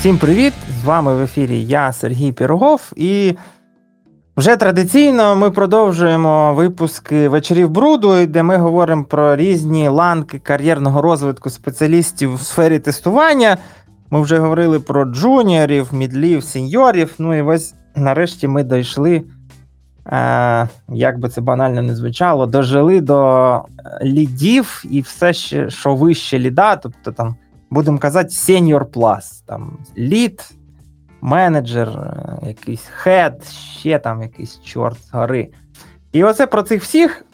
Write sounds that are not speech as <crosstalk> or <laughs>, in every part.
Всім привіт! З вами в ефірі я, Сергій Пірогов, і вже традиційно ми продовжуємо випуски вечорів бруду, де ми говоримо про різні ланки кар'єрного розвитку спеціалістів у сфері тестування. Ми вже говорили про джуніорів, мідлів, сеньорів. Ну і ось нарешті ми дійшли, е, як би це банально не звучало, дожили до лідів і все ще, що вище ліда, тобто там будемо казати, senior plus, там лід, менеджер, якийсь хед, ще там якийсь чорт з гори. І оце про цих всіх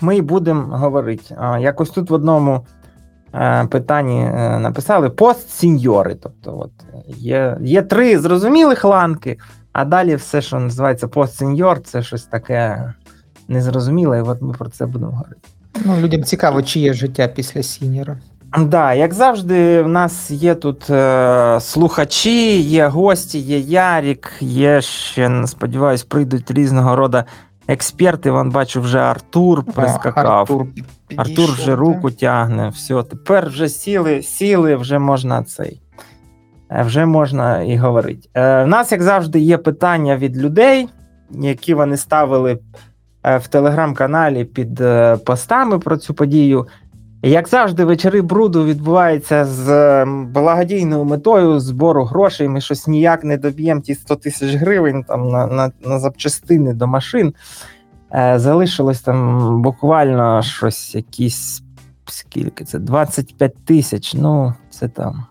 ми і будемо говорити. Якось тут в одному е, питанні е, написали пост-сеньйори. Тобто, от є є три зрозумілих ланки, а далі все, що називається пост-сеньйор, це щось таке незрозуміле, і от ми про це будемо говорити. Ну, Людям цікаво, чи є життя після сіньора. Да, як завжди, в нас є тут е, слухачі, є гості, є Ярік, є ще, сподіваюсь, прийдуть різного роду експерти. Вон бачу, вже Артур прискакав. Артур, Артур вже руку тягне. Все, тепер вже сіли, сіли, вже можна цей. Е, вже можна і говорити. Е, У нас, як завжди, є питання від людей, які вони ставили е, в телеграм-каналі під е, постами про цю подію. Як завжди, вечори бруду відбуваються з ем, благодійною метою збору грошей. Ми щось ніяк не доб'ємо ті 100 тисяч гривень там на на, на запчастини до машин. Е, Залишилось там буквально щось, якісь скільки це? 25 тисяч. Ну, це там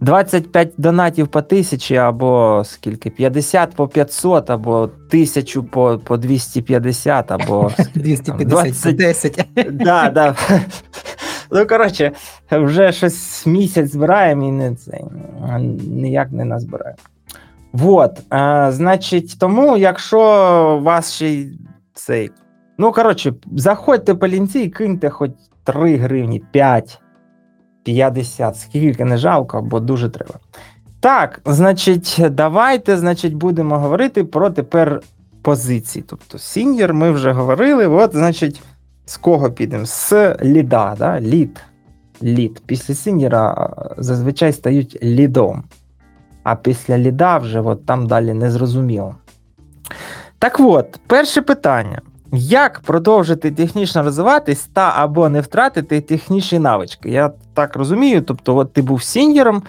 25 донатів по тисячі, або скільки? 50 по 500, або 1000 по по 250, або 250 20... 10. Да, да. <laughs> Ну, коротше, вже щось місяць збираємо і не це, ніяк не назбираємо. Вот, а, значить, тому, якщо вас ще цей. Ну, коротше, заходьте по лінці і киньте хоч 3 гривні, 5. 50, скільки не жалко, бо дуже треба. Так, значить, давайте значить, будемо говорити про тепер позиції. Тобто, сіньор ми вже говорили. От, значить, з кого підемо? З ліда. да? Лід. Лід. Після сіньора зазвичай стають лідом. А після ліда вже от там далі не зрозуміло. Так от, перше питання. Як продовжити технічно розвиватись та або не втратити технічні навички? Я так розумію. Тобто, от ти був сіньором.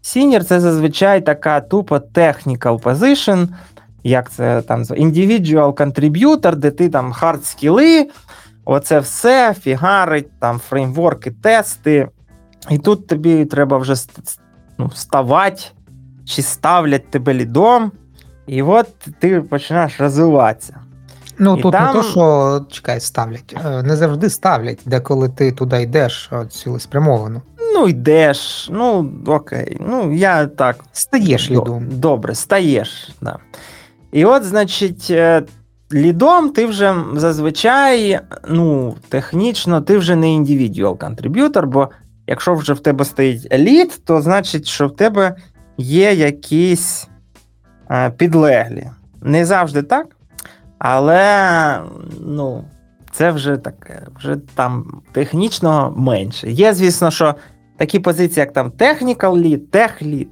Сіньор це зазвичай така тупо technical position, як це там individual contributor, де ти там хард скіли, оце все, фігарить, там фреймворки, тести. І тут тобі треба вже ну, вставати, чи ставлять тебе лідом, і от ти починаєш розвиватися. Ну і тут там... не то, що чекай, ставлять. Е, не завжди ставлять, деколи ти туди йдеш цілеспрямовано. Ну, йдеш, ну окей. Ну, я так. Стаєш лідом. Добре, стаєш. Да. І от, значить, е, лідом ти вже зазвичай, ну, технічно, ти вже не individual contributor, бо якщо вже в тебе стоїть лід, то значить, що в тебе є якісь е, підлеглі. Не завжди так. Але ну, це вже таке, вже там технічно менше. Є, звісно, що такі позиції, як там Technical Lead, Tech Lead,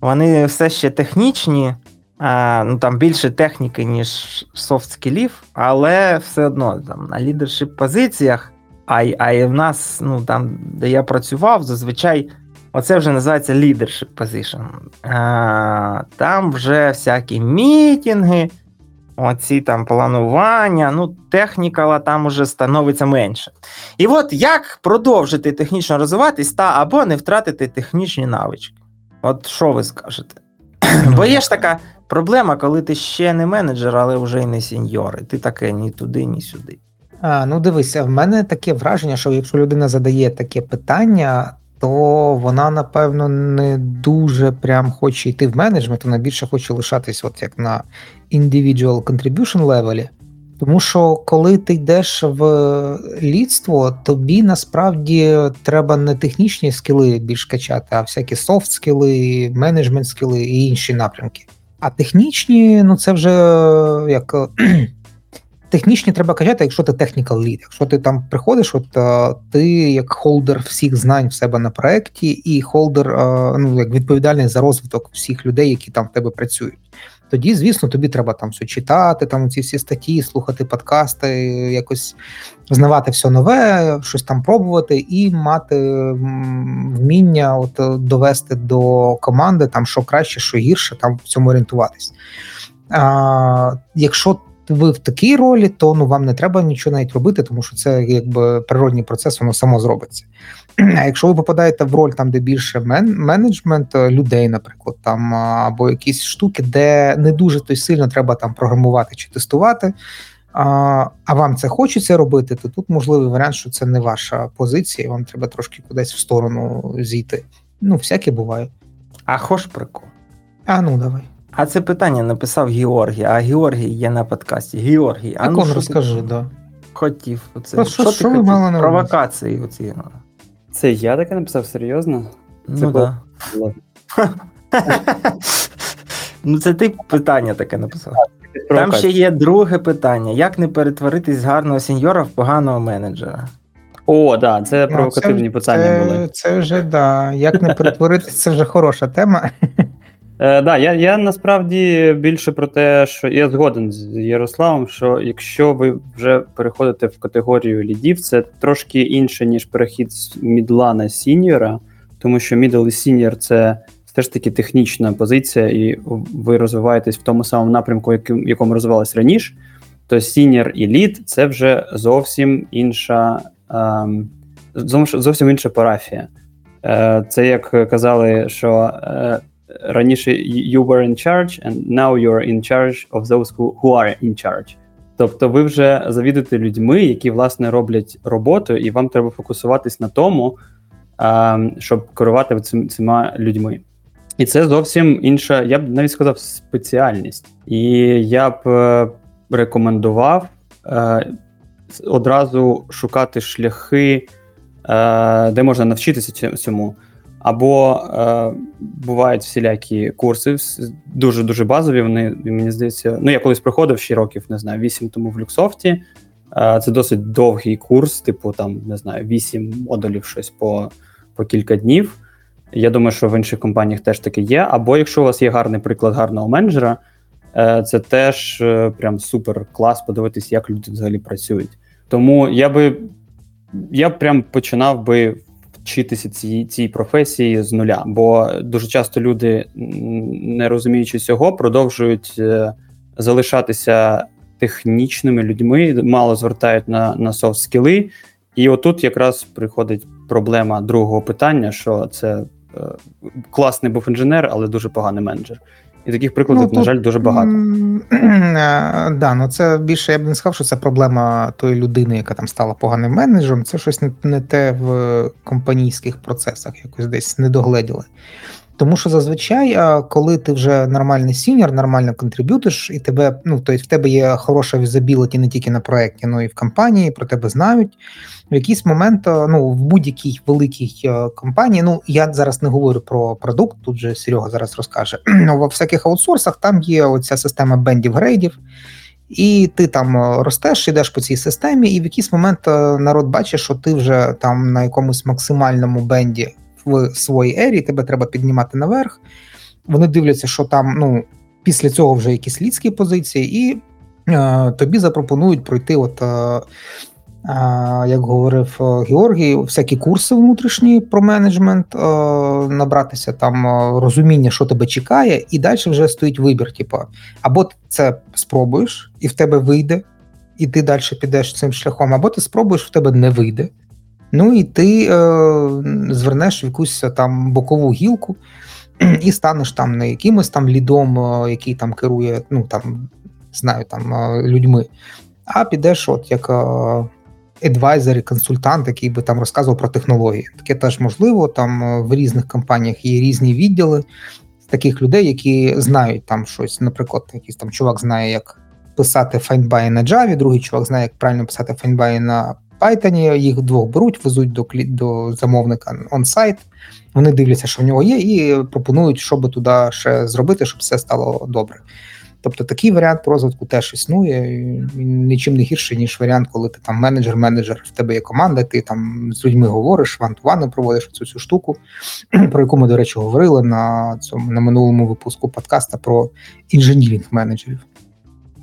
вони все ще технічні, а, ну там більше техніки, ніж софт скілів, але все одно там на лідершип позиціях, а а в нас, ну там, де я працював, зазвичай. Оце вже називається leadership position. А, Там вже всякі мітинги, оці там планування, ну, технікала там уже становиться менше. І от як продовжити технічно розвиватись та або не втратити технічні навички? От що ви скажете? <clears throat> Бо є ж така проблема, коли ти ще не менеджер, але вже й не сеньор, і ти таке ні туди, ні сюди. А, Ну, дивися, в мене таке враження, що якщо людина задає таке питання, то вона, напевно, не дуже прям хоче йти в менеджмент, вона більше хоче лишатись, от як на individual contribution левелі. Тому що коли ти йдеш в лідство, тобі насправді треба не технічні скіли більш качати, а всякі софт скіли, менеджмент скіли і інші напрямки. А технічні, ну це вже як технічні треба казати, якщо ти technical lead. Якщо ти там приходиш, от е, ти як холдер всіх знань в себе на проєкті, і холдер, е, ну як відповідальний за розвиток всіх людей, які там в тебе працюють. Тоді, звісно, тобі треба там все читати, там ці всі статті, слухати подкасти, якось знавати все нове, щось там пробувати, і мати вміння от довести до команди там що краще, що гірше, там в цьому орієнтуватись. А, Якщо ви в такій ролі, то ну вам не треба нічого навіть робити, тому що це якби природній процес, воно само зробиться. <clears throat> А якщо ви попадаєте в роль там, де більше мен- менеджмент е, людей, наприклад, там або якісь штуки, де не дуже то сильно треба там програмувати чи тестувати. А а вам це хочеться робити, то тут можливий варіант, що це не ваша позиція, і вам треба трошки кудись в сторону зійти. Ну, всяке буває. А хоч прикол. А ну давай. А це питання написав Георгій, а Георгій є на подкасті. Георгій, а ну, розкажи, ти да. хотів. Оце. Про що, що, що ви мали Провокації оці. Це я таке написав серйозно? Це ну, да. ну, це ти питання таке написав. Там ще є друге питання: як не перетворитись з гарного сеньора в поганого менеджера? О, да, це провокативні ну, це, питання це, були. Це вже да. Як не перетворитись, це вже хороша тема. Е, да, я я насправді більше про те, що я згоден з Ярославом, що якщо ви вже переходите в категорію лідів, це трошки інше, ніж перехід з мідла на сіньора, тому що мідл і сіньор це все ж таки технічна позиція, і ви розвиваєтесь в тому самому напрямку, яким якому розвивалися раніше, то сіньор і лід це вже зовсім інша, ем, зовсім інша парафія. Е, Це як казали, що. Е, раніше you were in charge, and now you're in charge of those who, who are in charge. Тобто ви вже завідуєте людьми, які власне роблять роботу, і вам треба фокусуватись на тому, щоб керувати цим, цими людьми. І це зовсім інша, я б навіть сказав, спеціальність. І я б е, рекомендував е, одразу шукати шляхи, е, де можна навчитися цьому. Або е, бувають всілякі курси, дуже дуже базові. Вони мені здається, ну я колись проходив ще років, не знаю, 8 тому в Люксофті. Е, це досить довгий курс, типу там не знаю, 8 модулів, щось по по кілька днів. Я думаю, що в інших компаніях теж таке є. Або якщо у вас є гарний приклад гарного менеджера, е, це теж е, прям супер клас подивитись, як люди взагалі працюють. Тому я би я прям починав би вчитися цій цій професії з нуля, бо дуже часто люди, не розуміючи цього, продовжують е, залишатися технічними людьми, мало звертають на на софт скіли. І отут якраз приходить проблема другого питання: що це е, класний був інженер, але дуже поганий менеджер. І таких прикладів, ну, на жаль, дуже багато. Е, да, ну це більше я б не сказав, що це проблема тої людини, яка там стала поганим менеджером. Це щось не, не те в компанійських процесах, якось десь не догледіли. Тому що зазвичай, коли ти вже нормальний сіньор, нормально контриб'ютиш, і тебе, ну тобто в тебе є хороша visibility не тільки на проєкті, але й в компанії, про тебе знають. В якийсь момент, ну в будь-якій великій компанії, ну я зараз не говорю про продукт, тут же Серега зараз розкаже. Ну, <clears throat> во всяких аутсорсах там є оця система бендів грейдів. І ти там ростеш, йдеш по цій системі, і в якийсь момент народ бачить, що ти вже там на якомусь максимальному бенді в своїй ері, тебе треба піднімати наверх. Вони дивляться, що там ну, після цього вже якісь лідські позиції, і е, тобі запропонують пройти, от, е, е, як говорив е, Георгій, всякі курси внутрішні про менеджмент, е, набратися там е, розуміння, що тебе чекає, і далі вже стоїть вибір. Типу, або ти це спробуєш, і в тебе вийде, і ти далі підеш цим шляхом, або ти спробуєш, в тебе не вийде. Ну і ти е, звернеш в якусь там бокову гілку і станеш там не якимось там лідом, е, який там керує, ну там знаю, там е, людьми, а підеш, от як advisor і консультант, який би там розказував про технології. Таке теж можливо. Там е, в різних компаніях є різні відділи таких людей, які знають там щось. Наприклад, якийсь там чувак знає, як писати файнбай на Java, другий чувак знає, як правильно писати файнбай на Python, їх двох беруть, везуть до до замовника on-site, вони дивляться, що в нього є, і пропонують, що би туди ще зробити, щоб все стало добре. Тобто такий варіант розвитку теж існує. Нічим не гірший, ніж варіант, коли ти там менеджер-менеджер, в тебе є команда, ти там з людьми говориш, ван-ту-вани проводиш цю цю штуку, <clears throat> про яку ми, до речі, говорили на цьому на минулому випуску подкаста про інженірінг менеджерів.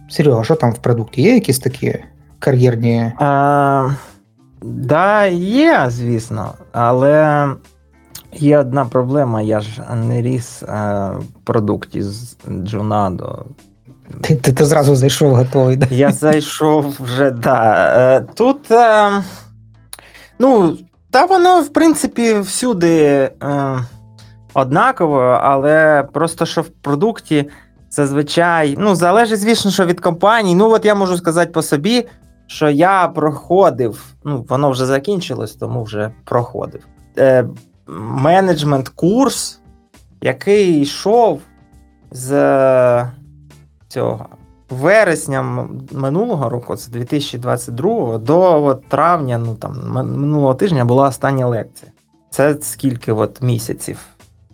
Серега, що там в продукті? Є якісь такі кар'єрні. Да, є, звісно, але є одна проблема, я ж не ріс а, в продукті з Джунадо. Ти, ти, ти зразу зайшов готовий. Да? Я зайшов вже, да. Е, Тут, е, ну, та воно, в принципі, всюди е, однаково, але просто що в продукті зазвичай, ну, залежить, звісно, що від компаній. Ну, от я можу сказати по собі, що я проходив, ну, воно вже закінчилось, тому вже проходив. Е, Менеджмент курс, який йшов з цього вересня минулого року, це 2022, до от, травня, ну там минулого тижня була остання лекція. Це скільки от місяців?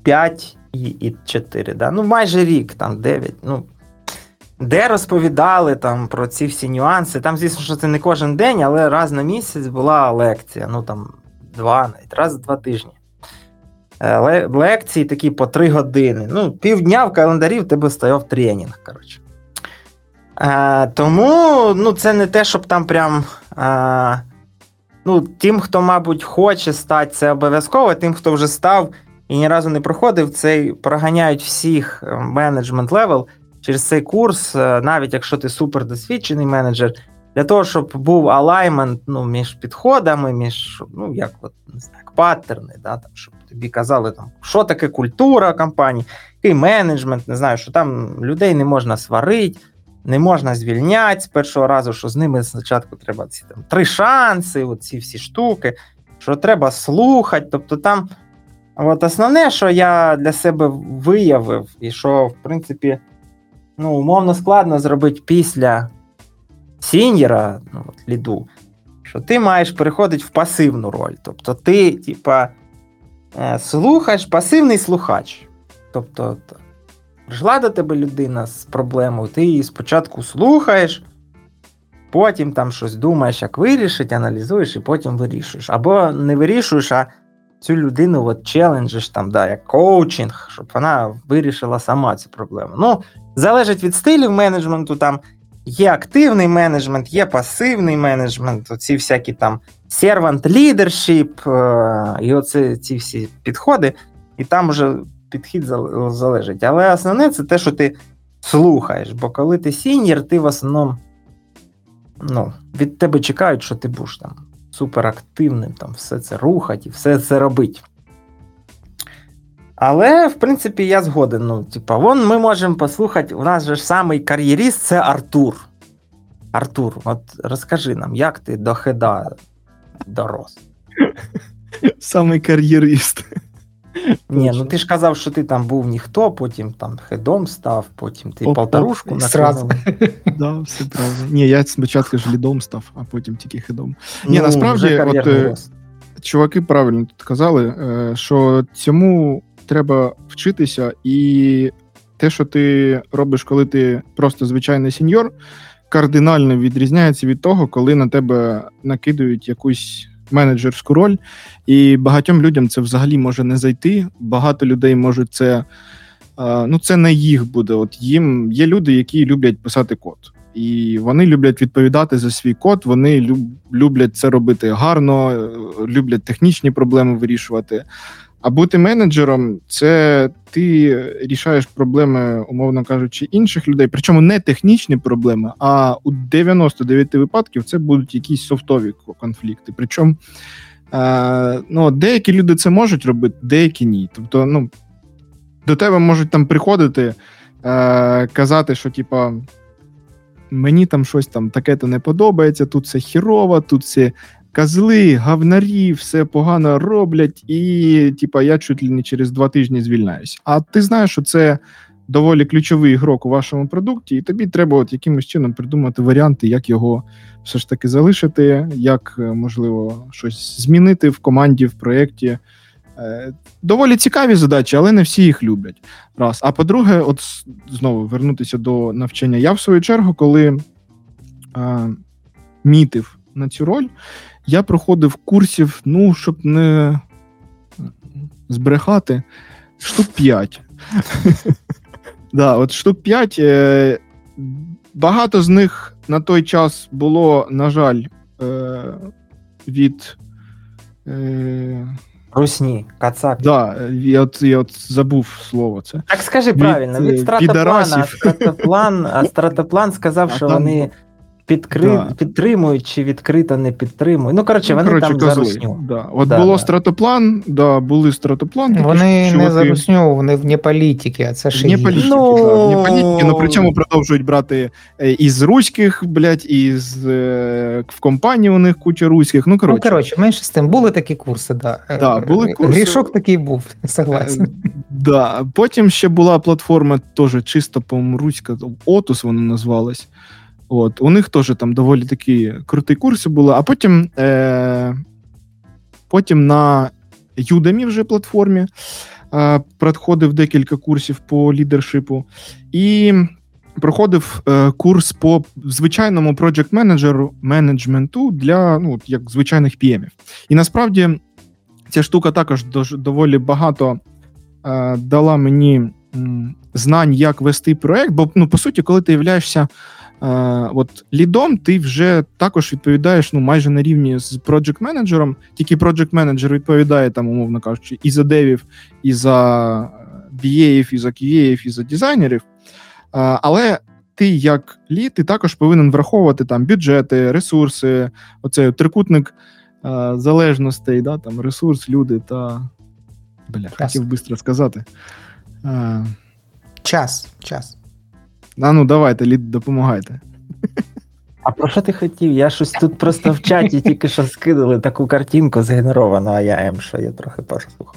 5 і, і 4, да? ну майже рік, там 9. Ну, де розповідали там про ці всі нюанси. Там, звісно, що це не кожен день, але раз на місяць була лекція. Ну там два, навіть раз в два тижні. Е, ле- Лекції такі по три години. Ну, півдня в календарі в тебе стояв тренінг. Коротше. Е, тому ну, це не те, щоб там прям. Е, ну, тим, хто, мабуть, хоче стати, це обов'язково, тим, хто вже став і ні разу не проходив, цей проганяють всіх е, менеджмент level через цей курс, е, навіть якщо ти супердосвідчений менеджер, для того, щоб був алаймент ну, між підходами, між ну, як от, не знаю, паттерни, да, там, щоб тобі казали, там, що таке культура компанії, який менеджмент, не знаю, що там людей не можна сварити, не можна звільняти з першого разу, що з ними спочатку треба ці там три шанси, ці всі штуки, що треба слухати. Тобто там, от основне, що я для себе виявив, і що, в принципі, ну, умовно складно зробити після сіньєра, ну, от, ліду, що ти маєш переходити в пасивну роль. Тобто ти, типа, е, слухаєш, пасивний слухач. Тобто, прийшла до тебе людина з проблемою, ти її спочатку слухаєш, потім там щось думаєш, як вирішити, аналізуєш і потім вирішуєш. Або не вирішуєш, а цю людину от челенджиш, там, да, як коучинг, щоб вона вирішила сама цю проблему. Ну, залежить від стилів менеджменту, там є активний менеджмент, є пасивний менеджмент, оці всякі там leadership, е, і оце ці всі підходи, і там вже підхід залежить. Але основне це те, що ти слухаєш, бо коли ти сіньор, ти в основному ну, від тебе чекають, що ти будеш там суперактивним, там все це рухать і все це робить. Але, в принципі, я згоден. Ну, типа, вон ми можемо послухати, у нас же ж самий кар'єріст це Артур. Артур, от розкажи нам, як ти до хеда дорос? Самий кар'єрист. Ні, ну ти ж казав, що ти там був ніхто, потім там хедом став, потім ти Оп, полторушку накинув. <laughs> Да, все правильно. Ні, я спочатку ж лідом став, а потім тільки хедом. Ні, Ну, насправді, от, рост. Чуваки правильно тут казали, що цьому треба вчитися, і те, що ти робиш, коли ти просто звичайний сеньор, кардинально відрізняється від того, коли на тебе накидають якусь менеджерську роль, і багатьом людям це взагалі може не зайти. Багато людей можуть це. Ну, це не їх буде. От їм є люди, які люблять писати код. І вони люблять відповідати за свій код, вони люблять це робити гарно, люблять технічні проблеми вирішувати. А бути менеджером це ти рішаєш проблеми, умовно кажучи, інших людей. Причому не технічні проблеми, а у 99 випадків це будуть якісь софтові конфлікти. Причому е, ну, деякі люди це можуть робити, деякі ні. Тобто, ну, до тебе можуть там приходити, е, казати, що типа. Мені там щось там таке-то не подобається, тут все хірово, тут все козли, гавнарі, все погано роблять, і типа я чуть ли не через два тижні звільняюсь. А ти знаєш, що це доволі ключовий ігрок у вашому продукті, і тобі треба от якимось чином придумати варіанти, як його все ж таки залишити, як е, можливо щось змінити в команді, в проєкті. Е, Доволі цікаві задачі, але не всі їх люблять. Раз. А по-друге, от знову вернутися до навчання. Я в свою чергу, коли е, мітив на цю роль, я проходив курсів, ну, щоб не збрехати, штук 5. Да, от штук 5. Е, багато з них на той час було, на жаль, е, від. Е, Русні, кацак. да, я от, я от забув слово це. Так скажи правильно, від, від стратоплана, підарасів. а стратоплан, <laughs> а стратоплан сказав, А що там- вони підкри... Да. підтримують чи відкрито не підтримують. Ну, коротше, Ну, вони коротше, там за русню. Да. От Да, було да. стратоплан, да, були стратоплан. Вони ж не за русню, вони вне політики, а це ще Вне політики, Ну, да, вне політики, но при цьому продовжують брати е, із руських, блядь, із е, в компанії у них куча руських. Ну, Ну, коротше. коротше, менше з тим, були такі курси, да. Да, були Е, курси. Грішок такий був, <laughs> согласен. Да. Потім ще була платформа, теж чисто по-моєму, руська, Отус вона назвалась. От, у них теж там доволі такі круті курси були, а потім, е, потім на Udemy вже платформі е, проходив декілька курсів по лідершипу. І проходив е, курс по звичайному project менеджеру менеджменту для ну, як звичайних PM-ів. І насправді ця штука також доволі багато е, дала мені знань, як вести проект. Бо, ну, по суті, коли ти являєшся от, лідом, ти вже також відповідаєш ну, майже на рівні з project менеджером Тільки project менеджер відповідає, там, умовно кажучи, і за девів, і за BA, і за QA, і за дизайнерів. Е, але ти, як лід, ти також повинен враховувати там бюджети, ресурси, оцей трикутник е, залежностей, да, там ресурс, люди та. Бля, хотів швидко сказати. Е, Час, час. А ну давайте, лід, допомагайте. А про що ти хотів? Я щось тут просто в чаті тільки що скидали таку картинку згенеровану, а я М, що я трохи послухав.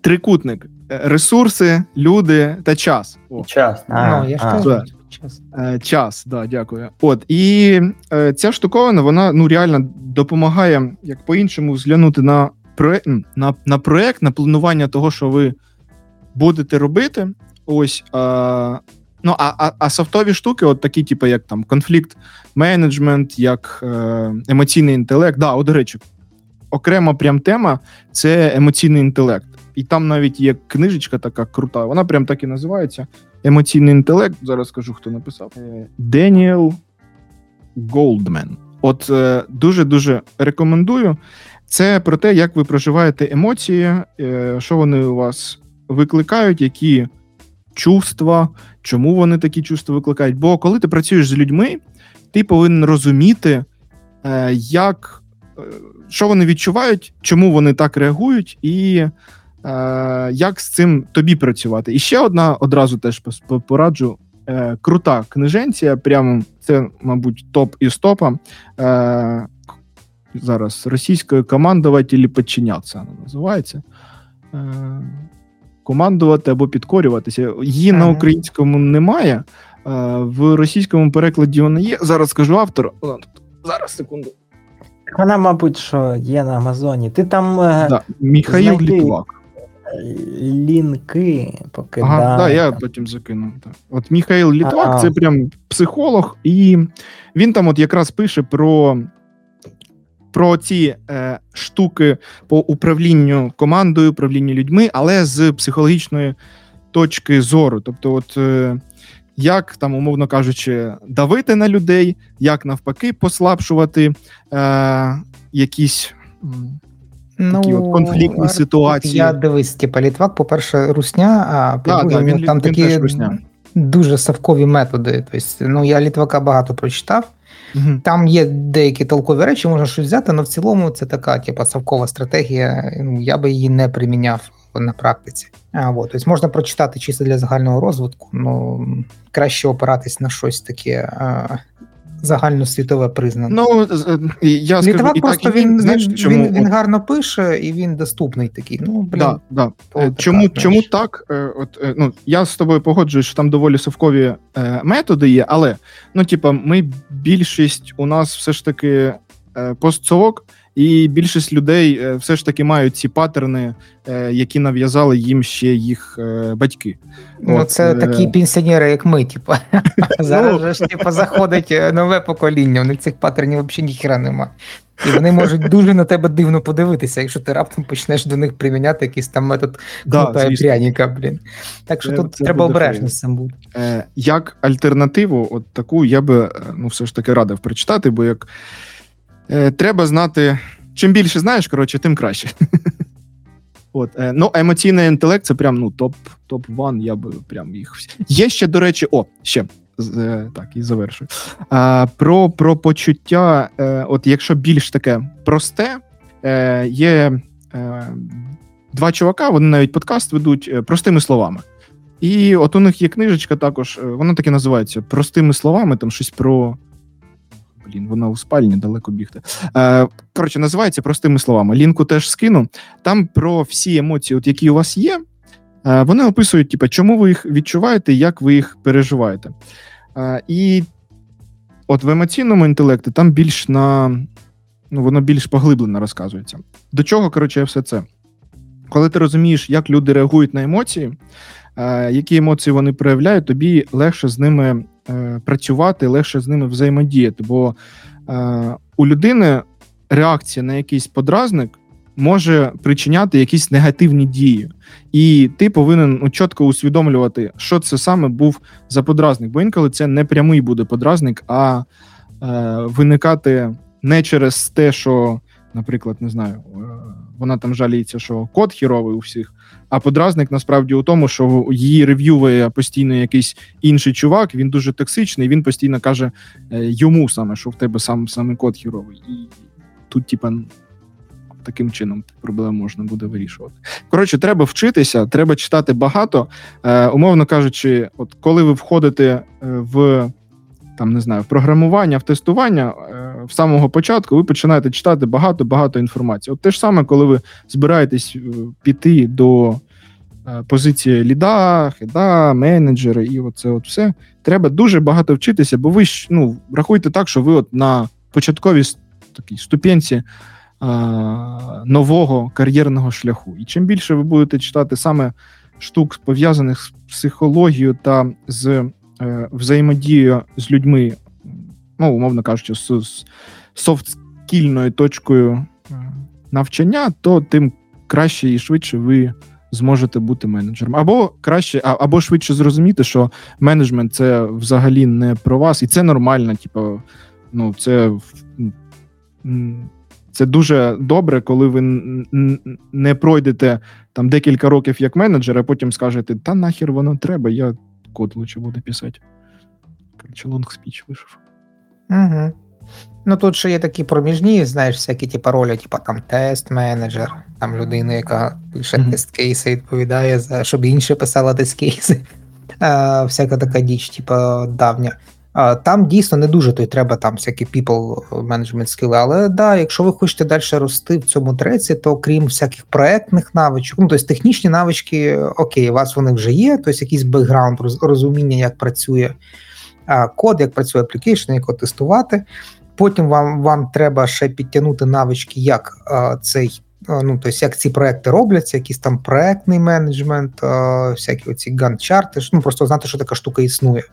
Трикутник: Е, ресурси, люди та час. О. Час. А, ну, я ж а. кажу, час. Е, час, да, дякую. От і е, ця штуковина, вона ну реально допомагає як по-іншому взглянути на проект, на, на проект, на планування того, що ви будете робити. Ось. Е, ну, а, а, а софтові штуки, от такі, типу, як там конфлікт менеджмент, як е, емоційний інтелект. Да, от, до речі, окрема прям тема це емоційний інтелект. І там навіть є книжечка така крута, вона прям так і називається. Емоційний інтелект. Зараз скажу, хто написав. Е, Деніел Голдмен. От е, дуже-дуже рекомендую. Це про те, як ви проживаєте емоції, е, що вони у вас викликають, які чувства, чому вони такі чувства викликають. Бо коли ти працюєш з людьми, ти повинен розуміти, е, як, е, що вони відчувають, чому вони так реагують, і е, як з цим тобі працювати. І ще одна одразу теж пораджу. Крута книженція, прямо це, мабуть, топ із топа. Е, зараз російською командувати і підчинятися вона називається. Командувати або підкорюватися. Її на українському немає. В російському перекладі вона є. Зараз скажу автор. Зараз секунду. Вона, мабуть, що є на Амазоні. Ти там е, Да. Міхаїл Літвак. лінки поки Ага, да, да, я потім закину. Так. От Міхаїл Літвак, А-а. це прям психолог, і він там от якраз пише про, про ці е, штуки по управлінню командою, управлінню людьми, але з психологічної точки зору. Тобто, от е, як там, умовно кажучи, давити на людей, як навпаки послабшувати е, якісь. м, Такі от конфліктні Ар- ситуації. Я дивись, типа Літвак, по-перше, русня, а Да, по-друге, да, він, він- там він такі русня. дуже совкові методи. Тобто, ну, я Літвака багато прочитав. Мгм. Там є деякі толкові речі, можна щось взяти, але в цілому це така, типа, совкова стратегія. Ну, я би її не приміняв на практиці. А, от, тобто можна прочитати чисто для загального розвитку, ну краще опиратись на щось таке загальносвітове признання. Ну, е, я скажу, Літвак і так, просто і він, знаєш, він, чому? він, він гарно пише і він доступний такий. Ну, блін, да, да. то Е, Чому, знаєш. чому так? Е, От, е, ну, я з тобою погоджуюсь, що там доволі совкові методи є, але ну, типа, ми більшість у нас все ж таки постсовок, І більшість людей е, все ж таки мають ці паттерни, е, які нав'язали їм ще їх е, батьки. Ну, От, це е, такі пенсіонери, як ми, типу. <laughs> Зараз Ну. же ж типу, заходить нове покоління, у них цих паттернів взагалі ніхіра нема. І вони можуть дуже на тебе дивно подивитися, якщо ти раптом почнеш до них приміняти якийсь там метод Да, пряника, блін. Так що Це- тут це треба обережно з цим бути. Як альтернативу, от таку я би ну, все ж таки радив прочитати, бо як треба знати, чим більше знаєш, коротше, тим краще. <laughs> От, е, ну, емоційний інтелект це прям ну, топ, топ-1, я би прям їх. Є ще, до речі, о, ще. е, Так, і завершую. А, про, про почуття, е, от якщо більш таке просте, е, є е, два чувака, вони навіть подкаст ведуть е, простими словами. І от у них є книжечка також, е, вона так і називається Простими словами, там щось про. Блін, вона у спальні далеко бігти. Е, коротше, називається простими словами. Лінку теж скину. Там про всі емоції, от які у вас є, е, вони описують, типу, чому ви їх відчуваєте, як ви їх переживаєте. Е, і от в емоційному інтелекті там більш на. Ну, воно більш поглиблено розказується. До чого, коротше, все це? Коли ти розумієш, як люди реагують на емоції, е, які емоції вони проявляють, тобі легше з ними працювати, легше з ними взаємодіяти. Бо е, у людини реакція на якийсь подразник може причиняти якісь негативні дії. І ти повинен ну, чітко усвідомлювати, що це саме був за подразник. Бо інколи це не прямий буде подразник, а е, виникати не через те, що, наприклад, не знаю, е, вона там жаліється, що код хіровий у всіх. А подразник насправді у тому, що її рев'ює постійно якийсь інший чувак, він дуже токсичний, він постійно каже е, йому саме, що в тебе сам саме код хіровий. І тут, типа, таким чином проблему можна буде вирішувати. Коротше, треба вчитися, треба читати багато. Е, умовно кажучи, от коли ви входите е, в там не знаю, в програмування, в тестування е, в самого початку ви починаєте читати багато-багато інформації. От те ж саме, коли ви збираєтесь е, піти до е, позиції ліда, хеда, менеджера, і оце от все. Треба дуже багато вчитися, бо ви ну, рахуйте так, що ви от на початковій такій ступенці е, нового кар'єрного шляху. І чим більше ви будете читати саме штук, пов'язаних з психологією та з взаємодією з людьми, ну, умовно кажучи, з, з софт-скільною точкою е, навчання, то тим краще і швидше ви зможете бути менеджером. Або краще, а- або швидше зрозуміти, що менеджмент це взагалі не про вас, і це нормально. Типу, ну, це, це дуже добре, коли ви не пройдете там декілька років як менеджер, а потім скажете, та нахер воно треба, я код лучше буду писати. Короче, long speech вийшов. Угу. Ну тут ще є такі проміжні, знаєш, всякі типу, ролі, типу там тест-менеджер, там людина, яка пише Мгм. тест-кейси, відповідає за щоб інше писала тест-кейси. Е, всяка така діч, типу, давня. Е, Там дійсно не дуже то й треба там всякі people management скіли, але да, якщо ви хочете далі рости в цьому треці, то крім всяких проектних навичок, ну тобто технічні навички, окей, у вас вони вже є, тобто якийсь бекграунд, розуміння, як працює а, код, як працює application, як його тестувати. Потім вам, вам треба ще підтягнути навички, як цей. Ну, тобто, як ці проекти робляться, якийсь там проектний менеджмент, всякі оці Gantt-чарти, ну просто знати, що така штука існує.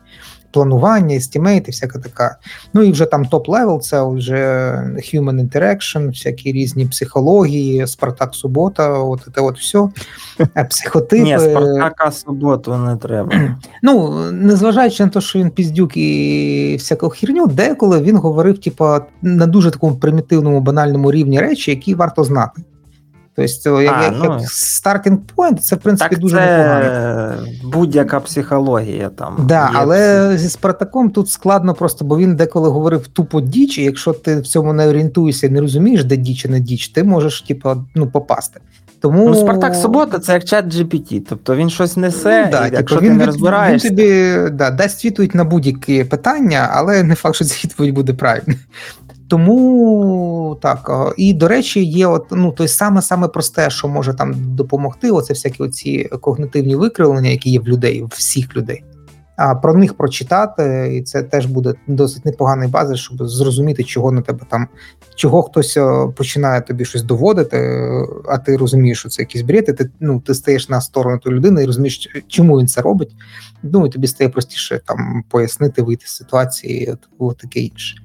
Планування, estimate 'и, всяка така. Ну і вже там top-level, це вже human interaction, всякі різні психології, Спартак Субота, от це от все. Психотипи. Ні, Спартака суботу не треба. <clears throat> Ну, незважаючи на те, що він піздюк і всяку херню, деколи він говорив, типа, на дуже такому примітивному, банальному рівні речі, які варто знати. Тобто, як, А, ну. як стартінг point, це в принципі Так дуже непогано. це будь-яка психологія там. Да, але зі Спартаком тут складно просто, бо він деколи говорив тупо діч, і якщо ти в цьому не орієнтуєшся і не розумієш, де діч і не діч, ти можеш, типу, ну, попасти. Тому Ну, Спартак Субота це як чат GPT, тобто він щось несе, Ну, да, і типу, якщо він, ти не розбираєшся. Він тобі да, дасть відповідь на будь-які питання, але не факт, що ця відповідь буде правильна. Тому так. І, до речі, є от, ну, то саме саме просте, що може там допомогти, оце всякі оці когнитивні викривлення, які є в людей, всіх людей. а про них прочитати, і це теж буде досить непоганий базис, щоб зрозуміти, чого на тебе там, чого хтось е, починає тобі щось доводити, е, а ти розумієш, що це якийсь бред, і ти ну ти стаєш на сторону тої людини і розумієш, чому він це робить. Ну і тобі стає простіше там пояснити, вийти з ситуації, от, от таке інше.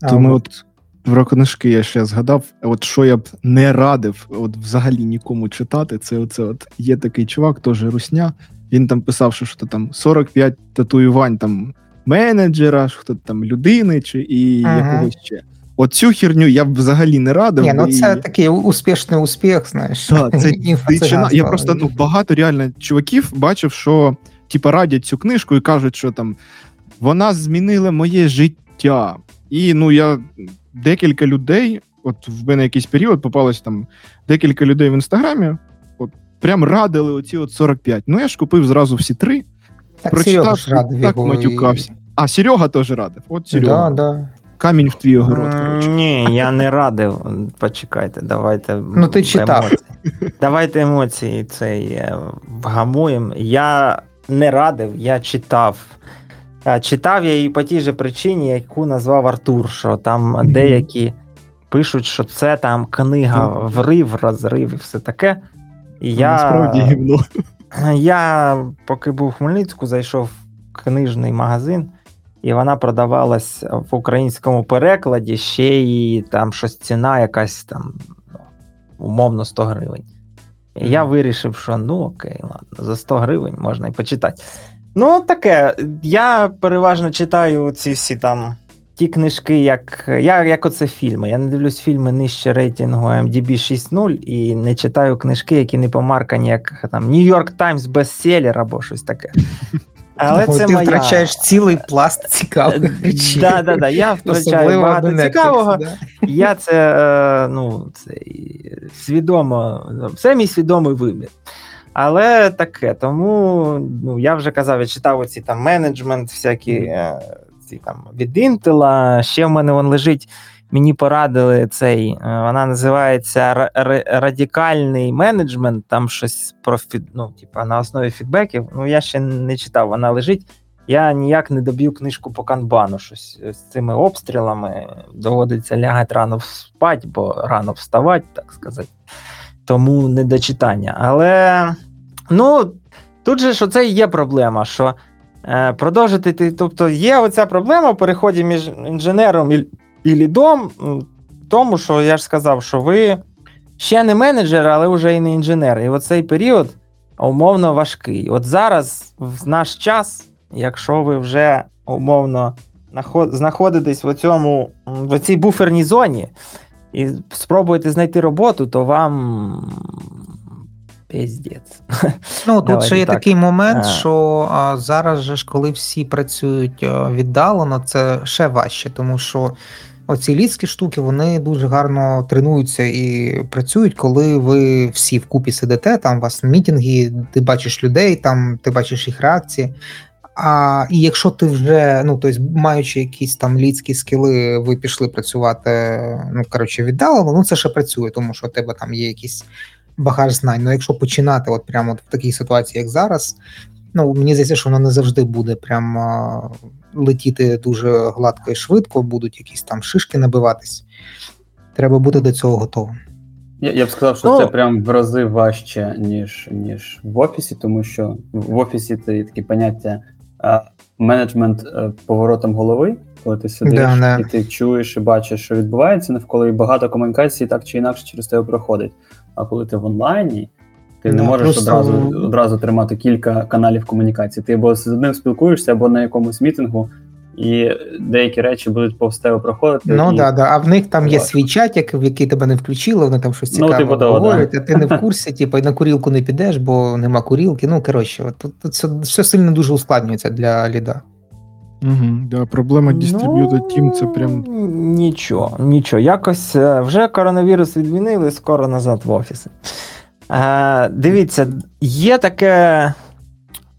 Тому от про книжки я ще згадав. От що я б не радив, от взагалі нікому читати, це оце от є такий чувак, теж русня. Він там писав, що що там 45 татуювань там менеджера, що там людини чи і ага. якогось ще. Оцю херню я б взагалі не радив. Ні, ну це і... такий успішний успіх, знаєш. Так, це <laughs> дичина. Я просто ну, багато реально чуваків бачив, що типа радять цю книжку і кажуть, що там вона змінила моє життя. І ну я декілька людей, от в мене якийсь період попалось там декілька людей в інстаграмі, от прям радили оці от 45. Ну я ж купив зразу всі три. Так, прочитав, ж радив так його матюкався. І... А Серега теж радив. От Серега. Да, да. Камінь в твій огород. коротше. Ні, я не радив. Почекайте, давайте. Ну, ти читав. Емоції. Давайте емоції цей е, вгамуємо. Я не радив, я читав. Читав я її по тій же причині, яку назвав Артур, що там mm-hmm. деякі пишуть, що це там книга врив, розрив і все таке. І я, Насправді гівно. <laughs> Я, поки був в Хмельницьку, зайшов в книжний магазин, і вона продавалась в українському перекладі, ще й там щось ціна якась там, ну, умовно, 100 гривень. І я вирішив, що ну окей, ладно, за 100 гривень можна і почитати. Ну, таке. Я переважно читаю ці всі там ті книжки, як я, як оце фільми. Я не дивлюсь фільми нижче рейтингу MDB 6.0 і не читаю книжки, які не помаркані, як там York Times бестселер або щось таке. <laughs> Але це Ти моя... втрачаєш цілий пласт цікавих речей. Да, да, да, Я втрачаю багато Netflix, цікавого. Да? Я це е, ну, це свідомо, це мій свідомий вибір. Але таке, тому ну, я вже казав, я читав оці там менеджмент, всякі е, ці там від Intel, Ще в мене вон лежить. Мені порадили цей, е, вона називається радикальний менеджмент. Там щось про ну, типа, на основі фідбеків. Ну, я ще не читав, вона лежить. Я ніяк не доб'ю книжку по канбану. Щось з цими обстрілами доводиться лягати рано спати, бо рано вставати, так сказати. Тому не до читання. Але Ну, тут же що це і є проблема, що е, продовжити. Тобто є оця проблема в переході між інженером і, і лідом, тому що я ж сказав, що ви ще не менеджер, але вже і не інженер. І оцей період умовно важкий. От зараз, в наш час, якщо ви вже умовно знаходитесь в цьому в цій буферній зоні і спробуєте знайти роботу, то вам Піздець. Ну тут ще є так. такий момент, а. що а, зараз же ж, коли всі працюють а, віддалено, це ще важче, тому що оці лідські штуки вони дуже гарно тренуються і працюють, коли ви всі вкупі сидите, там у вас мітинги, ти бачиш людей, там ти бачиш їх реакції. А і якщо ти вже, ну тобто, маючи якісь там лідські скіли, ви пішли працювати, ну коротше, віддалено, ну це ще працює, тому що у тебе там є якісь багаж знань. Ну, якщо починати, от прямо от в такій ситуації, як зараз, ну мені здається, що воно не завжди буде прямо летіти дуже гладко і швидко, будуть якісь там шишки набиватись. Треба бути до цього готовим. Я я б сказав, що ну, це прям в рази важче, ніж ніж в офісі, тому що в офісі це такі поняття а, менеджмент а, е, поворотом голови, коли ти сидиш да, да. і ти чуєш і бачиш, що відбувається навколо і багато комунікацій так чи інакше через тебе проходить. А коли ти в онлайні, ти не, не можеш просто... одразу одразу тримати кілька каналів комунікації. Ти або з одним спілкуєшся, або на якомусь мітингу, і деякі речі будуть повз тебе проходити. Ну і... да, да. А в них там є свій чат, в який тебе не включили, вони там щось цікаве ну, типу, говорять, да. а ти не в <laughs> курсі, типу, на курілку не підеш, бо нема курілки. Ну коротше, от, тут все, все сильно дуже ускладнюється для ліда. Угу, да, Проблема Distributed ну, Team це прям. Нічого, нічого. Якось е, вже коронавірус відмінили, скоро назад в офіси. Е, Дивіться, є таке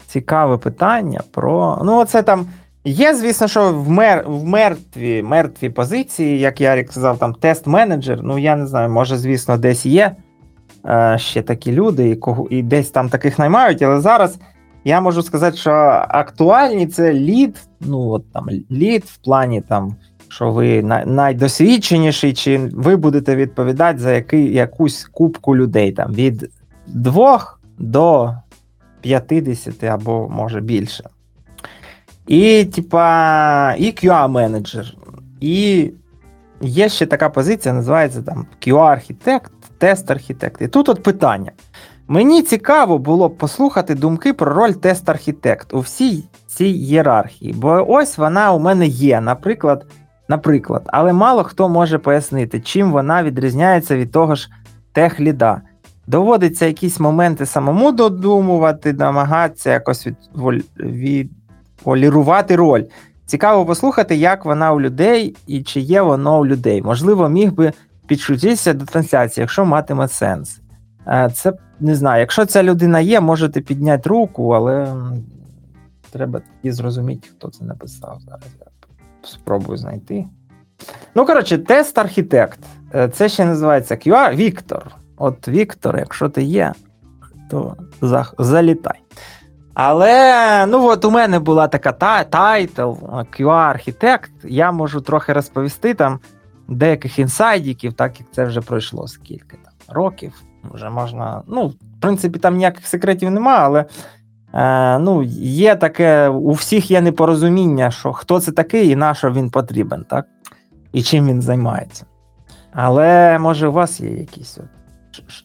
цікаве питання про. Ну, оце там. Є, звісно, що в мер, в мертві мертві позиції, як Ярік сказав, там тест-менеджер. Ну, я не знаю, може, звісно, десь є е, ще такі люди, і кого, і десь там таких наймають, але зараз я можу сказати, що актуальні це лід, ну от там лід в плані там, що ви найдосвідченіший, чи ви будете відповідати за який, якусь кубку людей там від 2 до 50 або може більше. І, типа, і QA-менеджер. І є ще така позиція, називається там QA-архітект, тест-архітект. І тут от питання. Мені цікаво було б послухати думки про роль тест-архітект у всій цій ієрархії, бо ось вона у мене є, наприклад, наприклад, але мало хто може пояснити, чим вона відрізняється від того ж техліда. Доводиться якісь моменти самому додумувати, намагатися якось від, відполірувати роль. Цікаво послухати, як вона у людей і чи є воно у людей. Можливо, міг би підшутитися до трансляції, якщо матиме сенс. Е, Це не знаю, якщо ця людина є, можете підняти руку, але треба тоді зрозуміти, хто це написав. Зараз я спробую знайти. Ну, коротше, тест архітект. Е, Це ще називається QA Віктор. От Віктор, якщо ти є, то за, залітай. Але ну от у мене була така та, title QA-architect. Я можу трохи розповісти там деяких інсайдіків, так як це вже пройшло скільки там років. Вже можна. Ну, в принципі, там ніяких секретів нема, але е, ну, є таке, у всіх є непорозуміння, що хто це такий і на що він потрібен, так? І чим він займається. Але може у вас є якийсь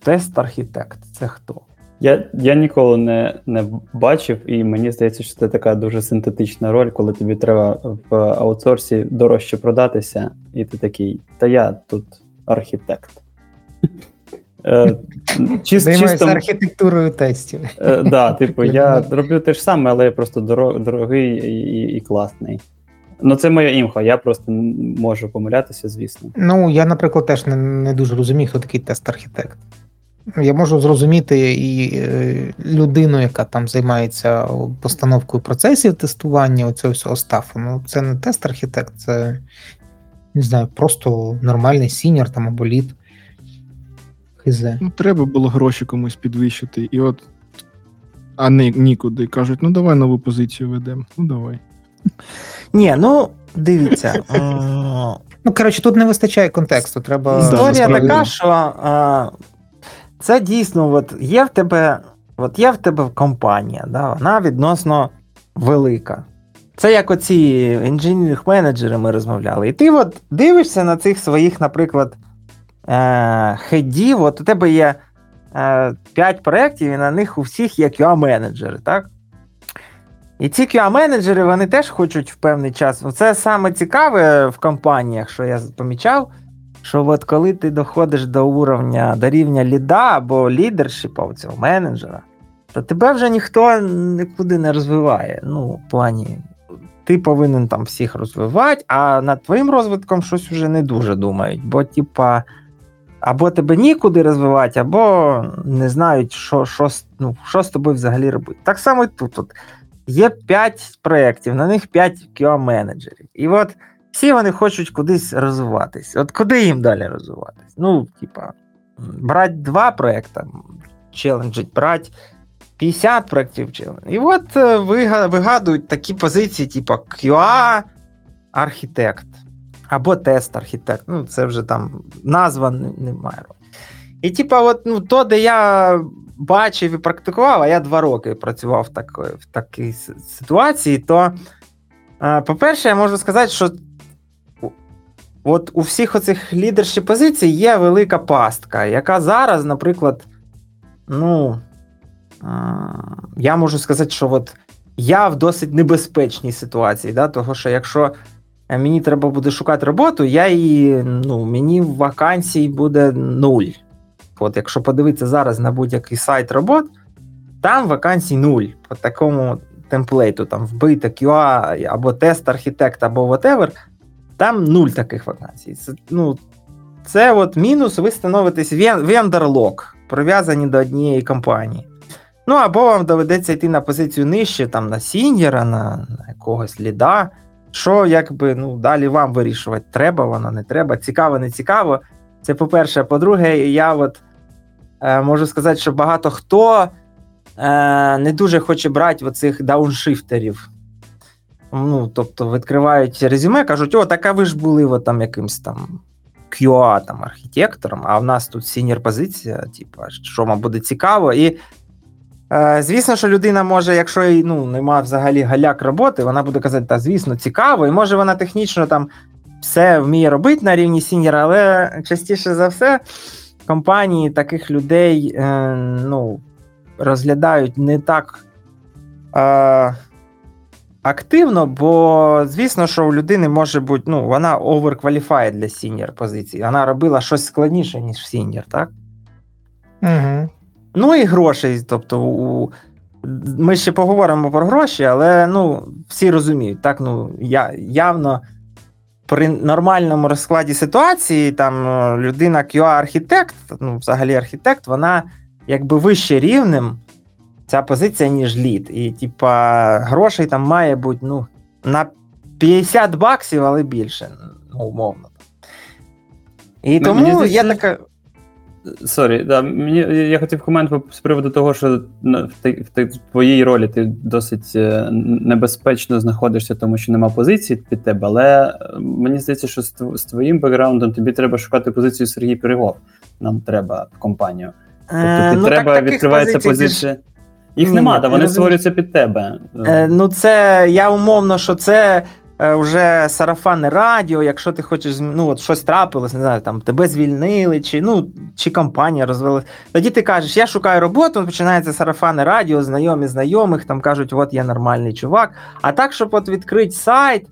тест-архітект? Це хто? Я я ніколи не не бачив, і мені здається, що це така дуже синтетична роль, коли тобі треба в аутсорсі дорожче продатися, і ти такий, та я тут архітект. Е, чис, чисто, архітектурою тестів. е, да, типу, я роблю те ж саме, але я просто доро- дорогий і, і, класний. Ну, це моя імха, я просто можу помилятися, звісно. Ну, я, наприклад, теж не, не дуже розумію, хто такий test-architect. Я можу зрозуміти і е, людину, яка там займається постановкою процесів тестування оцього всього stuff у. Ну, це не test-architect, це не знаю, просто нормальний сіньор там або лід. Хз. Ну, треба було гроші комусь підвищити, і от. А не нікуди. Кажуть, ну давай нову позицію введемо. Ну давай. Ні, ну дивіться. Ну, коротше, тут не вистачає контексту. Треба Історія така, що а, це дійсно от є в тебе, от є в тебе компанія, да, вона відносно велика. Це як оці інженерних менеджери ми розмовляли. І ти от дивишся на цих своїх, наприклад, е, хедів, от у тебе є е, 5 проєктів, і на них у всіх є QA-менеджери, так? І ці QA-менеджери вони теж хочуть в певний час. Це саме цікаве в компаніях, що я помічав, що от коли ти доходиш до уровня, до рівня ліда або лідершіпа цього менеджера, то тебе вже ніхто нікуди не розвиває. Ну, в плані, ти повинен там всіх розвивати, а над твоїм розвитком щось вже не дуже думають. Бо, типа, або тебе нікуди розвивати, або не знають, що, що, ну, що з тобою взагалі робити. Так само і тут. От. Є 5 проєктів, на них 5 QA-менеджерів. І от всі вони хочуть кудись розвиватись. От куди їм далі розвиватись? Ну, типа, брати два проекти, челенджить, брати 50 проєктів челендж. І от е, вигадують такі позиції, типу QA архітект або тест архітект. Ну, це вже там назва не- немає. І, типа, от, ну, то, де я бачив і практикував, а я два роки працював в, в такій ситуації, то, е, по-перше, я можу сказати, що от у всіх оцих лідерші позицій є велика пастка, яка зараз, наприклад, ну, е, я можу сказати, що от я в досить небезпечній ситуації, да, того що якщо мені треба буде шукати роботу, я її, ну, мені вакансій буде нуль. От якщо подивитися зараз на будь-який сайт робот, там вакансій нуль. По такому темплейту, там вбити QA або тест архітект, або whatever, там нуль таких вакансій. Це, ну, це от мінус, ви становитесь вендор-лок, прив'язані до однієї компанії. Ну, або вам доведеться йти на позицію нижче, там на сіньєра, на, на якогось ліда. Що якби ну, далі вам вирішувати, треба воно, не треба, цікаво, не цікаво. Це по-перше. По-друге, я от е, можу сказати, що багато хто е, не дуже хоче брати оцих дауншифтерів. Ну, тобто відкривають резюме, кажуть, о, так а ви ж були от, там якимсь там QA там, архітектором, а в нас тут сінір позиція, типу, що вам буде цікаво. І звісно, що людина може, якщо й ну, нема взагалі галяк роботи, вона буде казати, та звісно, цікаво, і може вона технічно там все вміє робити на рівні сіньора, але частіше за все компанії таких людей е, ну, розглядають не так е, активно, бо звісно, що у людини може бути, ну, вона overqualified для сіньор позиції. Вона робила щось складніше, ніж сіньор, так? Угу. Ну і грошей. Тобто, у... ми ще поговоримо про гроші, але ну, всі розуміють, так, ну, я, явно при нормальному розкладі ситуації, там е, людина QA-architect, ну, взагалі architect, вона якби вище рівнем ця позиція, ніж лід. І, типа, грошей там має бути ну, на 50 баксів, але більше, ну, умовно. І Ну, тому я така. Sorry, да, мені, я хотів комент з приводу того, що в, ти, в, твоїй ролі ти досить е, небезпечно знаходишся, тому що нема позиції під тебе, але е, мені здається, що з, твоїм бекграундом тобі треба шукати позицію Сергій Пирогов. Нам треба компанію. Тобто Е, ти ну, треба, таких відкривається позиція. Їх нема, та вони створюються під тебе. Е, ну, це я умовно, що це вже сарафанне радіо, якщо ти хочеш ну, от щось трапилось, не знаю, там тебе звільнили, чи ну, чи компанія розвалилась. Тоді ти кажеш, я шукаю роботу, починається сарафанне радіо, знайомі знайомих, там кажуть, от я нормальний чувак. А так, щоб от відкрити сайт.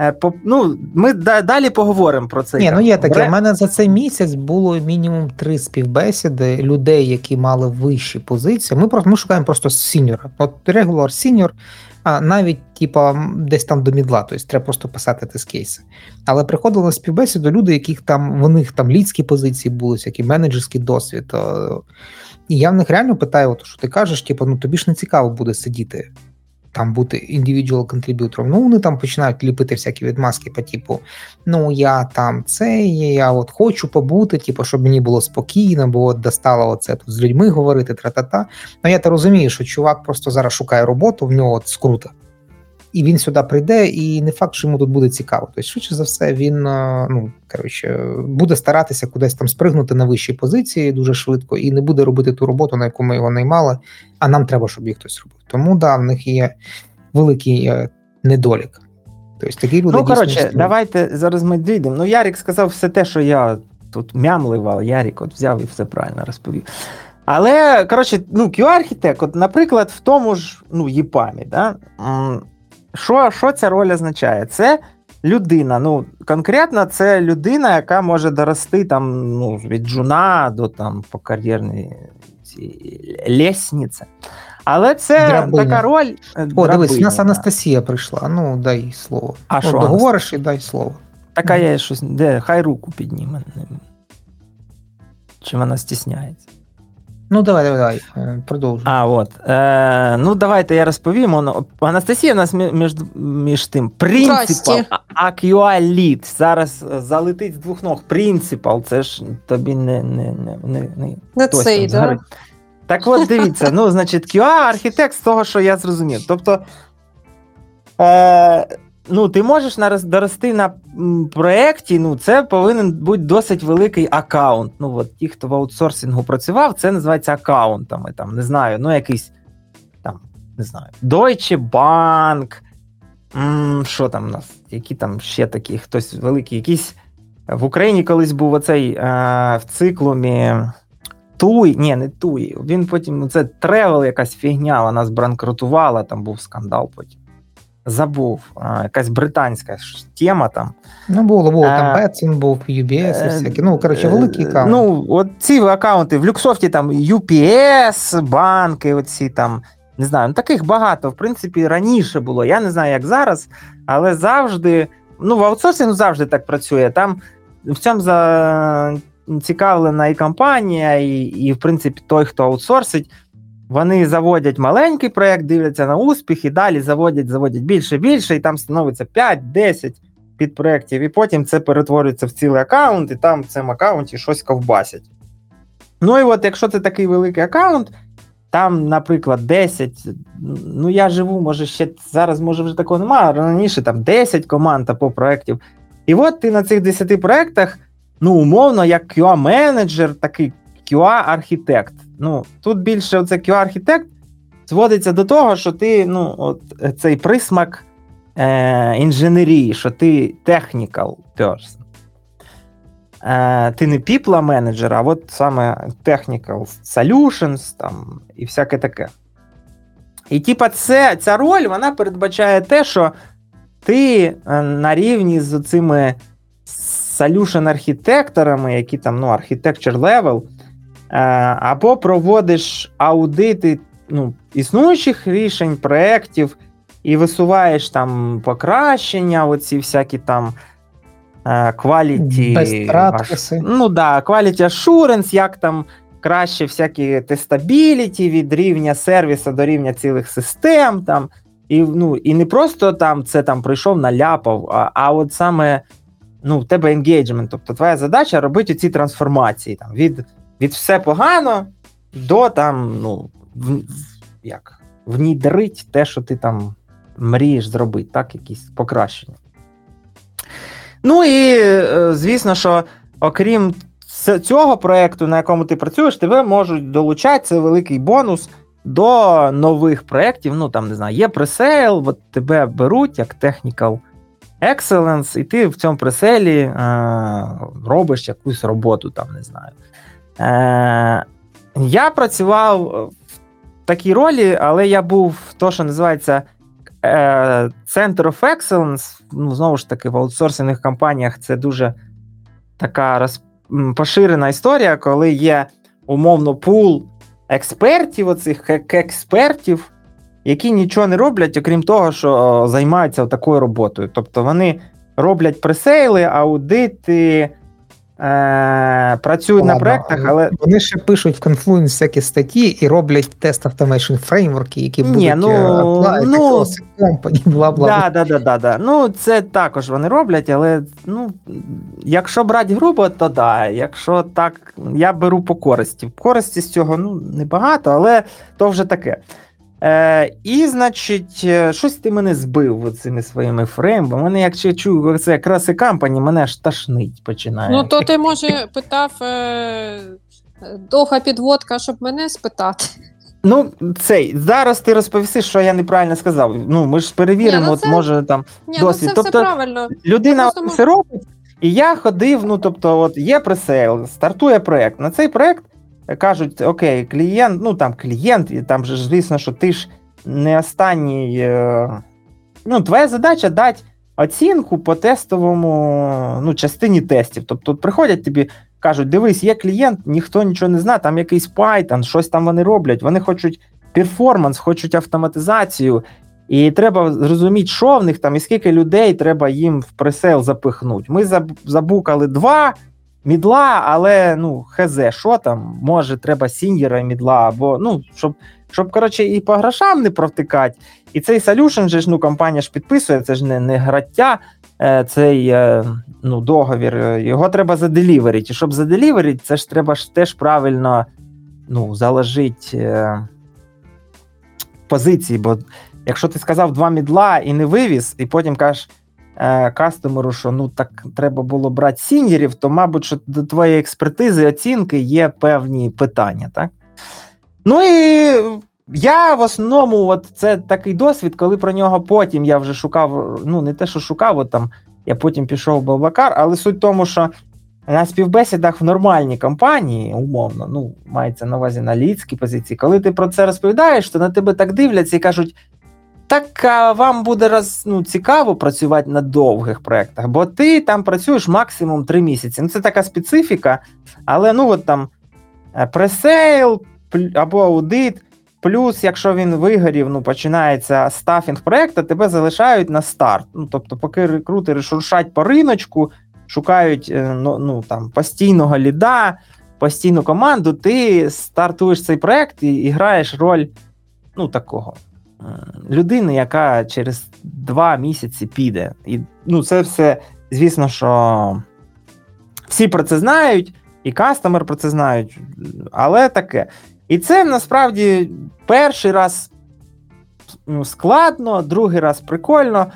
е, по- Ну, ми да- далі поговоримо про це. Ні, ну є таке. У мене за цей місяць було мінімум три співбесіди людей, які мали вищі позиції. Ми просто ми шукаємо просто сіньора. От regular сіньор, а навіть типа десь там до middle а, тобто треба просто писати тест-кейси. Але приходили на співбесіду люди, яких там в них там лідські позиції були, всякі менеджерський досвід. е, І я в них реально питаю, от, що ти кажеш, типу, ну тобі ж не цікаво буде сидіти там бути individual contributor ом. Ну, вони там починають ліпити всякі відмазки по типу: ну я там це, я от хочу побути, типу, щоб мені було спокійно, бо от достало оце тут з людьми говорити, тра-та-та. Ну я то розумію, що чувак просто зараз шукає роботу, в нього от скрута. І він сюди прийде, і не факт, що йому тут буде цікаво. Тобто, швидше за все, він е, ну коротше буде старатися кудись там спригнути на вищі позиції дуже швидко і не буде робити ту роботу, на яку ми його наймали. А нам треба, щоб їх хтось робив. Тому да, в них є великий е, недолік. Тобто такі люди Ну, коротше, давайте зараз ми дійдемо. Ну, Ярік сказав все те, що я тут мямлив, але Ярік от взяв і все правильно розповів. Але, коротше, ну, QA-архітект, от, наприклад, в тому ж ну, ЄПАМі, да? Що, що ця роль означає? Це людина. Ну, конкретно, це людина, яка може дорости там, ну, від джуна до там, по кар'єрній лісниці. Але це Драбина. така роль. е, О, дивись, у нас. Анастасія прийшла. Ну, дай слово. А що договориш і дай слово. Така я щось, де, хай руку підніме. Чи вона стісняється? Ну, давай, давай, давай, е, продовжуй. А, от. Е, ну, давайте я розповім. Анастасія у нас між, між тим. Принципал, Lead. Зараз залетить з двох ног. Принципал, це ж тобі не, не, не, не, не Не цей, да? Так от дивіться, ну, значить, QA архітект з того, що я зрозумів. Тобто, е, ну, ти можеш нарос- дорости на проєкті, ну, це повинен бути досить великий аккаунт. Ну, от ті, хто в аутсорсингу працював, це називається аккаунтами. Там, не знаю, ну, якийсь там, не знаю, Deutsche Bank. Що там у нас? Які там ще такі, хтось великий, якийсь. В Україні колись був оцей е, в циклумі Туй, ні, не Туй. Він потім, ну, це тревел, якась фігня, вона збранкрутувала, там був скандал потім. Забув, якась британська тема там. Ну, було, було. Там Бетсін був, UBS, і Е, всякі. Ну, коротше, е, великий аккаунт. Ну, от ці аккаунти в Люксофті там UPS, банки, оці там, не знаю, ну таких багато. В принципі, раніше було. Я не знаю, як зараз, але завжди, ну, в аутсорсингу завжди так працює. Там в цьому зацікавлена і компанія, і, і, в принципі, той, хто аутсорсить. Вони заводять маленький проект, дивляться на успіх, і далі заводять, заводять більше, більше, і там становиться 5-10 підпроєктів, і потім це перетворюється в цілий аккаунт, і там в цьому аккаунті щось ковбасять. Ну і от, якщо це такий великий аккаунт, там, наприклад, 10. Ну, я живу, може, ще зараз, може, вже такого немає, раніше там 10 команд або проєктів. І от ти на цих 10 проєктах, ну, умовно, як QA-менеджер, такий QA-архітект. Ну, тут більше оце QA-архітект зводиться до того, що ти ну, от цей присмак е, інженерії, що ти technical person. Е, Ти не people менеджер, а от саме technical solutions там, і всяке таке. І, типа, це, ця роль вона передбачає те, що ти е, на рівні з цими solution архітекторами, які там ну, architecture level, е, або проводиш аудити ну, існуючих рішень, проєктів, і висуваєш там покращення, оці всякі там quality, Best ну да, quality assurance, як там краще всякі тестабіліті від рівня сервісу до рівня цілих систем. там, І ну, і не просто там це там прийшов, наляпав, а, а от саме ну, в тебе engagement, тобто твоя задача робити ці трансформації там, від від все погано до там, ну, в, як, внідрить те, що ти там мрієш зробити, так, якісь покращення. Ну і е, звісно, що окрім цього проєкту, на якому ти працюєш, тебе можуть долучати це великий бонус до нових проєктів. Ну, там, не знаю, є пресейл, от тебе беруть як Technical Excellence, і ти в цьому преселі е, робиш якусь роботу, там, не знаю. Е, Я працював в такій ролі, але я був то, що називається. Е, Center of Excellence, ну, знову ж таки, в аутсорсинних компаніях це дуже така роз... поширена історія, коли є умовно пул експертів, оцих експертів, які нічого не роблять, окрім того, що займаються такою роботою. Тобто вони роблять пресейли, аудити, е, працюють, ладно, на проектах, але. Вони ще пишуть в Confluence всякі статті і роблять test automation фреймворки, які Ні, будуть ну, apply, ну, <laughs> бла бла. Да, да, да, да, да. Ну, це також вони роблять, але ну, якщо брати грубо, то да. Якщо так, я беру по користі. Користі з цього ну, небагато, але то вже таке. Е, І, значить, е, щось ти мене збив цими своїми фреймами. Мене, як я чую, це краси кампані, мене аж ташнить починає. Ну, то ти, може, питав е, довга підводка, щоб мене спитати. Ну, цей, зараз ти розповіси, що я неправильно сказав. Ну, ми ж перевіримо, Ні, ну от це- може там Ні, Досвід. ну це Тобто- все правильно. людина Я просто це робить. І я ходив, ну тобто, от є пресейл, стартує проект. На цей проект кажуть: окей, клієнт, ну там клієнт, і там же звісно, що ти ж не останній. е, Ну, твоя задача дати оцінку по тестовому ну, частині тестів. Тобто приходять тобі, кажуть, дивись, є клієнт, ніхто нічого не знає, там якийсь Python, щось там вони роблять. Вони хочуть перформанс, хочуть автоматизацію. І треба зрозуміти, що в них там, і скільки людей треба їм в пресейл запихнути. Ми забукали два мідла, але ну, хз, що там, може, треба сіньєра мідла, або ну, щоб, щоб коротше, і по грошам не провтикати. І цей solution же ж ну, компанія ж підписує, це ж не не граття, е, цей е, ну, договір, його треба заделіверити. І щоб заделіверити, це ж треба ж теж правильно ну, заложити е, позиції. Бо якщо ти сказав два мідла і не вивіз, і потім кажеш е, кастомеру, що ну так треба було брати сіньорів, то, мабуть, що до твоєї експертизи оцінки є певні питання, так? Ну і я в основному, от це такий досвід, коли про нього потім я вже шукав, ну не те, що шукав, от там я потім пішов в Балбакар, але суть в тому, що на співбесідах в нормальній компанії, умовно, ну, мається на увазі на лідській позиції, коли ти про це розповідаєш, то на тебе так дивляться і кажуть: так а вам буде роз, ну, цікаво працювати на довгих проєктах, бо ти там працюєш максимум 3 місяці. Ну, Це така специфіка, але ну от там пресейл або аудит. Плюс, якщо він вигорів, ну починається стафінг проєкту, тебе залишають на старт. Ну, Тобто, поки рекрутери шуршать по риночку, шукають ну, ну, там, постійного ліда, постійну команду, ти стартуєш цей проєкт і, і граєш роль ну, такого людини, яка через два місяці піде. І ну, це все, звісно, що всі про це знають, і кастомер про це знають, але таке. І це насправді перший раз ну, складно, другий раз прикольно,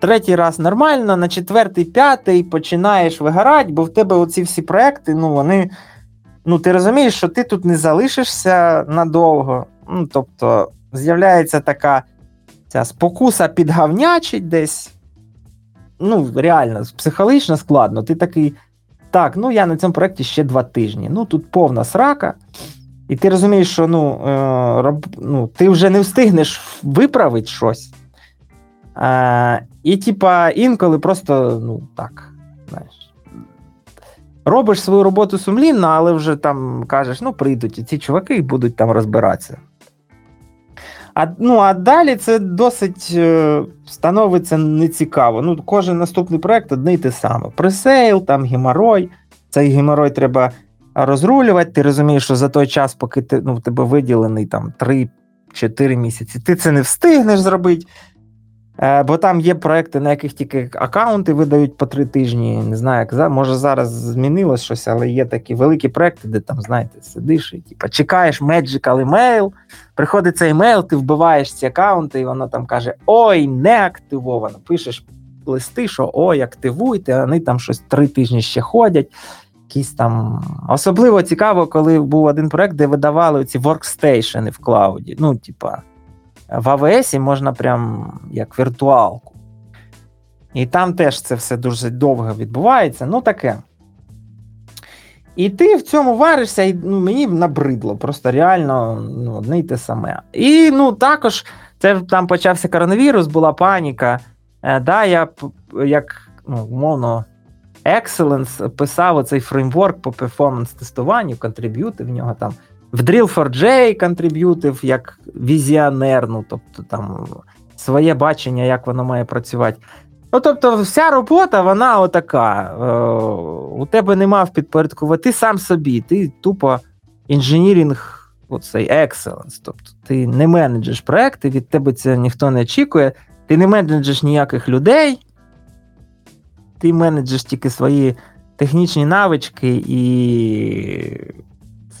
третій раз нормально, на четвертий, п'ятий починаєш вигорати, бо в тебе оці всі проекти, ну вони. Ну, ти розумієш, що ти тут не залишишся надовго. Ну, тобто, з'являється така ця спокуса підгавнячить десь. Ну, реально, психологічно складно. Ти такий. Так, ну я на цьому проєкті ще два тижні. Ну, тут повна срака. І ти розумієш, що ну, е, роб, ну, ти вже не встигнеш виправити щось. Е, і, типа, інколи просто, ну, так, знаєш. Робиш свою роботу сумлінно, але вже там кажеш, ну, прийдуть ці чуваки і будуть там розбиратися. А ну, а далі це досить е, становиться нецікаво. Ну, Кожен наступний проект одне й те саме. Пресейл, там геморой. Цей геморой треба розрулювати. Ти розумієш, що за той час, поки ти ну, тебе виділений там 3-4 місяці, ти це не встигнеш зробити. Е, бо там є проекти, на яких тільки аккаунти видають по три тижні. Не знаю, як може зараз змінилось щось, але є такі великі проекти, де там, знаєте, сидиш і типу, чекаєш Magical email, приходить цей емейл, ти вбиваєш ці аккаунти, і воно там каже: Ой, не активовано. Пишеш листи, що ой, активуйте, вони там щось три тижні ще ходять. Якісь там Особливо цікаво, коли був один проект, де видавали ці воркстейшени в клауді. Ну, типа в АВС можна прям як віртуалку. І там теж це все дуже довго відбувається. Ну таке. І ти в цьому варишся, і ну, мені набридло, просто реально ну, одне й те саме. І ну, також це там почався коронавірус, була паніка. Е, да, Я як ну, умовно, Excellence писав оцей фреймворк по перформанс-тестуванню, контриб'юти в нього там в Drill4J контриб'ютив як візіонер, ну тобто там своє бачення, як воно має працювати. Ну, тобто, вся робота, вона отака. Е, у тебе нема підпорядкувати, ти сам собі, ти тупо інженірінг, оцей excellence. Тобто ти не менеджеш проекти, від тебе це ніхто не очікує, ти не менеджеш ніяких людей, ти менеджеш тільки свої технічні навички і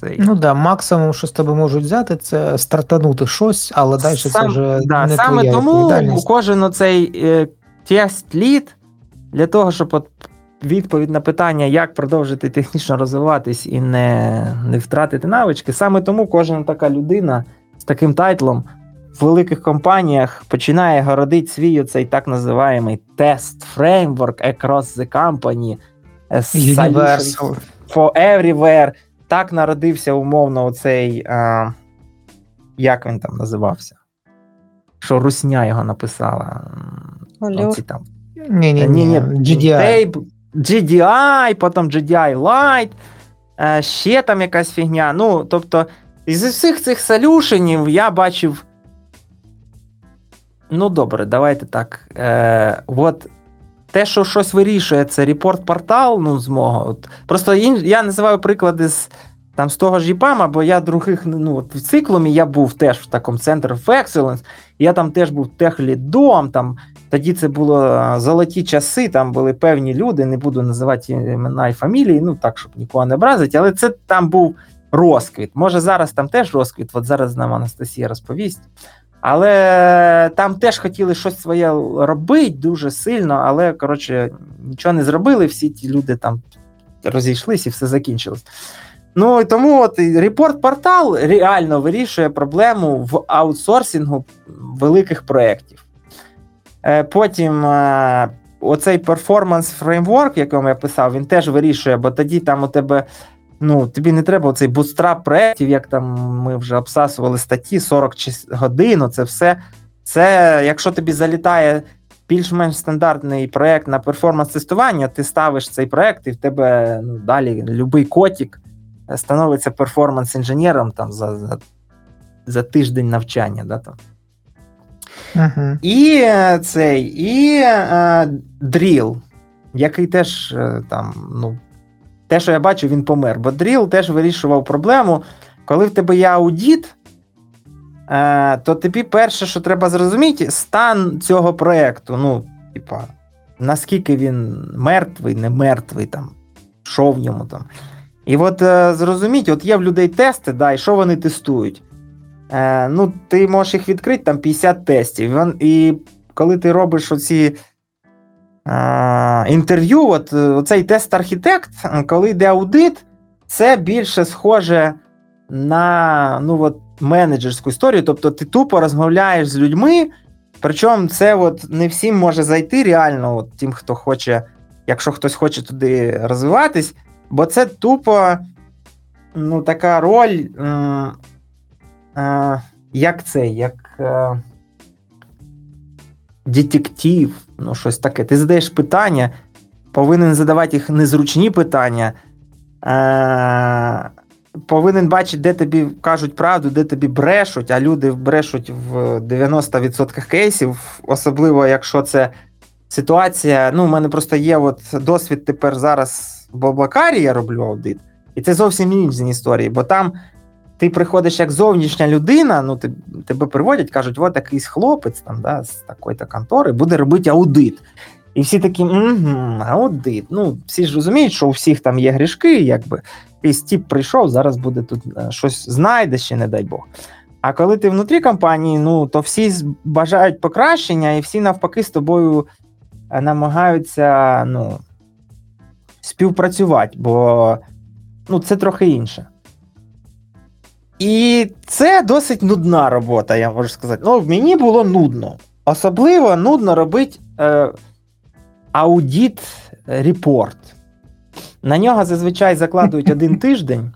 цей. Ну да, максимум, що з тебе можуть взяти, це стартанути щось, але далі Сам, це вже да, не саме твоя тому кожен оцей е, test lead для того, щоб от відповідь на питання, як продовжити технічно розвиватись і не не втратити навички. Саме тому кожна така людина з таким тайтлом в великих компаніях починає городити свій оцей так називаємий тест фреймворк across the company. Universal. For everywhere так народився умовно оцей. А, Як він там називався? Що Русня його написала. Оці там. Ні, ні, ні, GDI. GDI, потім GDI Lite, ще там якась фігня. Ну, тобто, із усіх цих солюшенів я бачив. Ну, добре, давайте так. Е, От те, що щось вирішує, це ReportPortal, ну, з. От, Просто я називаю приклади з там з того ж EPAM а, бо я других ну, от в циклумі я був теж в такому Center of Excellence, я там теж був техлідом, там тоді це було золоті часи, там були певні люди, не буду називати імена і фамілії, ну так, щоб нікого не образити, але це там був розквіт. Може, зараз там теж розквіт, от зараз нам Анастасія розповість. Але там теж хотіли щось своє робити дуже сильно, але коротше нічого не зробили. Всі ті люди там розійшлись і все закінчилось. Ну і тому от ReportPortal реально вирішує проблему в аутсорсингу великих проєктів. Е, потім е, оцей performance framework, якому я писав, він теж вирішує, бо тоді там у тебе. Ну, тобі не треба цей bootstrap проєктів, як там ми вже обсасували статті 40 годин, це все. Це, якщо тобі залітає більш-менш стандартний проєкт на перформанс-тестування, ти ставиш цей проєкт, і в тебе ну, далі будь-який котик становиться перформанс-інженером там за за, за тиждень навчання. Да, там. Uh-huh. І е, цей, і е, Drill, який теж е, там, ну, те, що я бачу, він помер. Бо Drill теж вирішував проблему, коли в тебе є аудіт, е, то тобі перше, що треба зрозуміти, стан цього проєкту. Ну, типа, наскільки він мертвий, не мертвий, там, що в ньому там. І от е, зрозуміть, от є в людей тести, да, і що вони тестують. Е, ну, Ти можеш їх відкрити, там 50 тестів. І коли ти робиш оці інтерв'ю, от е, оцей тест-архітект, е, коли йде аудит, це більше схоже на ну, от, менеджерську історію. Тобто ти тупо розмовляєш з людьми, причому це от не всім може зайти реально, от, тим, хто хоче, якщо хтось хоче туди розвиватись, бо це тупо ну, така роль, м, е, як це, як е, детектив, ну, щось таке. Ти задаєш питання, повинен задавати їх незручні питання. Е, повинен бачити, де тобі кажуть правду, де тобі брешуть, а люди брешуть в 90% кейсів, особливо якщо це ситуація. Ну, у мене просто є от досвід тепер зараз в Облакарі, я роблю аудит, і це зовсім інші історії, бо там ти приходиш як зовнішня людина, ну ти, тебе приводять, кажуть, от якийсь хлопець там, да, з такої-то контори буде робити аудит. І всі такі, угу, аудит. Ну, всі ж розуміють, що у всіх там є грішки, якби. Якийсь тіп прийшов, зараз буде тут е, щось знайде ще, не дай Бог. А коли ти внутрі компанії, ну то всі бажають покращення, і всі навпаки з тобою е, намагаються ну, співпрацювати, бо ну, це трохи інше. І це досить нудна робота, я можу сказати. Ну, мені було нудно. Особливо нудно робити е, audit report. На нього зазвичай закладують <laughs> один тиждень.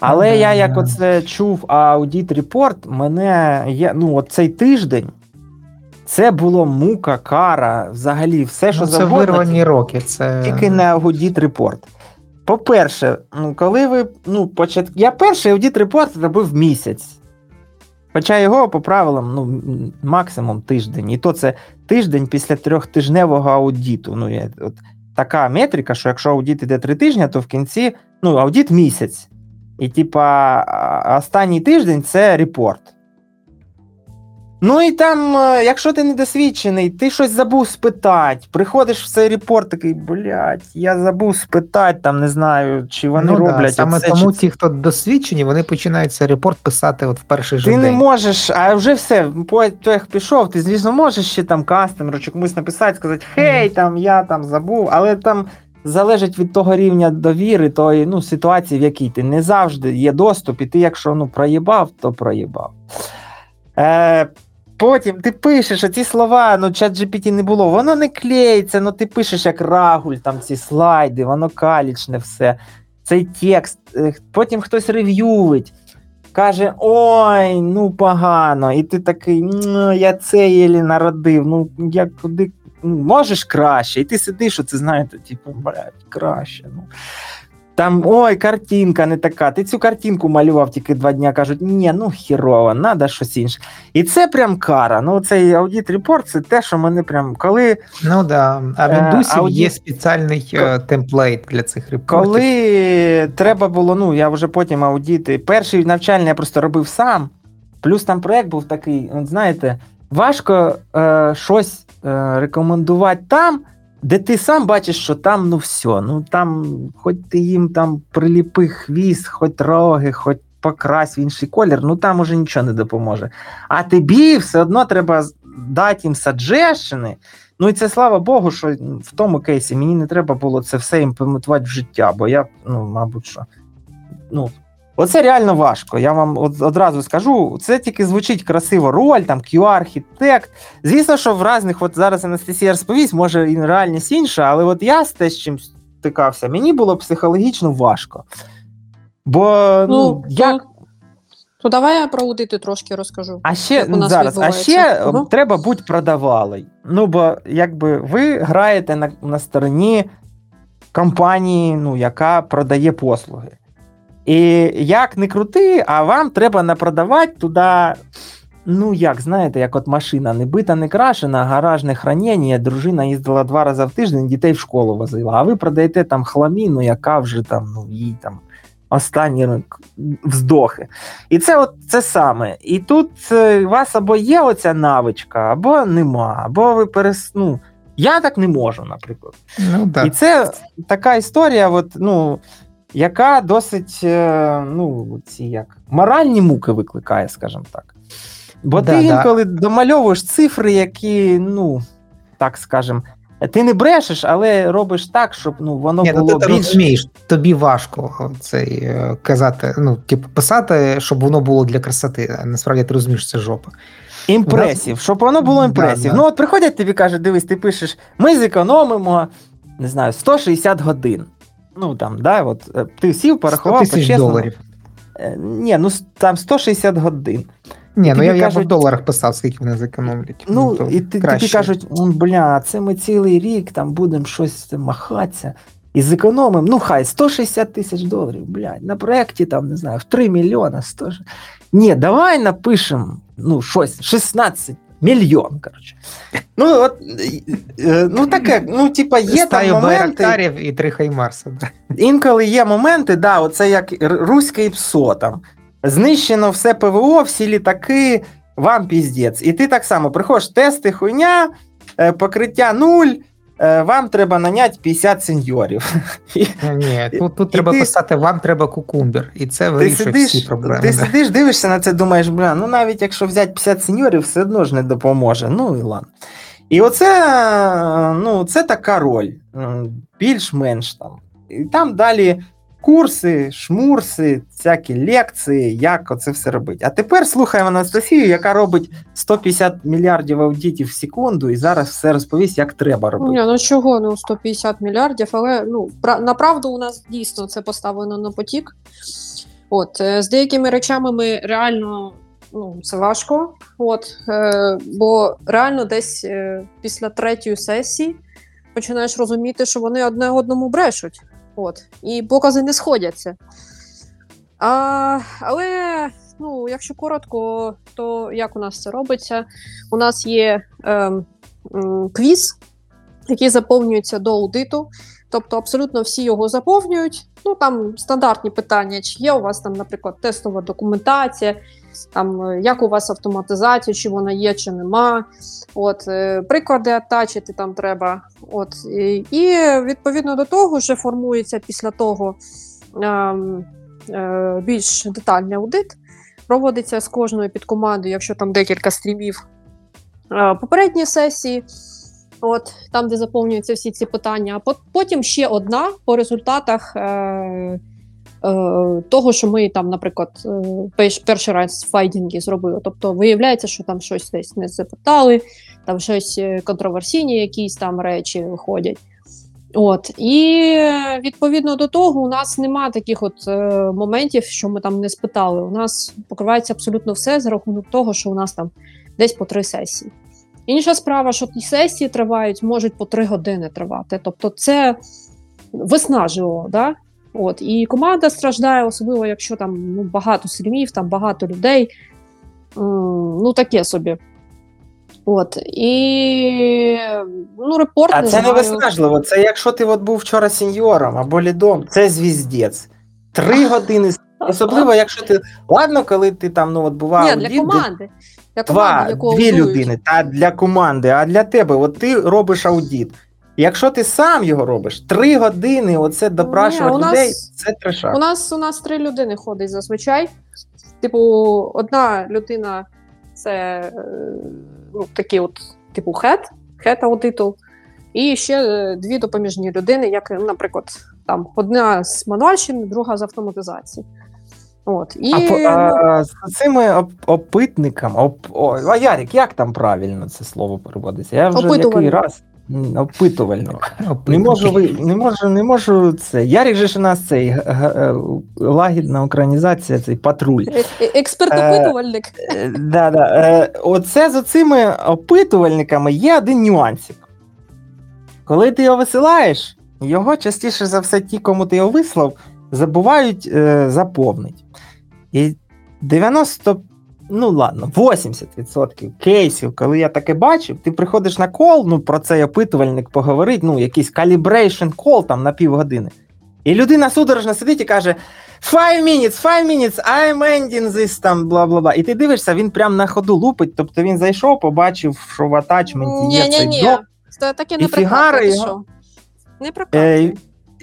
Але Ну, я, як оце чув audit report, мене є, ну, от цей тиждень це було мука, кара, взагалі, все, що Ну, це завгодно. вирвані роки. Це... Тільки не audit report. По-перше, ну, коли ви. Ну, почат... Я перший audit report робив місяць. Хоча його по правилам ну, максимум тиждень. І то це тиждень після трьохтижневого аудіту. Ну, є, от така метрика, що якщо аудіт іде три тижні, то в кінці ну, аудіт місяць. І, типа, останній тиждень це репорт. Ну і там, е, якщо ти недосвідчений, ти щось забув спитати. Приходиш в цей репорт, такий, блядь, я забув спитати, там не знаю, чи вони ну, да, роблять. саме оце, тому чи ті, хто досвідчені, вони починають цей репорт писати от в перший же Ти не можеш, а вже все, потяг пішов, ти, звісно, можеш ще там кастомеру чи комусь написати, сказати, хей, там я там забув, але там залежить від того рівня довіри, тої ну, ситуації, в якій ти не завжди є доступ, і ти, якщо ну, проїбав, то проїбав. Е, потім ти пишеш, ці слова, ну, чат GPT не було, воно не клеїться, ну ти пишеш як рагуль, там ці слайди, воно калічне все. Цей текст, е, потім хтось рев'ювить каже: Ой, ну погано. І ти такий, «Ну, я це єлі народив. Ну, я куди ну, можеш краще. І ти сидиш, оце знаєте, типу, блядь, краще. Ну. Там, ой, картинка не така. Ти цю картинку малював тільки два дні, кажуть, ні, ну хірово, треба щось інше. І це прям кара. Ну, цей аудіт репорт це те, що мене прям коли. Ну да. А в Е, індусі аудіт- є спеціальний е, темплейт для цих репортів. Коли треба було, ну я вже потім аудіти. Перший навчальний я просто робив сам. Плюс там проект був такий, от знаєте, важко е, щось е, рекомендувати там, де ти сам бачиш, що там ну все. Ну там, хоч ти їм там приліпи хвіст, хоч роги, хоч покрась в інший колір, ну там уже нічого не допоможе. А тобі все одно треба дати їм саджешини. Ну і це слава Богу, що в тому кейсі мені не треба було це все імплементувати в життя, бо я, ну, мабуть, що. Ну, оце реально важко. Я вам од- одразу скажу. Це тільки звучить красиво роль, там QR-архітект. Звісно, що в різних, от зараз Анастасія розповість, може і реальність інша, але от я з те, з чим стикався, мені було психологічно важко. Бо ну, як то, давай я про аудити трошки розкажу. а ще у нас зараз, а ще е, треба бути продавалий. Ну, бо якби ви граєте на, на стороні компанії, ну, яка продає послуги. І як не крути, а вам треба напродавати туди. Ну, як знаєте, як от машина не бита, не крашена, гаражне хранення, дружина їздила два рази в тиждень, дітей в школу возила, а ви продаєте там хламіну, яка вже там, ну, їй там останні вздохи. І це от це саме. І тут е, у вас або є оця навичка, або нема, або ви перес, ну, Я так не можу, наприклад. Ну І це така історія, от, ну, яка досить е, ну, ці як, моральні муки викликає, скажімо так. Бо Да, ти да. інколи домальовуєш цифри, які, ну, так скажемо, ти не брешеш, але робиш так, щоб ну, воно Ні, ну було ти більш. розумієш, тобі важко цей е, казати, ну, типу, писати, щоб воно було для красоти. А насправді ти розумієш, це жопа. Імпресів, щоб воно було Да, імпресів. да. Ну, от приходять тобі кажуть, дивись, ти пишеш, ми зекономимо, не знаю, 160 годин. Ну там, да, от е, ти сів, 100 порахував тисяч по-чесному. доларів. Е, Ні, ну там 160 годин. Ні, ну я, я б в доларах писав, скільки вони зекономлять. Ну, то і ти, тобі кажуть, бля, це ми цілий рік там будемо щось махатися і зекономимо. Ну, хай 160 тисяч доларів, блядь, на проєкті там, не знаю, в 3 мільйона. 100... Ні, давай напишемо ну, щось, 16 мільйон, коротше. Ну, от, е, е, ну таке, ну, типа, є там моменти. і три хаймарса. Да. Інколи є моменти, да, оце як руський руське ПСО там. Знищено все ПВО, всі літаки, вам піздець. І ти так само приходиш, тести, хуйня, е, покриття нуль, вам треба наняти 50 сеньорів. <laughs> Ні, тут, тут І треба ти- писати, вам треба кукумбер, і це ти вирішує всі проблеми. ти да. сидиш, дивишся на це, думаєш, бля, ну навіть якщо взяти 50 сеньорів, все одно ж не допоможе. Ну і ладно. І оце, е, ну, це така роль, більш-менш там. І там далі курси, шмурси, всякі лекції, як оце все робить. А тепер слухаємо Анастасію, яка робить 150 мільярдів аудитів в секунду, і зараз все розповість, як треба робити. Ні, ну чого, ну 150 мільярдів, але ну, пра- направду у нас дійсно це поставлено на потік. От, е, з деякими речами ми реально ну, це важко. От, е, бо реально десь е, після третьої сесії починаєш розуміти, що вони одне одному брешуть. От, і покази не сходяться. А, але, ну, якщо коротко, то як у нас це робиться? У нас є ем, м, квіз, який заповнюється до аудиту. Тобто абсолютно всі його заповнюють. Ну там стандартні питання, чи є у вас там, наприклад, тестова документація, там е, як у вас автоматизація, чи вона є, чи нема. От е, приклади атачити там треба. От і, відповідно до того вже формується після того ем, е, більш детальний аудит. Проводиться з кожною підкомандою, якщо там декілька стрімів попередні сесії. От там, де заповнюються всі ці питання, а потім ще одна по результатах того, що ми там, наприклад, е, перший раз файдінги зробили. Тобто виявляється, що там щось десь не запитали, там щось е, контроверсійні якісь там речі виходять. От і е, відповідно до того, у нас нема таких от е, моментів, що ми там не спитали. У нас покривається абсолютно все за рахунок того, що у нас там десь по три сесії. Інша справа, що ті сесії тривають, можуть по три години тривати. Тобто, це виснажливо, да? От і команда страждає, особливо якщо там ну, багато стрімів, там багато людей. Ну, таке собі. От і ну, репорт А не це не виснажливо. Це якщо ти от був вчора сеньором або лідом, це звіздець. Три <laughs> години. Особливо, якщо ти. Ладно, коли ти там ну, от бував. Ні, для лід, команди. Для Два, команди, яку дві людини, та для команди, а для тебе, от ти робиш аудит. Якщо ти сам його робиш, три години оце допрашувати Ні, у нас- людей, це трешак. У нас у нас три людини ходить зазвичай. Типу, одна людина це е, ну, такий от, типу, хет, хет аудиту, і ще е, дві допоміжні людини, як, наприклад, там одна з мануальщини, друга з автоматизації. От. І, А, по- ну, а, з цими оп- опитниками, оп, о, а Ярік, як там правильно це слово переводиться? Я вже який Опитувальник. раз <laughs> опитувальник. Не можу ви, не можу, не можу це. Ярік же ж у нас цей г- г- е, лагідна українізація, цей патруль. е- е- експерт-опитувальник. Е, Да, да. Е, Оце з цими опитувальниками є один нюансик. Коли ти його висилаєш, його частіше за все, ті, кому ти його вислав, забувають е, заповнити. І 90, ну ладно, 80% кейсів, коли я таке бачив, ти приходиш на кол, ну про цей опитувальник поговорить, ну, якийсь calibration call там на півгодини. І людина судорожно сидить і каже: Five minutes, five minutes, I'm ending this, там, бла бла бла. І ти дивишся, він прям на ходу лупить. Тобто він зайшов, побачив, що в атачменті є цей док. Це таке не прокатує, його-? Не прокатує. Е,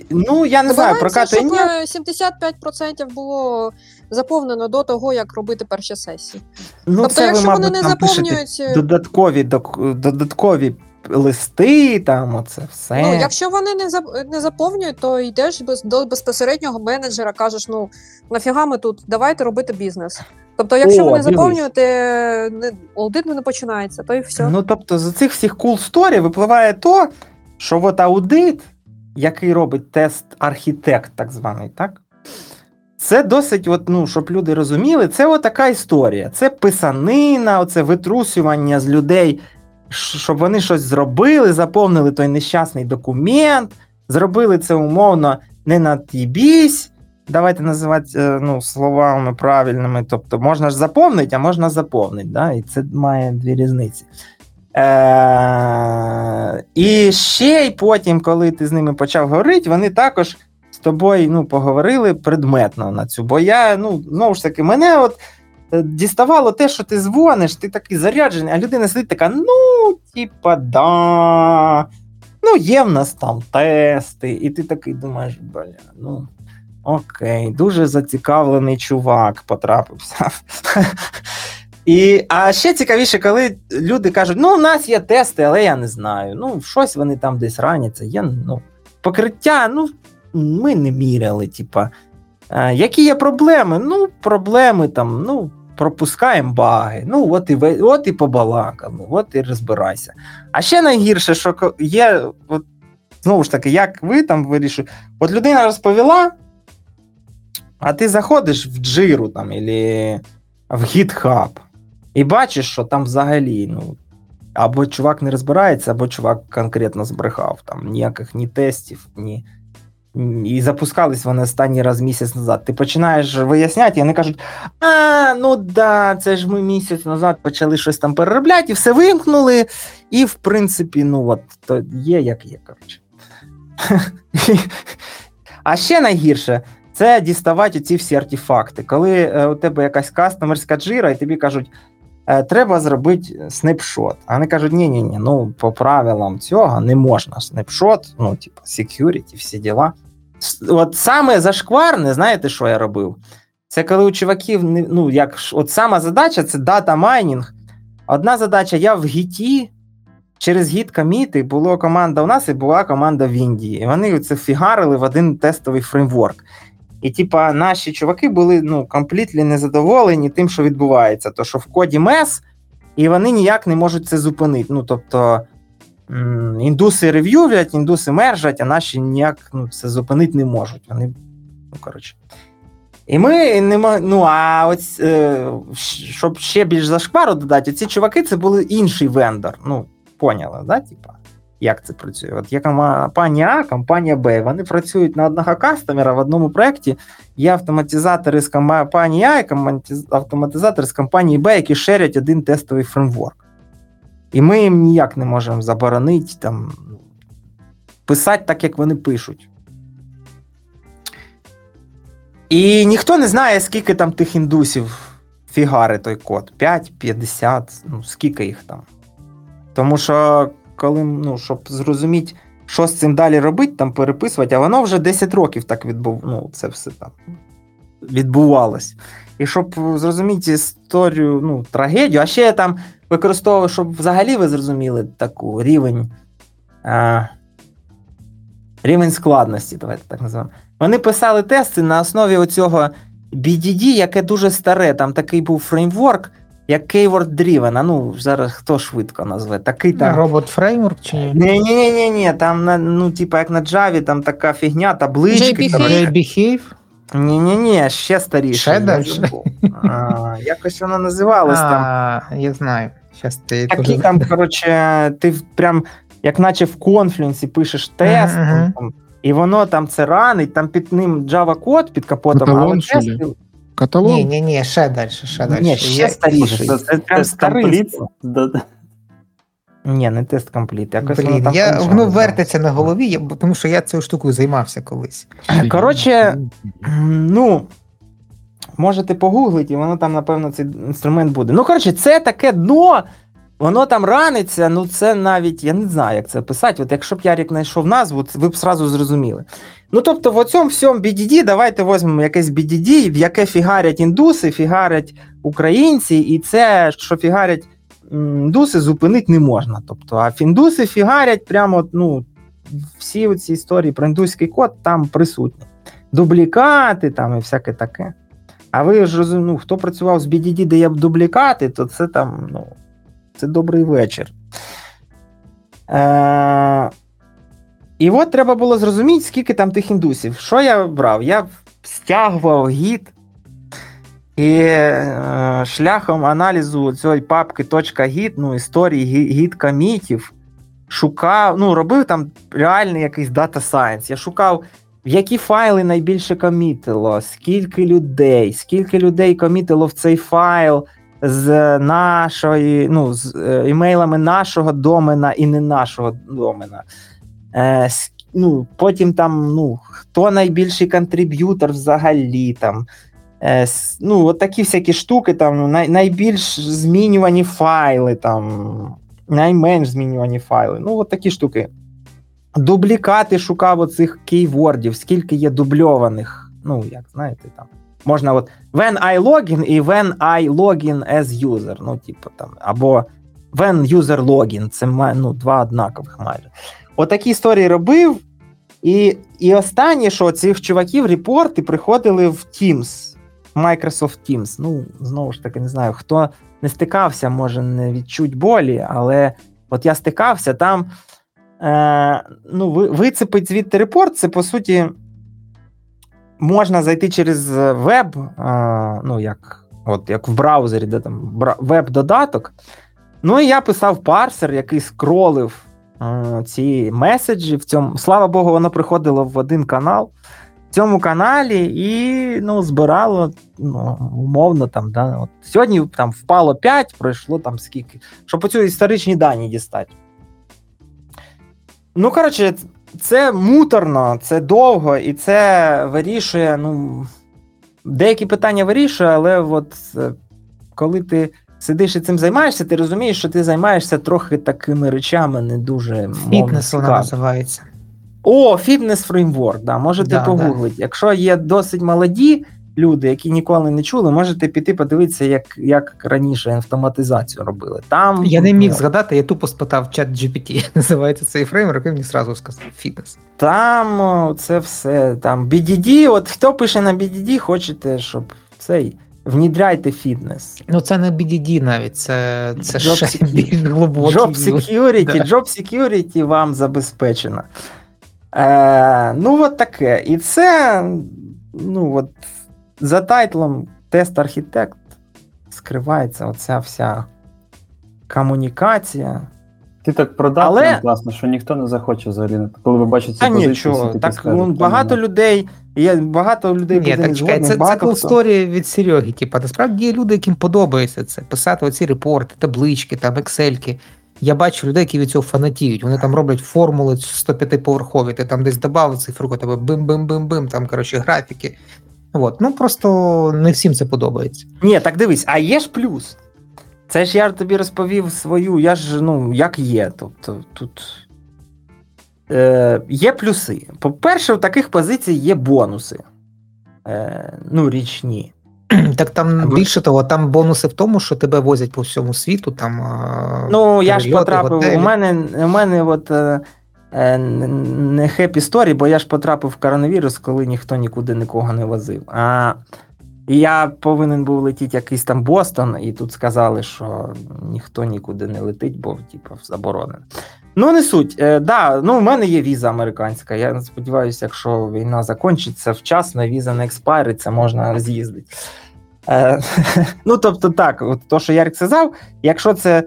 ну, я не знаю, е, 75% було заповнено до того, як робити перші сесії. Ну, тобто, це ви, якщо мабуть, вони не заповнюють, е, додаткові, додаткові листи, там оце все. Ну, якщо вони не зап- не заповнюють, то йдеш без до безпосереднього менеджера, кажеш: ну нафіга ми тут, давайте робити бізнес. Тобто, якщо О, ви не заповнюєте, не аудит не починається, то і все. Ну, тобто, з цих всіх cool story випливає то, що от аудит, який робить тест архітект, так званий, так? Це досить, от, ну, щоб люди розуміли, це така історія. Це писанина, оце витрусювання з людей, щоб вони щось зробили, заповнили той нещасний документ, зробили це умовно не на тібісь. Давайте називати е, ну, словами правильними. Тобто можна ж заповнити, а можна заповнити. Да? І це має дві різниці. Е- і ще й потім, коли ти з ними почав говорити, вони також з тобою ну, поговорили предметно на цю. Бо я, ну, знову ж таки, мене от е, діставало те, що ти дзвониш, ти такий заряджений, а людина сидить така: ну, типа, да. Ну, є в нас там тести, і ти такий думаєш, бля, ну. Окей, дуже зацікавлений чувак потрапився. І, а ще цікавіше, коли люди кажуть, ну, у нас є тести, але я не знаю. Ну, щось вони там десь раняться. Є, ну, покриття, ну, ми не міряли, типа. Які є проблеми? Ну, проблеми там, ну, пропускаємо баги. Ну, от і, от і побалакали, от і розбирайся. А ще найгірше, що є, от, знову ж таки, як ви там вирішуєте, от людина розповіла, а ти заходиш в джиру там, або в GitHub, і бачиш, що там взагалі, ну, або чувак не розбирається, або чувак конкретно збрехав. Там ніяких ні тестів, ні. І запускались вони останній раз місяць назад. Ти починаєш виясняти, і вони кажуть: а, ну да, це ж ми місяць назад почали щось там переробляти, і все вимкнули. І, в принципі, ну от, то є як є, коротше. А ще найгірше це діставати ці всі артефакти. Коли е, у тебе якась кастомерська джира, і тобі кажуть, треба зробити снапшот. А вони кажуть, ні, ні, ні, ну по правилам цього не можна снапшот, ну, типу, security, всі діла. От саме зашкварне, знаєте, що я робив? Це коли у чуваків, ну, як от сама задача це дата майнінг. Одна задача, я в Git і. Через git коміти була команда у нас і була команда в Індії. І вони це фігарили в один тестовий фреймворк. І, типа, наші чуваки були ну, комплітлі незадоволені тим, що відбувається. То, що в коді MES, і вони ніяк не можуть це зупинити. Ну, тобто, індуси рев'ювлять, індуси мержать, а наші ніяк ну, це зупинити не можуть. Вони, ну, коротше. І ми не мо- ну, а ось, е, щоб ще більш зашквару додати, ці чуваки це були інший вендор. Ну, поняли, да? Типа, як це працює? От є компанія А, компанія Б. Вони працюють на одного кастомера в одному проєкті. Є автоматизатори з компанії А і автоматизатори з компанії Б, які шерять один тестовий фреймворк. І ми їм ніяк не можемо заборонити там, писати так, як вони пишуть. І ніхто не знає, скільки там тих індусів фігари той код. 5, 50, ну скільки їх там. Тому що, коли, ну, щоб зрозуміти, що з цим далі робити, там переписувати, а воно вже 10 років так відбув, ну, це все там відбувалось. І щоб зрозуміти історію, ну, трагедію, а ще я там використовував, щоб взагалі ви зрозуміли таку рівень. А, рівень складності, давайте так називаємо. Вони писали тести на основі оцього BDD, яке дуже старе. Там такий був фреймворк, як Keyword Driven. А ну, зараз хто швидко назве? Такий там. Робот фреймворк чи ні? Ні, ні, ні, ні, там на- ну, типа як на Java, там така фігня, таблички. JBehave? Ні, ні, ні, ще старіше. Ще? А, Якось воно називалось там. А, я знаю. Щас ти Такі там, коротше, ти прям, як наче в конфлюенсі пишеш тест, там, і воно там це ранить, там під ним Java код під капотом, Каталон, але тест? Каталог? Ні, ні, ні, ще далі, ще далі. ні, ще Я- старіше. Це, це прям компліт. Ні, не тест компліт. Якось Блін, там я, воно називається. вертиться на голові, я, тому що я цією штукою займався колись. Коротше, Ну, можете погуглити, і воно там, напевно, цей інструмент буде. Ну, коротше, це таке дно. Воно там раниться, ну це навіть, я не знаю, як це писати. От якщо б Ярік знайшов назву, ви б сразу зрозуміли. Ну, тобто, в цьому всьому BDD, давайте візьмемо якесь BDD, в яке фігарять індуси, фігарять українці, і це, що фігарять індуси, зупинити не можна. Тобто, а індуси фігарять прямо, ну, всі ці історії про індуський код там присутні. Дублікати там і всяке таке. А ви ж розумієте, ну, хто працював з BDD, де є дублікати, то це там, ну, це добрий вечір. Е- і от треба було зрозуміти, скільки там тих індусів. Що я брав? Я стягував гід і е, шляхом аналізу цієї папки .git, ну, історії гід комітів, шукав, ну, робив там реальний якийсь data science. Я шукав, в які файли найбільше комітило, скільки людей, скільки людей комітило в цей файл з нашої, ну, з е, імейлами нашого домена і не нашого домена. Е, ну, Потім там, ну, хто найбільший контриб'ютор взагалі там. Е, ну, от такі всякі штуки, там, ну, най, найбільш змінювані файли, там, найменш змінювані файли. Ну, от такі штуки. Дублікати шукав оцих кейвордів, скільки є дубльованих. Ну, як знаєте, там. Можна от when I login і when I login as user. Ну, типу, там, або when user login. Це ну, два однакових майже. Отакі історії робив. І і останнє, що цих чуваків репорти приходили в Teams, Microsoft Teams. Ну, знову ж таки, не знаю, хто не стикався, може не відчуть болі, але от я стикався, там е, ну, вицепить звідти репорт, це по суті можна зайти через веб, е, ну, як от, як в браузері, де там веб-додаток. Ну і я писав парсер, який скролив ці меседжі. В цьому, Слава Богу, воно приходило в один канал. В цьому каналі і ну, збирало ну, умовно там. Да, от Сьогодні там впало 5, пройшло там скільки. Щоб оцю історичні дані дістати. Ну, коротше, це муторно, це довго, і це вирішує. ну, Деякі питання вирішує, але от е, коли ти сидиш і цим займаєшся, ти розумієш, що ти займаєшся трохи такими речами, не дуже Фітнес вона називається. О, фітнес фреймворк, да, можете да, погуглити. Да. Якщо є досить молоді люди, які ніколи не чули, можете піти подивитися, як як раніше автоматизацію робили. Там Я не міг згадати, я тупо спитав chat GPT, <laughs> називається цей фреймворк, і мені зразу сказав FitNesse. Там це все. Там BDD, от хто пише на BDD, хочете, щоб цей. Внідряйте FitNesse. Ну, це не BDD навіть, це це job ще більш глибокий. Job security, да. job security вам забезпечено. Е, Ну, от таке. І це, ну, от, за тайтлом test architect скривається оця вся комунікація. Ти так продав Але... класно, що ніхто не захоче взагалі. Коли ви бачите цю позицію, нічого, так скажуть, ну, багато не... людей, є багато людей Ні, так чекай, це, це історія від Сереги. Типа, насправді є люди, яким подобається це. Писати оці репорти, таблички, там, ексельки. Я бачу людей, які від цього фанатіють. Вони там роблять формули 105-поверхові, ти там десь додав цифру, тебе бим-бим-бим-бим, там, коротше, графіки. От. Ну просто не всім це подобається. Ні, так дивись, а є ж плюс. Це ж я тобі розповів свою, я ж ну, як є. Тобто тут е, є плюси. По-перше, в таких позицій є бонуси. Е, Ну, річні. <clears throat> Так там Або... більше того, там бонуси в тому, що тебе возять по всьому світу. там Ну, я ж потрапив. Готелі. У мене у мене от е не хеп сторі, бо я ж потрапив в коронавірус, коли ніхто нікуди нікого не возив. А я повинен був летіти якийсь там Бостон, і тут сказали, що ніхто нікуди не летить, бо типу, заборонено. Ну, не суть. Е, да, ну, У мене є віза американська. Я сподіваюся, якщо війна закінчиться вчасно, віза не експайриться, можна з'їздити. Е, <laughs> Ну, тобто, так, от то, що Ярик сказав, якщо це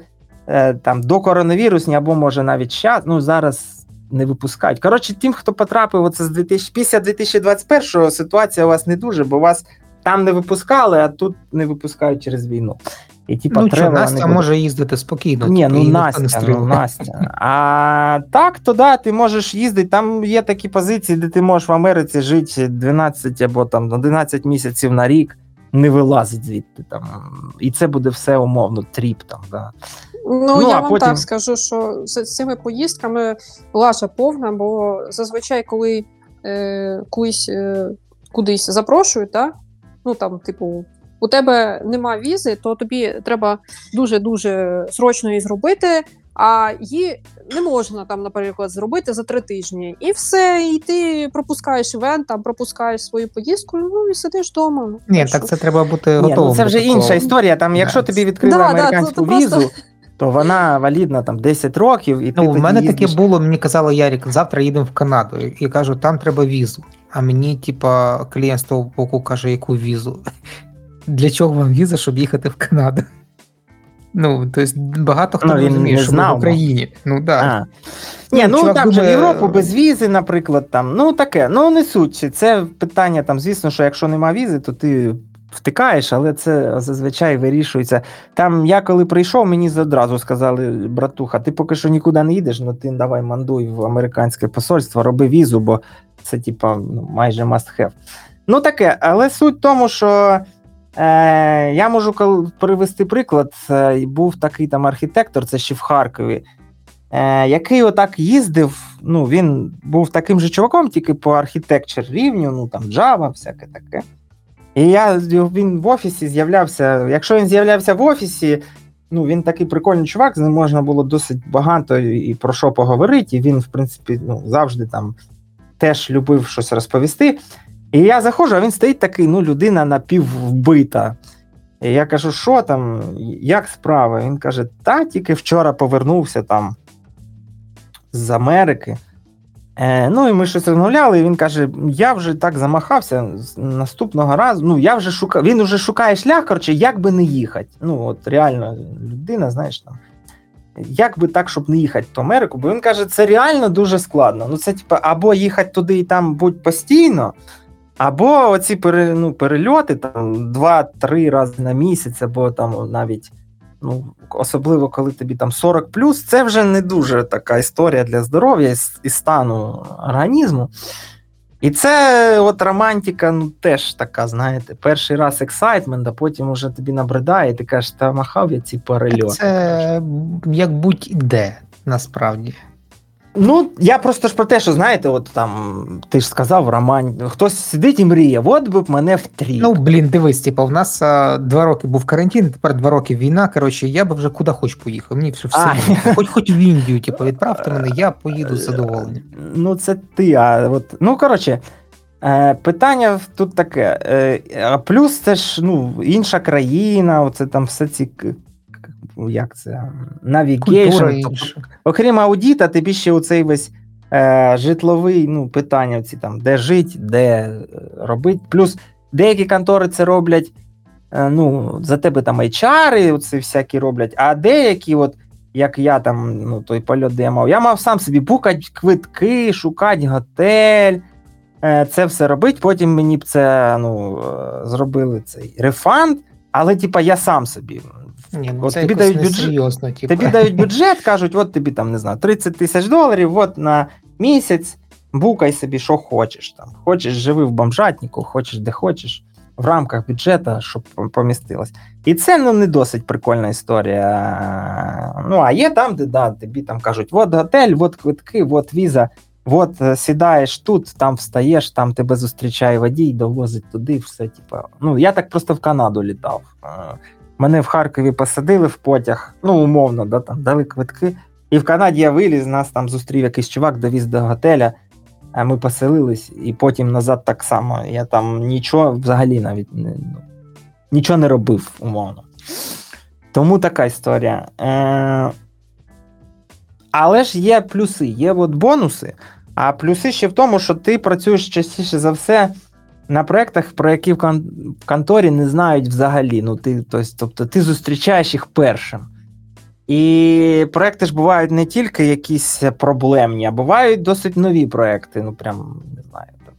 е, там до коронавірусні, або може навіть час, ну зараз не випускають. Коротше, тим, хто потрапив оце з 2000, після 2021-го, ситуація у вас не дуже, бо вас там не випускали, а тут не випускають через війну. І, типа, ну, треба, Настя не може їздити спокійно. Ні, ну Настя, ну Настя. А так, то да, ти можеш їздити. Там є такі позиції, де ти можеш в Америці жити 12 або там 11 місяців на рік, не вилазить звідти. там. І це буде все умовно, тріп там. да. Ну, Ну, я вам потім- так скажу, що з, цими поїздками лажа повна, бо зазвичай, коли е, кудись, е, кудись запрошують, так? ну там, типу, у тебе нема візи, то тобі треба дуже-дуже срочно її зробити, а її не можна там, наприклад, зробити за три тижні. І все, і ти пропускаєш івент, там пропускаєш свою поїздку, ну і сидиш вдома. Ні, так це треба бути Ні, ну це вже до інша історія. Там, якщо тобі відкрили Да, да, американську це- це просто- візу, то вона валідна там 10 років, і ти Ну, у мене таке було, мені казали, Ярік, завтра їдемо в Канаду. І кажу, там треба візу. А мені, типа, клієнт з того боку каже, яку візу? Для чого вам віза, щоб їхати в Канаду? Ну, тобто багато хто Ну, не розуміє, не що ми в Україні. Ну так. А. Ні, ну чувак там же в Європу без візи, наприклад, там, ну таке, ну не суть. Це питання, там, звісно, що якщо нема візи, то ти втикаєш, але це зазвичай вирішується. Там я коли прийшов, мені одразу сказали, братуха, ти поки що нікуди не їдеш, ну ти давай мандуй в американське посольство, роби візу, бо це, типа, ну, майже must have. Ну таке, але суть в тому, що. Е, я можу привести приклад. Е, був такий там архітектор, це ще в Харкові, е, який отак їздив. Ну, він був таким же чуваком, тільки по архітектчер рівню, ну там Java, всяке таке. І я, він в офісі з'являвся. Якщо він з'являвся в офісі, ну він такий прикольний чувак, з ним можна було досить багато і про що поговорити. І він, в принципі, ну, завжди там теж любив щось розповісти. І я заходжу, а він стоїть такий, ну, людина напіввбита. І я кажу, що там, як справа? Він каже: та тільки вчора повернувся там з Америки. Е, ну, і ми щось розмовляли, і він каже: я вже так замахався наступного разу. Ну, я вже шукав, він вже шукає шлях, коротше, як би не їхати. Ну, от реально, людина, знаєш там. Як би так, щоб не їхати в Америку, бо він каже, це реально дуже складно. Ну, це типу, або їхати туди і там будь постійно, або оці пере, ну, перельоти там два-три рази на місяць, або там навіть, ну, особливо коли тобі там 40 це вже не дуже така історія для здоров'я і, стану організму. І це от романтика, ну теж така, знаєте, перший раз excitement, а потім уже тобі набридає, і ти кажеш, та махав я ці перельоти. Це як будь-де, насправді. Ну, я просто ж про те, що знаєте, от там ти ж сказав, роман, хтось сидить і мріє, от би б мене в трій. Ну, блін, дивись, типа, в нас а, два роки був карантин, тепер два роки війна. Коротше, я би вже куди хоч поїхав. Мені все все. Хоч хоч в Індію, типу, відправте мене, я поїду з задоволенням. Ну, це ти. А от, ну, коротше, е, питання тут таке. Е, а плюс це ж ну, інша країна, оце там все ці. К- Як це? Navigation. інша. Окрім аудіта, тобі ще оцей весь е, житловий ну, питання, ці там, де жити, де е, робити. Плюс деякі контори це роблять. е, Ну, за тебе там HR, оці всякі роблять, а деякі, от, як я там, ну, той польот, де я мав, я мав сам собі букати квитки, шукати готель, е, це все робити. Потім мені б це ну, е, зробили цей рефанд, але типа я сам собі. Ні, ну От це тобі дають бюджет- несерйозно, типу. Тобі дають бюджет, кажуть, от тобі там не знаю, 30 тисяч доларів, от на місяць букай собі, що хочеш. Там. Хочеш, живи в бомжатнику, хочеш де хочеш, в рамках бюджету, щоб помістилось. І це ну, не досить прикольна історія. Ну, а є там, де да, тобі там кажуть: от готель, от квитки, от віза. От е, сідаєш тут, там встаєш, там тебе зустрічає водій, довозить туди, все. Типа. Ну, я так просто в Канаду літав. Мене в Харкові посадили в потяг, ну, умовно, да, там дали квитки. І в Канаді я виліз, нас там зустрів якийсь чувак, довіз до готеля, а ми поселились, і потім назад так само. Я там нічого взагалі навіть не, ну, нічого не робив, умовно. Тому така історія. Е, але ж є плюси, є от бонуси. А плюси ще в тому, що ти працюєш частіше за все на проєктах, про які в кон- конторі не знають взагалі. Ну, ти, тобто, тобто ти зустрічаєш їх першим. І проекти ж бувають не тільки якісь проблемні, а бувають досить нові проекти. Ну, прям не знаю. Там,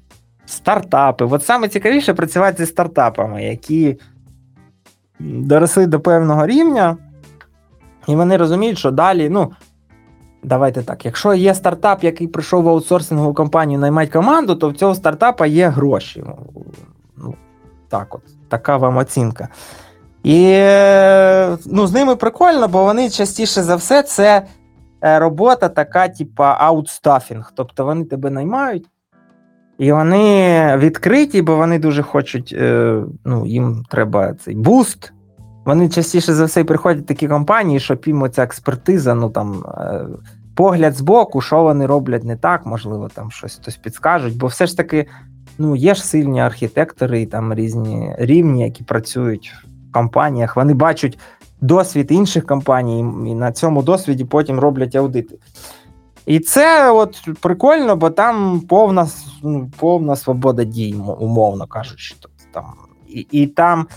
стартапи. От саме цікавіше працювати зі стартапами, які доросли до певного рівня, і вони розуміють, що далі, ну. Давайте так. Якщо є стартап, який прийшов в аутсорсингову компанію наймати команду, то в цього стартапа є гроші. Ну, так от, така вам оцінка. І ну, з ними прикольно, бо вони частіше за все це е, робота така, типа аутстафінг. Тобто вони тебе наймають, і вони відкриті, бо вони дуже хочуть, е, ну, їм треба цей буст. Вони частіше за все приходять такі компанії, щоб їм оця експертиза, ну там е, погляд збоку, що вони роблять не так, можливо, там щось хтось підскажуть, бо все ж таки ну, є ж сильні архітектори і там різні рівні, які працюють в компаніях. Вони бачать досвід інших компаній, і на цьому досвіді потім роблять аудити. І це от прикольно, бо там повна ну, повна свобода дій, умовно кажучи. Тобто, там, і, і там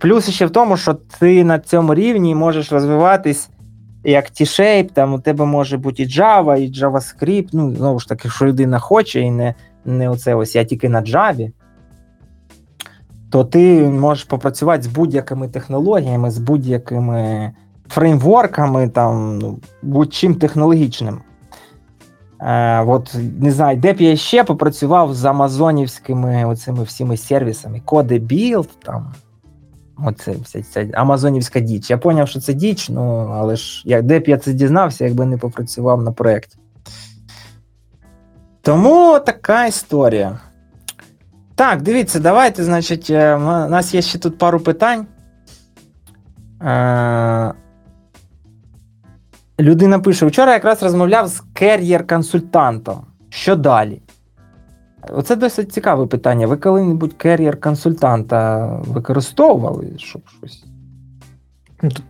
плюс ще в тому, що ти на цьому рівні можеш розвиватись як T-Shape, там у тебе може бути і Java, і JavaScript. Ну, знову ж таки, що людина хоче, і не не оце ось я тільки на Java, то ти можеш попрацювати з будь-якими технологіями, з будь-якими фреймворками, там, ну, будь-чим технологічним. Е, от, Не знаю, де б я ще попрацював з амазонівськими оцими всіми сервісами. Code там. Оце вся ця Амазонівська діч. Я зрозумів, що це діч, ну але ж як, де б я це дізнався, якби не попрацював на проєкті. Тому така історія. Так, дивіться, давайте, значить, е, у нас є ще тут пару питань. Е, людина пише: вчора якраз розмовляв з кер'єр-консультантом. Що далі? Оце досить цікаве питання. Ви коли-небудь кер'єр-консультанта використовували, щоб щось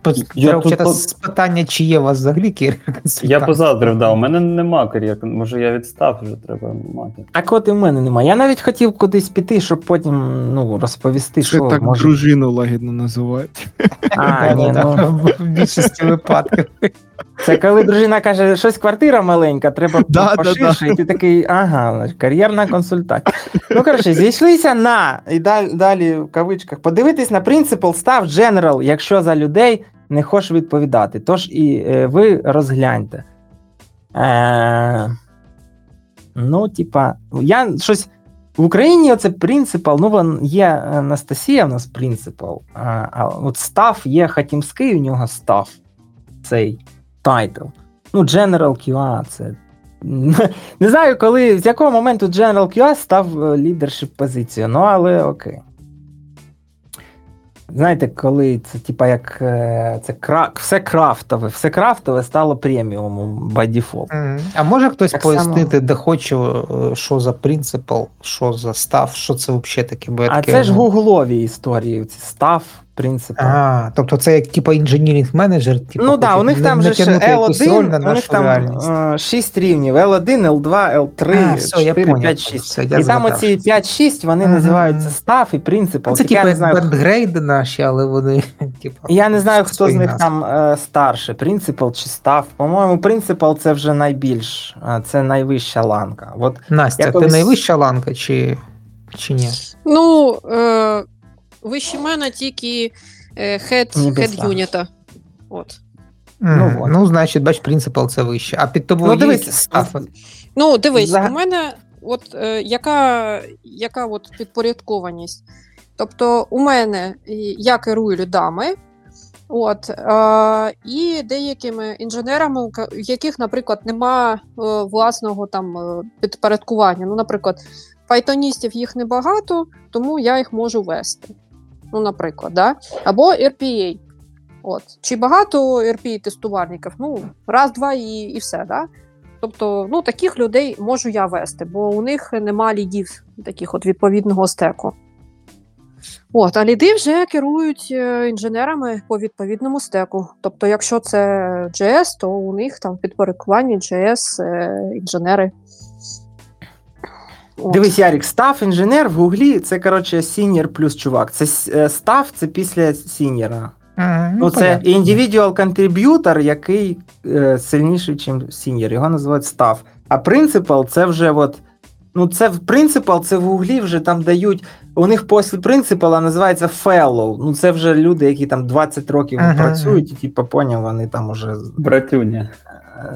Тут я тут по... питання, чи є у вас взагалі керівник. Я позаздрив, да, у мене нема кар'єр, може я відстав, вже треба мати. Так от і в мене немає. Я навіть хотів кудись піти, щоб потім ну, розповісти, Це що так може... дружину лагідно називають. А, <laughs> ні, ну... В більшості випадків. Це коли дружина каже, щось квартира маленька, треба <laughs> да, поширше, да, і ти такий, ага, кар'єрна консультація. Ну, коротше, зійшлися на, і далі, далі в кавичках, подивитись на принцип став General, якщо за людей не хочеш відповідати. Тож і е, ви розгляньте. Е, Ну, типа, я щось. В Україні оце принципал, ну є Анастасія в нас принципал, а, а от staff є Хатімський, у нього staff цей тайтл. Ну, General QA це. <laughs> Не знаю, коли, з якого моменту General QA став leadership позицією, ну але окей. Знаєте, коли це типа як е, це кра... все крафтове, все крафтове стало преміумом by default. Mm. А може хтось так пояснити, само... де хоче, е, що за принципал, що за став, що це взагалі таке? Бо а таке, це ж гуглові історії, ці став, принципал. А, тобто це як типа інженірінг менеджер, типу, ну так, у них там же L1, у них там 6 рівнів: L1, L2, L3, а, 4, 5, 6. Все, і там оці 5-6 вони ага. називаються став і принципал. Це типу бендгрейди наші, але вони <laughs> типу. Я не знаю, хто з них нас. там е, старше, принципал чи став. По-моєму, принципал це вже найбільш, це найвища ланка. От Настя, колись... ти найвища ланка чи, чи ні? Ну. Е... Вище мене тільки хед юніта. От. Mm, ну, ну, значить, бач, принципал це вище. А під тобою ну, дивись, є Ну, дивись, За... у мене от е, яка яка от підпорядкованість? Тобто, у мене я керую людами, от, е, і деякими інженерами, у яких, наприклад, нема е, власного там е, підпорядкування. Ну, наприклад, пайтоністів їх небагато, тому я їх можу вести ну, наприклад, да? або RPA. От. Чи багато RPA-тестувальників? Ну, раз, два і і все. Да? Тобто, ну, таких людей можу я вести, бо у них нема лідів таких от відповідного стеку. От, А ліди вже керують е, інженерами по відповідному стеку. Тобто, якщо це JS, то у них там в підпорядкуванні JS е, інженери. От. Дивись, Ярік, staff engineer в Гуглі це, коротше, сіньор плюс чувак. Це е, став це після сіньора. Ага, ну, Це individual contributor, який е, сильніший, ніж сіньор. Його називають staff. А принципал це вже от. Ну, це принципал, це в Гуглі вже там дають. У них після принципала називається fellow. Ну, це вже люди, які там 20 років ага, працюють, і типу, поняв, вони там уже. Братюня.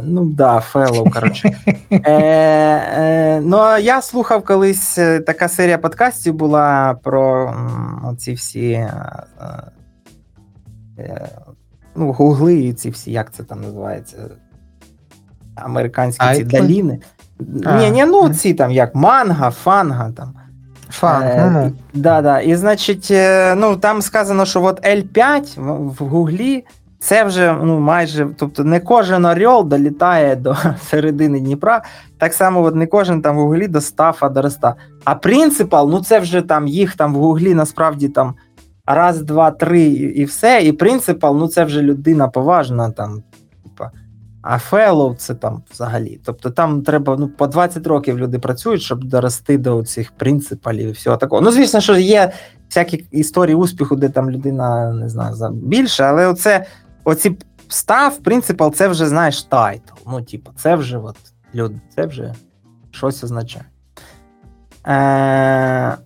Ну да, fellow, коротше. <laughs> Е, е, Ну, я слухав колись е, така серія подкастів була про ці всі е, Е, ну, гугли і ці всі, як це там називається? Американські ці. А, Ні, ні, ну ці там як манга, FAANG'а там. Фан, Е, ну. Да, да. І значить, е, ну там сказано, що от L5 в, в Гуглі це вже ну, майже, тобто не кожен орел долітає до <laughs> середини Дніпра. Так само, от не кожен там в Гуглі до стафа дороста. А принципал, ну це вже там їх там в Гуглі насправді там раз, два, три і все. І принципал, ну це вже людина поважна там. Типа. А fellow це там взагалі. Тобто там треба ну, по 20 років люди працюють, щоб дорости до цих принципалів і всього такого. Ну, звісно, що є всякі історії успіху, де там людина не знаю, більше, але оце, оці staff, принципал, це вже знаєш тайтл. Ну, типу, це вже от, люди, це вже щось означає. Е,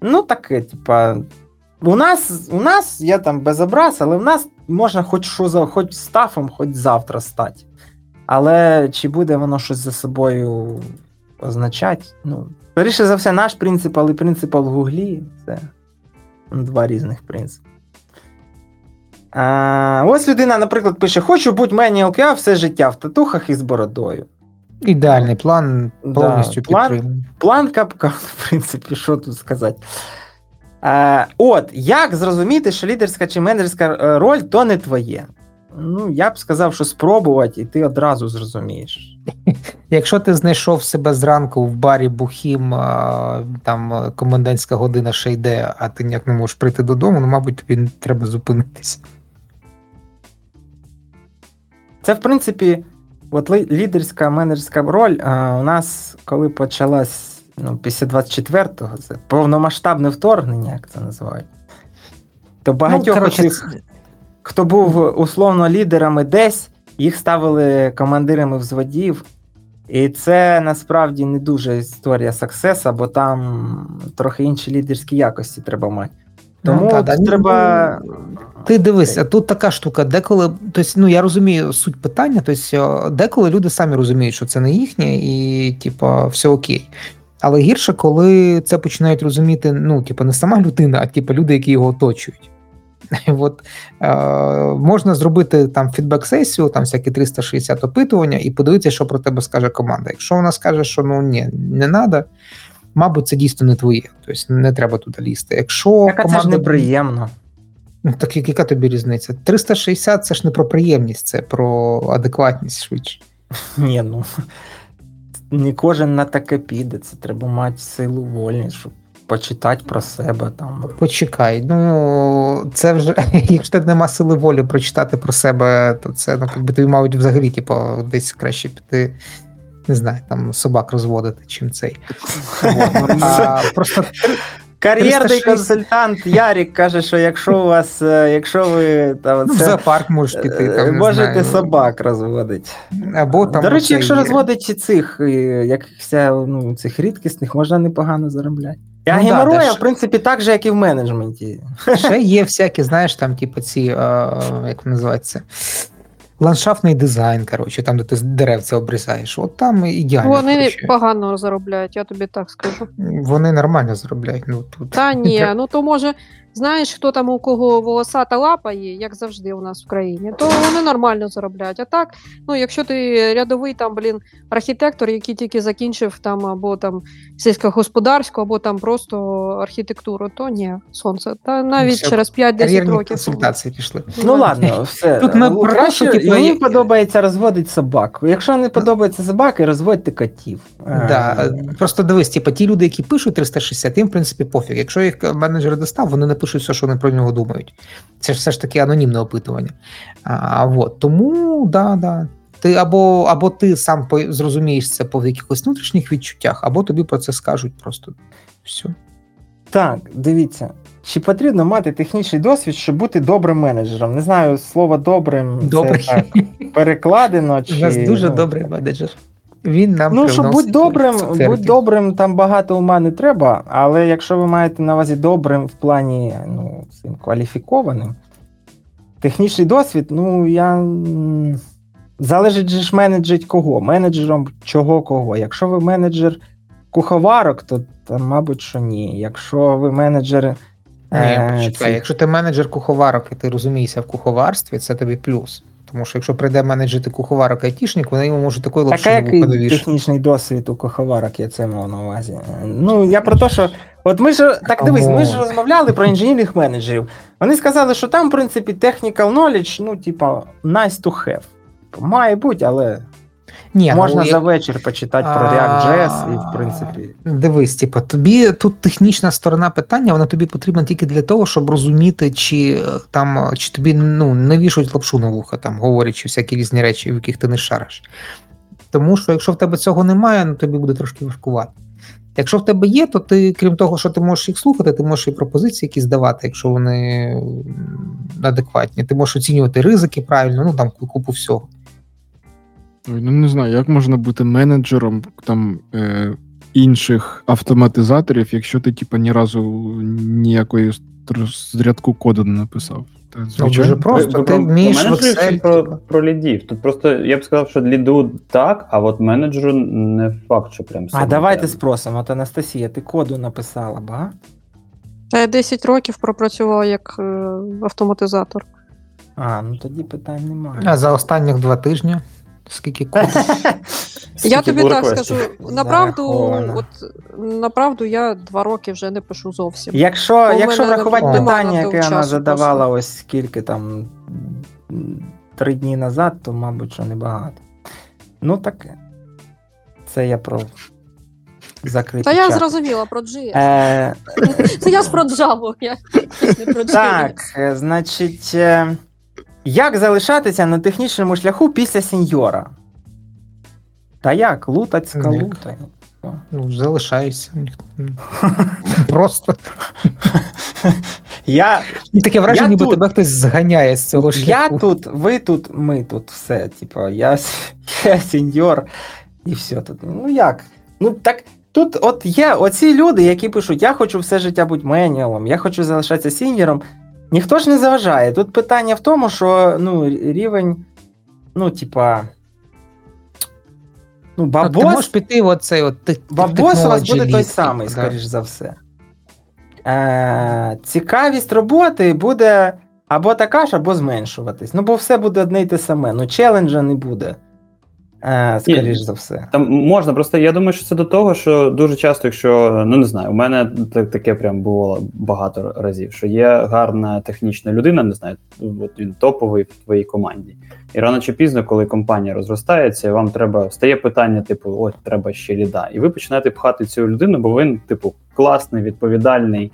ну, таке, типа. У нас, у нас, я там без образ, але в нас можна хоч що за хоч стафом, хоч завтра стати. Але чи буде воно щось за собою означати? Ну, скоріше за все, наш принципал і принципал в Гуглі це два різних принципи. А, ось людина, наприклад, пише: Хочу бути мені ЛКА все життя в татухах і з бородою. Ідеальний план Да, повністю план- підтримую. План капкан, <laughs> в принципі, що тут сказати. Е, от, як зрозуміти, що лідерська чи менеджерська е, роль то не твоє? Ну, я б сказав, що спробувати, і ти одразу зрозумієш. <laughs> Якщо ти знайшов себе зранку в барі Бухім, там комендантська година ще йде, а ти ніяк не можеш прийти додому, ну, мабуть, тобі треба зупинитися. Це, в принципі, от лідерська менеджерська роль а, у нас, коли почалась ну, після 24-го, це повномасштабне вторгнення, як це називають. То багатьох ну, оцих, хто був условно лідерами десь, їх ставили командирами взводів. І це насправді не дуже історія саксеса, бо там трохи інші лідерські якості треба мати. Тому Ну, та, ну, треба. Ти дивись, а тут така штука, деколи, тобто, ну я розумію суть питання, тобто, деколи люди самі розуміють, що це не їхнє, і типа все окей. Але гірше, коли це починають розуміти, ну, типа, не сама людина, а типа люди, які його оточують. <laughs> От, е, можна зробити там фідбек-сесію, там всякі 360 опитування, і подивитися, що про тебе скаже команда. Якщо вона скаже, що ну ні, не треба, мабуть, це дійсно не твоє. Тобто не треба туди лізти. Якщо Так, а це ж неприємно. Ну, так яка тобі різниця? 360 це ж не про приємність, це про адекватність швидше. <laughs> Ні, ну не кожен на таке піде. Це треба мати силу волі, щоб почитати про себе там. Почекай, ну це вже, <laughs> якщо нема сили волі прочитати про себе, то це ну, якби тобі, мабуть, взагалі, типу, десь краще піти. Не знаю, там собак розводити, чим цей. А, просто Кар'єрний 360. консультант Ярік каже, що якщо у вас, е, якщо ви там ну, в зоопарк можеш піти. е, Там, не можете знаю, собак розводити. Або там До речі, якщо розводить цих якихось ну, цих рідкісних, можна непогано заробляти. А Ну да, геморроя, де в принципі, так же, як і в менеджменті. Ще є всякі, знаєш, там, типу, ці, е, як називається, ландшафтний дизайн, коротше, там, де ти деревця обрізаєш. От там ідеально. Вони коротше. погано заробляють, я тобі так скажу. Вони нормально заробляють. Ну, тут. Та ні, <laughs> ну то може, знаєш, хто там у кого волосата лапа є, як завжди у нас в країні, то вони нормально заробляють. А так, ну якщо ти рядовий там, блін, архітектор, який тільки закінчив там або там сільськогосподарську, або там просто архітектуру, то ні, сонце. Та навіть все, через 5-10 Кар'єрні років. консультації пішли. Ну ладно, все. Тут ми Ну, про краще, типу, мені подобається розводити собак. Якщо не подобається собаки, розводьте котів. Да, е, просто дивись, типу, ті люди, які пишуть 360, їм, в принципі, пофіг. Якщо їх менеджер достав, вони не пишуть все, що вони про нього думають. Це ж все ж таки анонімне опитування. А, вот. Тому, да, да. Ти або, або ти сам зрозумієш це по якихось внутрішніх відчуттях, або тобі про це скажуть просто. Все. Так, дивіться. Чи потрібно мати технічний досвід, щоб бути добрим менеджером? Не знаю, слово добрим Добрий. це так перекладено. Чи, <laughs> У нас дуже ну, добрий менеджер. Він нам Ну, що будь добрим, будь добрим, там багато ума не треба, але якщо ви маєте на увазі добрим в плані ну, цим кваліфікованим, технічний досвід, ну я. Залежить же ж менеджить кого? Менеджером чого кого. Якщо ви менеджер куховарок, то там, мабуть, що ні. Якщо ви менеджер Е, Ні, почекай, ці- якщо ти менеджер куховарок і ти розумієшся в куховарстві, це тобі плюс. Тому що якщо прийде менеджити куховарок айтішник, вони йому можуть такої Так, а який технічний досвід у куховарок, я це мав на увазі. Ну, я про те, що. От ми ж так дивись, ми ж розмовляли про інженерних менеджерів. Вони сказали, що там, в принципі, technical knowledge, ну, типа, nice to have. Має бути, але Ні, можна ну, за вечір почитати про А, React.js і, в принципі. Дивись, типу, тобі тут технічна сторона питання, вона тобі потрібна тільки для того, щоб розуміти, чи е, там чи тобі ну, не вішають лапшу на вуха, там говорячи всякі різні речі, в яких ти не шариш. Тому що якщо в тебе цього немає, ну тобі буде трошки важкувати. Якщо в тебе є, то ти, крім того, що ти можеш їх слухати, ти можеш і пропозиції якісь давати, якщо вони адекватні. Ти можеш оцінювати ризики правильно, ну там купу всього. Ой, ну не знаю, як можна бути менеджером там е, інших автоматизаторів, якщо ти, типа, ні разу ніякої стр- з рядку коду не написав. Ну, звичайно. дуже просто, ти вмієш в менеджерів Excel, про, типу. про лідів. Тут просто я б сказав, що ліду так, а от менеджеру не факт, що прям А давайте спросимо. От Анастасія, ти коду написала, ба? Та я 10 років пропрацювала як е, автоматизатор. А, ну тоді питань немає. А за останніх два тижні, скільки коду? <laughs> Я тобі так скажу, направду, от направду я два роки вже не пишу зовсім. Якщо, якщо врахувати питання, яке вона задавала ось скільки там три дні назад, то, мабуть, що небагато. Ну таке. Це я про закритий Та я зрозуміла про JS. Е, <laughs> Це я ж про Java, я не про так, е, значить, е, як залишатися на технічному шляху після сеньора? Та як? Лутацька Ніяк. лута. Ну, залишаєшся. <laughs> Просто. Я, Таке враження, Я ніби тут. тебе хтось зганяє з цього шляху. я тут, ви тут, ми тут, все. Типа, я, <laughs> я сеньор, і все тут. Ну як? Ну так. Тут от є оці люди, які пишуть: я хочу все життя бути меніалом, я хочу залишатися сіньором. Ніхто ж не заважає. Тут питання в тому, що ну, рівень, ну, типа. Ну, бабос, Ти можеш піти в оцей от тих- бабос у вас буде той самий, да. скоріш за все. Е, цікавість роботи буде або така ж, або зменшуватись. Ну, бо все буде одне й те саме. Ну, челенджа не буде. Е, скоріш за все. Там можна, просто я думаю, що це до того, що дуже часто, якщо ну не знаю, у мене так- таке прям було багато разів, що є гарна технічна людина, не знаю, от він топовий в твоїй команді. І рано чи пізно, коли компанія розростається, вам треба стає питання, типу, от треба ще ліда. І ви починаєте пхати цю людину, бо він, типу, класний, відповідальний,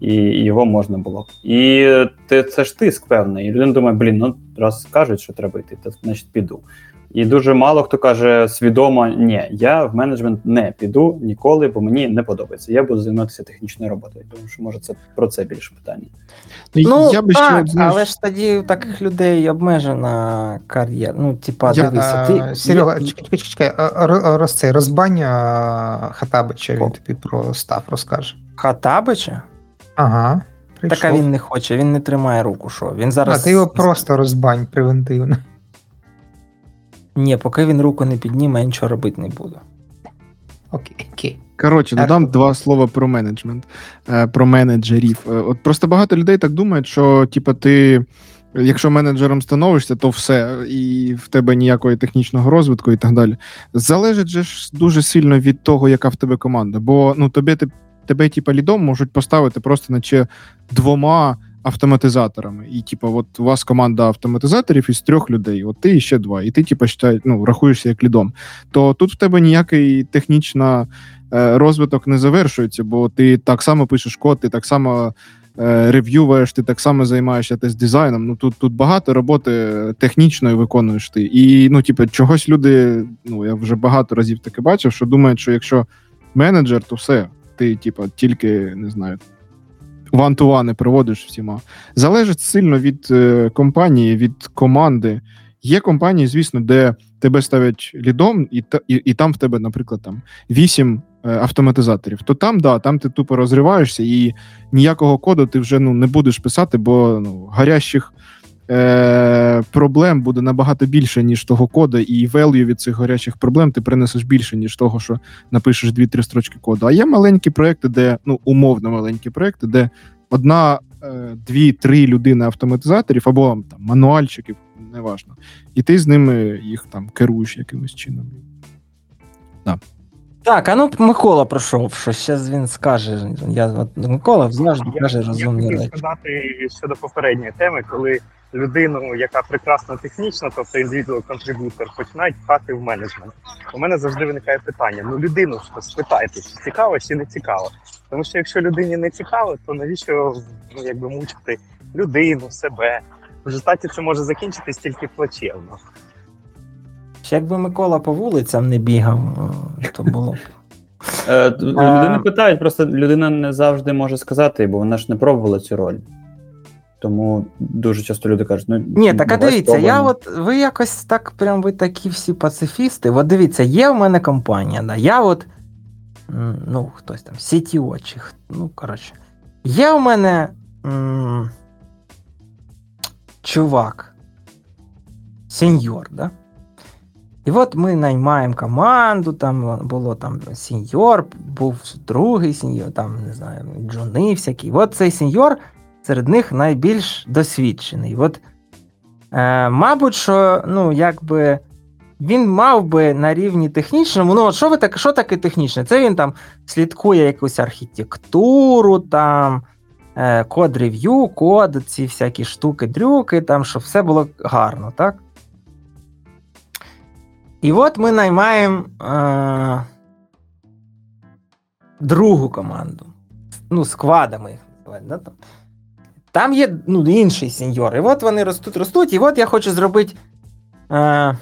і його можна було. І ти, це ж тиск певний. І людина думає, блін, ну раз кажуть, що треба йти, то значить піду. І дуже мало хто каже свідомо: ні, я в менеджмент не піду ніколи, бо мені не подобається. Я буду займатися технічною роботою. Тому що може це про це більше питання. Ну, я би ще, так, знаєш, але ж тоді таких людей обмежена кар'єра. Ну, типа, дивися, ти. Серега, чекай, чекай, чекай, роз, цей, розбань а, Хатабича, він тобі про став розкаже. Хатабича? Ага. прийшов. Так а він не хоче, він не тримає руку, що. Він зараз. А ти його просто розбань превентивно. Ні, поки він руку не підніме, я нічого робити не буду. Окей, окей. Коротше, Так. додам два слова про менеджмент, е, про менеджерів. Е, От просто багато людей так думають, що типа ти. Якщо менеджером становишся, то все, і в тебе ніякої технічного розвитку і так далі. Залежить же ж дуже сильно від того, яка в тебе команда. Бо ну тобі ти- тебе, типа, лідом можуть поставити просто наче двома автоматизаторами. І, типа, от у вас команда автоматизаторів із трьох людей, от ти і ще два, і ти, типа, считай, ну, рахуєшся як лідом. То тут в тебе ніякий технічна е, розвиток не завершується, бо ти так само пишеш код, ти так само е, рев'юєш, ти так само займаєшся тест дизайном. Ну тут, тут багато роботи технічної виконуєш ти. І ну, типу, чогось люди, ну я вже багато разів таке бачив, що думають, що якщо менеджер, то все, ти, типу, тільки не знаю. Ван-ту-вани проводиш всіма. Залежить сильно від е, компанії, від команди. Є компанії, звісно, де тебе ставлять лідом, і, і, і там в тебе, наприклад, там вісім е, автоматизаторів. То там, да, там ти тупо розриваєшся, і ніякого коду ти вже ну, не будеш писати, бо ну, гарящих е, проблем буде набагато більше, ніж того коду, і value від цих гарячих проблем ти принесеш більше, ніж того, що напишеш 2-3 строчки коду. А є маленькі проекти, де ну умовно маленькі проекти, де одна, е, дві, три людини автоматизаторів або там мануальщиків, неважно. І ти з ними їх там керуєш якимось чином. Так, а ну Микола пройшов, що зараз він скаже. Я, от, Микола завжди каже розумні Я речі. хотів сказати щодо попередньої теми, коли людину, яка прекрасно технічна, тобто індивідуал контрибутор, починають пхати в менеджмент. У мене завжди виникає питання: ну людину ж спитайте, чи цікаво, чи не цікаво. Тому що якщо людині не цікаво, то навіщо ну, якби мучити людину, себе? В результаті це може закінчитись тільки плачевно. Ще Якби Микола по вулицям не бігав, е, то було б. Е, Людини питають, просто людина не завжди може сказати, бо вона ж не пробувала цю роль. Тому дуже часто люди кажуть: ну Ні, так а дивіться, я от ви якось так, прям ви такі всі пацифісти. От дивіться, є в мене компанія, да, я от, ну, хтось там, CTO чи, ну, коротше, є в мене м, чувак, сеньор, да? І от ми наймаємо команду, там було там сеньор, був другий сеньор, там, не знаю, джуни всякі. От цей сеньор серед них найбільш досвідчений. От, е, мабуть, що ну, якби він мав би на рівні технічному. Ну, от що ви так, що таке технічне? Це він там слідкує якусь архітектуру, там, е, код рев'ю, код, ці всякі штуки, дрюки, там, щоб все було гарно, так? І от ми наймаємо е, другу команду. Ну, сквадами їх називають, да, там. Там є ну, інший сеньор. І от вони ростуть, ростуть, і от я хочу зробити е,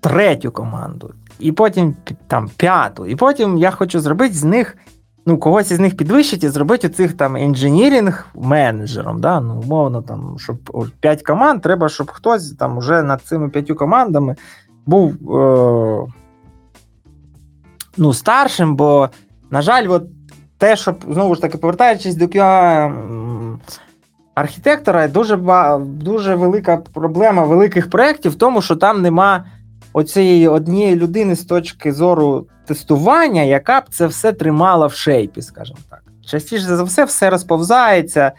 третю команду, і потім там п'яту. І потім я хочу зробити з них, ну, когось із них підвищити і зробити цих там інженірінг менеджером. Да? Ну, умовно, там, щоб п'ять команд, треба, щоб хтось там уже над цими п'ятью командами був е, ну, старшим, бо, на жаль, от те, що знову ж таки, повертаючись до QA архітектора, дуже, дуже велика проблема великих проєктів в тому, що там нема оцієї однієї людини з точки зору тестування, яка б це все тримала в шейпі, скажімо так. Частіше за все, все розповзається.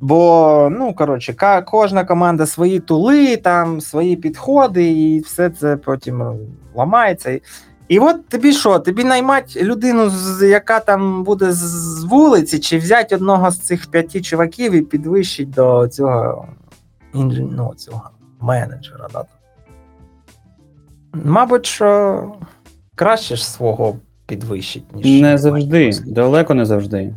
Бо, ну, коротше, кожна команда свої тули, там, свої підходи, і все це потім ламається. І- от тобі що? Тобі наймати людину, яка там буде з- вулиці, чи взяти одного з цих п'яти чуваків і підвищити до цього, інжен... ну, цього менеджера. Да? Мабуть, що краще ж свого підвищить, ніж Не завжди, далеко не завжди.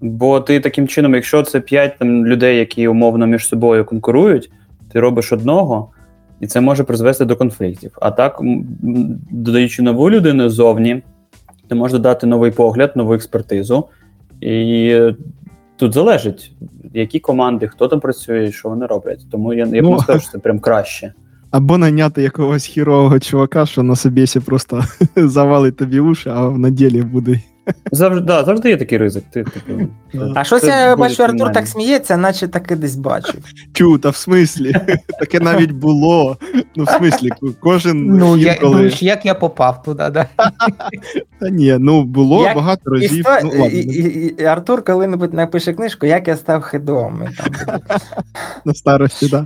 Бо ти таким чином, якщо це п'ять людей, які умовно між собою конкурують, ти робиш одного, і це може призвести до конфліктів. А так, додаючи нову людину ззовні, ти можеш додати новий погляд, нову експертизу. І тут залежить, які команди, хто там працює що вони роблять. Тому я, я Ну, не сказав, що це прям краще. Або наняти якогось хірового чувака, що на собесі просто <laughs> завалить тобі уші, а на ділі буде. Завжди, да, завжди є такий ризик. Ти, типу, <laughs> А щось це я бачу, Артур кримінально. так сміється, наче таки десь бачив. <laughs> Тю, та в смислі? <laughs> Таке навіть було. Ну, в смислі, кожен Ну, я, інколи. ну, як я попав туди, да? Та ні, ну було Як багато разів. Істо... Ну, ладно, і, і, і Артур коли-небудь напише книжку, як я став хедом. Там на старості, так.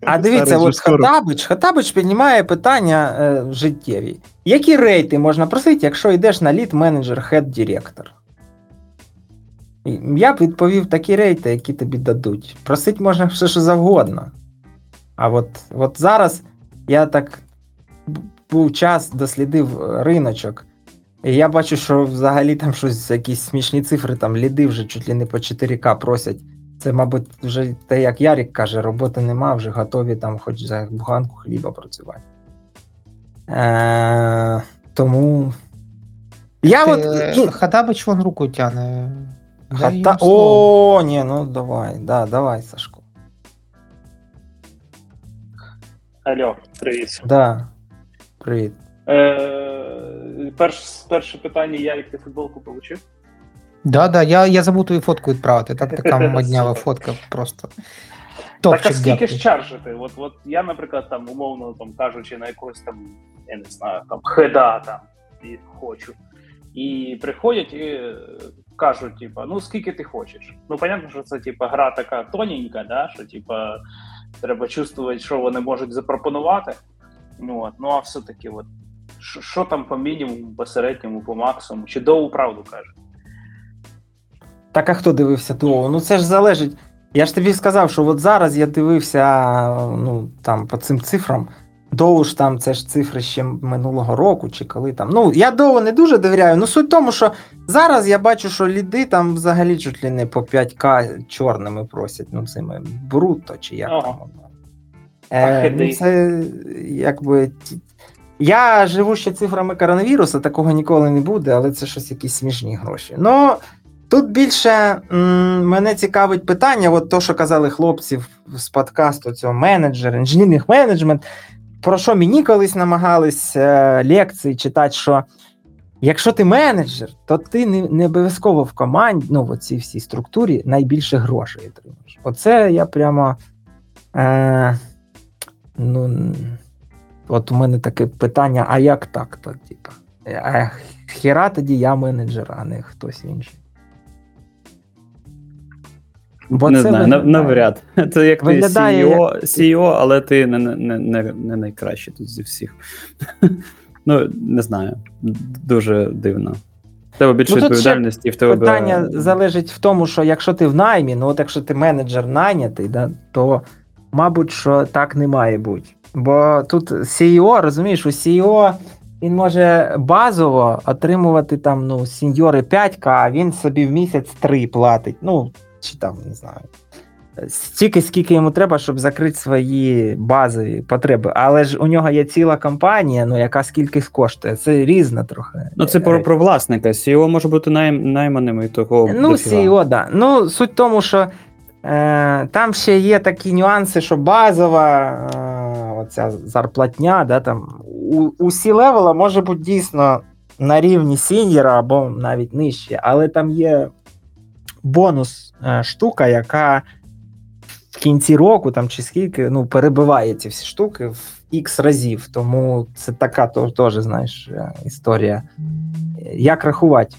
А дивіться, Старий от. Хатабич, Хатабич піднімає питання е, життєві. Які рейти можна просити, якщо йдеш на лід менеджер, хед директор? Я б відповів такі рейти, які тобі дадуть. Просить можна все, що завгодно. А от, от зараз я так був час, дослідив е, риночок. І я бачу, що взагалі там щось, якісь смішні цифри, там ліди вже чуть ли не по 4К просять. Це, мабуть, вже те, як Ярік каже, роботи нема, вже готові там хоч за буханку хліба працювати. Е, тому. Я Ти, от. ну, вон руку тяне. Хата... О, ні, ну давай, да, давай, Сашко. Алло, привіт. Да. Привіт. Е, перш, перше питання, Ярик, ти футболку получив? Да, да, я, я забув твою фотку відправити. Так така <laughs> моднява фотка просто. так, а скільки дякую. ж чаржити? От, от я, наприклад, там, умовно там кажучи, на якогось там, я не знаю, там хеда там і хочу. І приходять і е, кажуть, типа, ну скільки ти хочеш. Ну, понятно, що це типа гра така тоненька, да, що типа треба чувствувати, що вони можуть запропонувати. Ну, от, ну а все-таки, от, що, що там по мінімуму, по середньому, по максимуму, чи довгу правду каже. Так а хто дивився того? Ну це ж залежить. Я ж тобі сказав, що от зараз я дивився ну, там, по цим цифрам. Доу ж там це ж цифри ще минулого року, чи коли там. Ну, я Доу не дуже довіряю. Ну, суть в тому, що зараз я бачу, що ліди там взагалі чуть ли не по 5К чорними просять, ну, цими бруто, чи як Ага. там воно. Е, ну, це якби. Я живу ще цифрами коронавірусу, такого ніколи не буде, але це щось якісь смішні гроші. Ну, тут більше м, мене цікавить питання, от то, що казали хлопці з подкасту цього менеджер, інженерних менеджмент, про що мені колись намагались е, лекції читати, що якщо ти менеджер, то ти не, не обов'язково в команді, ну, в цій всій структурі найбільше грошей отримаєш. Оце я прямо. Е, ну, от у мене таке питання: а як так? то? А хіра тоді я менеджер, а не хтось інший. Бо не це знаю, виглядає- навряд. <laughs> Це як ти Виглядає CEO, CEO, але ти не, не, не, не найкращий тут зі всіх. <laughs> ну, не знаю. Дуже дивно. В тебе більше Ну, відповідальності, в тебе Питання залежить в тому, що якщо ти в наймі, ну от якщо ти менеджер найнятий, да, то мабуть, що так не має бути. Бо тут CEO, розумієш, у CEO він може базово отримувати там ну, сеньори 5к, а він собі в місяць 3 платить. Ну, чи там, не знаю. Стільки, скільки йому треба, щоб закрити свої базові потреби. Але ж у нього є ціла компанія, ну яка скільки коштує. Це різна трохи. Ну, це про, про власника. CEO може бути найм, найманим і такого. Ну. CEO, да. Ну, суть в тому, що е, там ще є такі нюанси, що базова е, оця зарплатня, да, там, у, у C-левела може бути дійсно на рівні сіньора або навіть нижче, але там є бонус е, штука, яка в кінці року там, чи скільки ну, перебиває ці всі штуки в X разів. Тому це така теж, знаєш, е, історія. Як рахувати?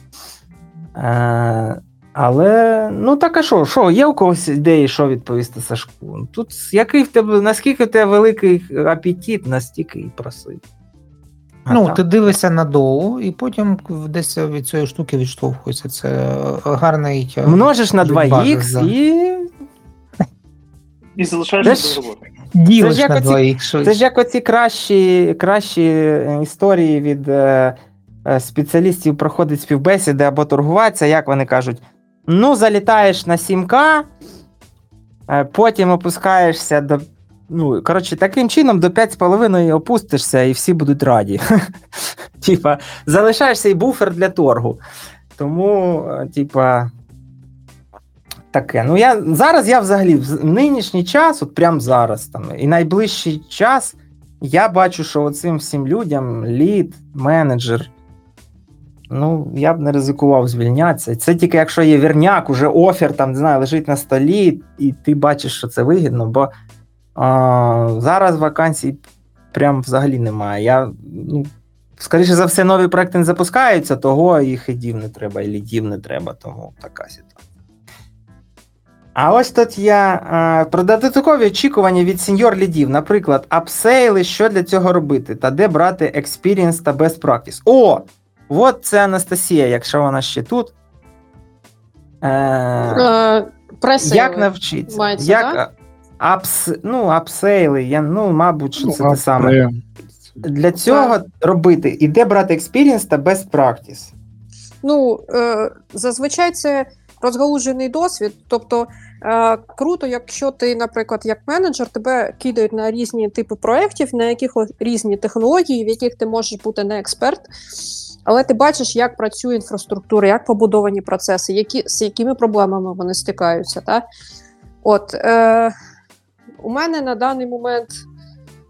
Е, але ну так а що, що, є у когось ідеї, що відповісти Сашку? Тут який в тебе, наскільки в тебе великий апетит, настільки і проси. А Ну, там- ти дивишся на доу, і потім десь від цієї штуки відштовхуєшся. Це е, гарний. е, множиш на 2х да. і. І залишаєшся Це без роботи. Ділиш Це ж на як оці- Це ж як оці кращі, кращі е, історії від е, е, спеціалістів проходить співбесіди або торгуватися, як вони кажуть. Ну, залітаєш на 7К, е, потім опускаєшся до. Ну, коротше, таким чином до 5,5 опустишся, і всі будуть раді. <laughs> Типа, залишаєшся і буфер для торгу. Тому, е, типа. Таке. Ну, я зараз я взагалі в нинішній час, от прямо зараз, там, і найближчий час, я бачу, що оцим всім людям, лід, менеджер, ну, я б не ризикував звільнятися. Це тільки якщо є вірняк, уже офер там, не знаю, лежить на столі, і ти бачиш, що це вигідно, бо а, зараз вакансій прям взагалі немає. Я, ну, скоріше за все, нові проекти не запускаються, того і хидів не треба, і лідів не треба, тому така ситуація. А ось тут я про додаткові очікування від сеньор лідів, наприклад, апсейли, що для цього робити, та де брати experience та best practice. О! От це Анастасія, якщо вона ще тут. Е, Е, як навчитися? як, апс, ну, апсейли, я, ну, мабуть, що це Ну, те саме. Для цього робити і де брати experience та best practice. Ну, е, зазвичай це розгалужений досвід. Тобто е, круто, якщо ти, наприклад, як менеджер, тебе кидають на різні типи проєктів, на яких різні технології, в яких ти можеш бути не експерт. Але ти бачиш, як працює інфраструктура, як побудовані процеси, які, з якими проблемами вони стикаються. Та? От, е, у мене на даний момент,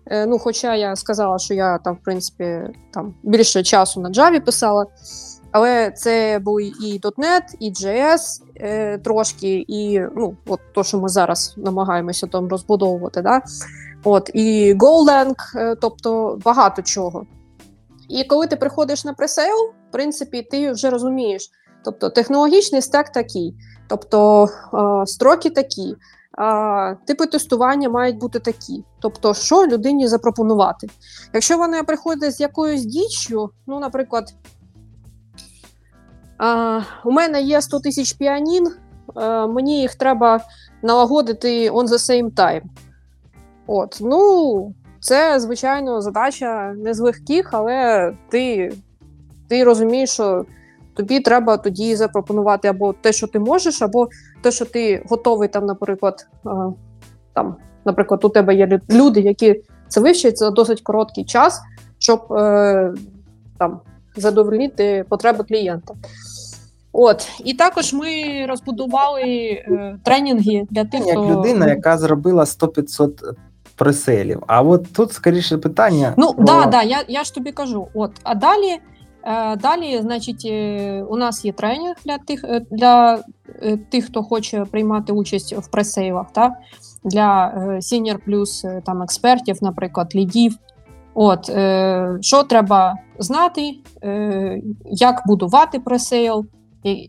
е, ну, хоча я сказала, що я там, в принципі, там більше часу на Java писала, але це були і .NET, і JS е, трошки, і ну, от то, що ми зараз намагаємося там розбудовувати. Да? От, і Golang, е, тобто багато чого. І коли ти приходиш на пресейл, в принципі, ти вже розумієш, Тобто технологічний стек такий, тобто е, строки такі, типи тестування мають бути такі. Тобто, що людині запропонувати. Якщо вона приходить з якоюсь діччю, ну, наприклад, у мене є 100 тисяч піанін, мені їх треба налагодити on the same time. От, ну, це, звичайно, задача не з легких, але ти, ти розумієш, що тобі треба тоді запропонувати або те, що ти можеш, або те, що ти готовий, там, наприклад, е, там, наприклад, у тебе є люди, які це вивчать за досить короткий час, щоб е, там, задовольнити потреби клієнта. От, і також ми розбудували е, тренінги для тих, як хто людина, яка зробила 100-500 преселів. А от тут скоріше питання. Ну про- да, да, я, я ж тобі кажу. От, а далі, далі, значить, е, у нас є тренінг для тих, е, для е, тих, хто хоче приймати участь в пресейлах, та? для е, senior плюс е, там експертів, наприклад, лідів. От, е, що треба знати, е, як будувати пресейл,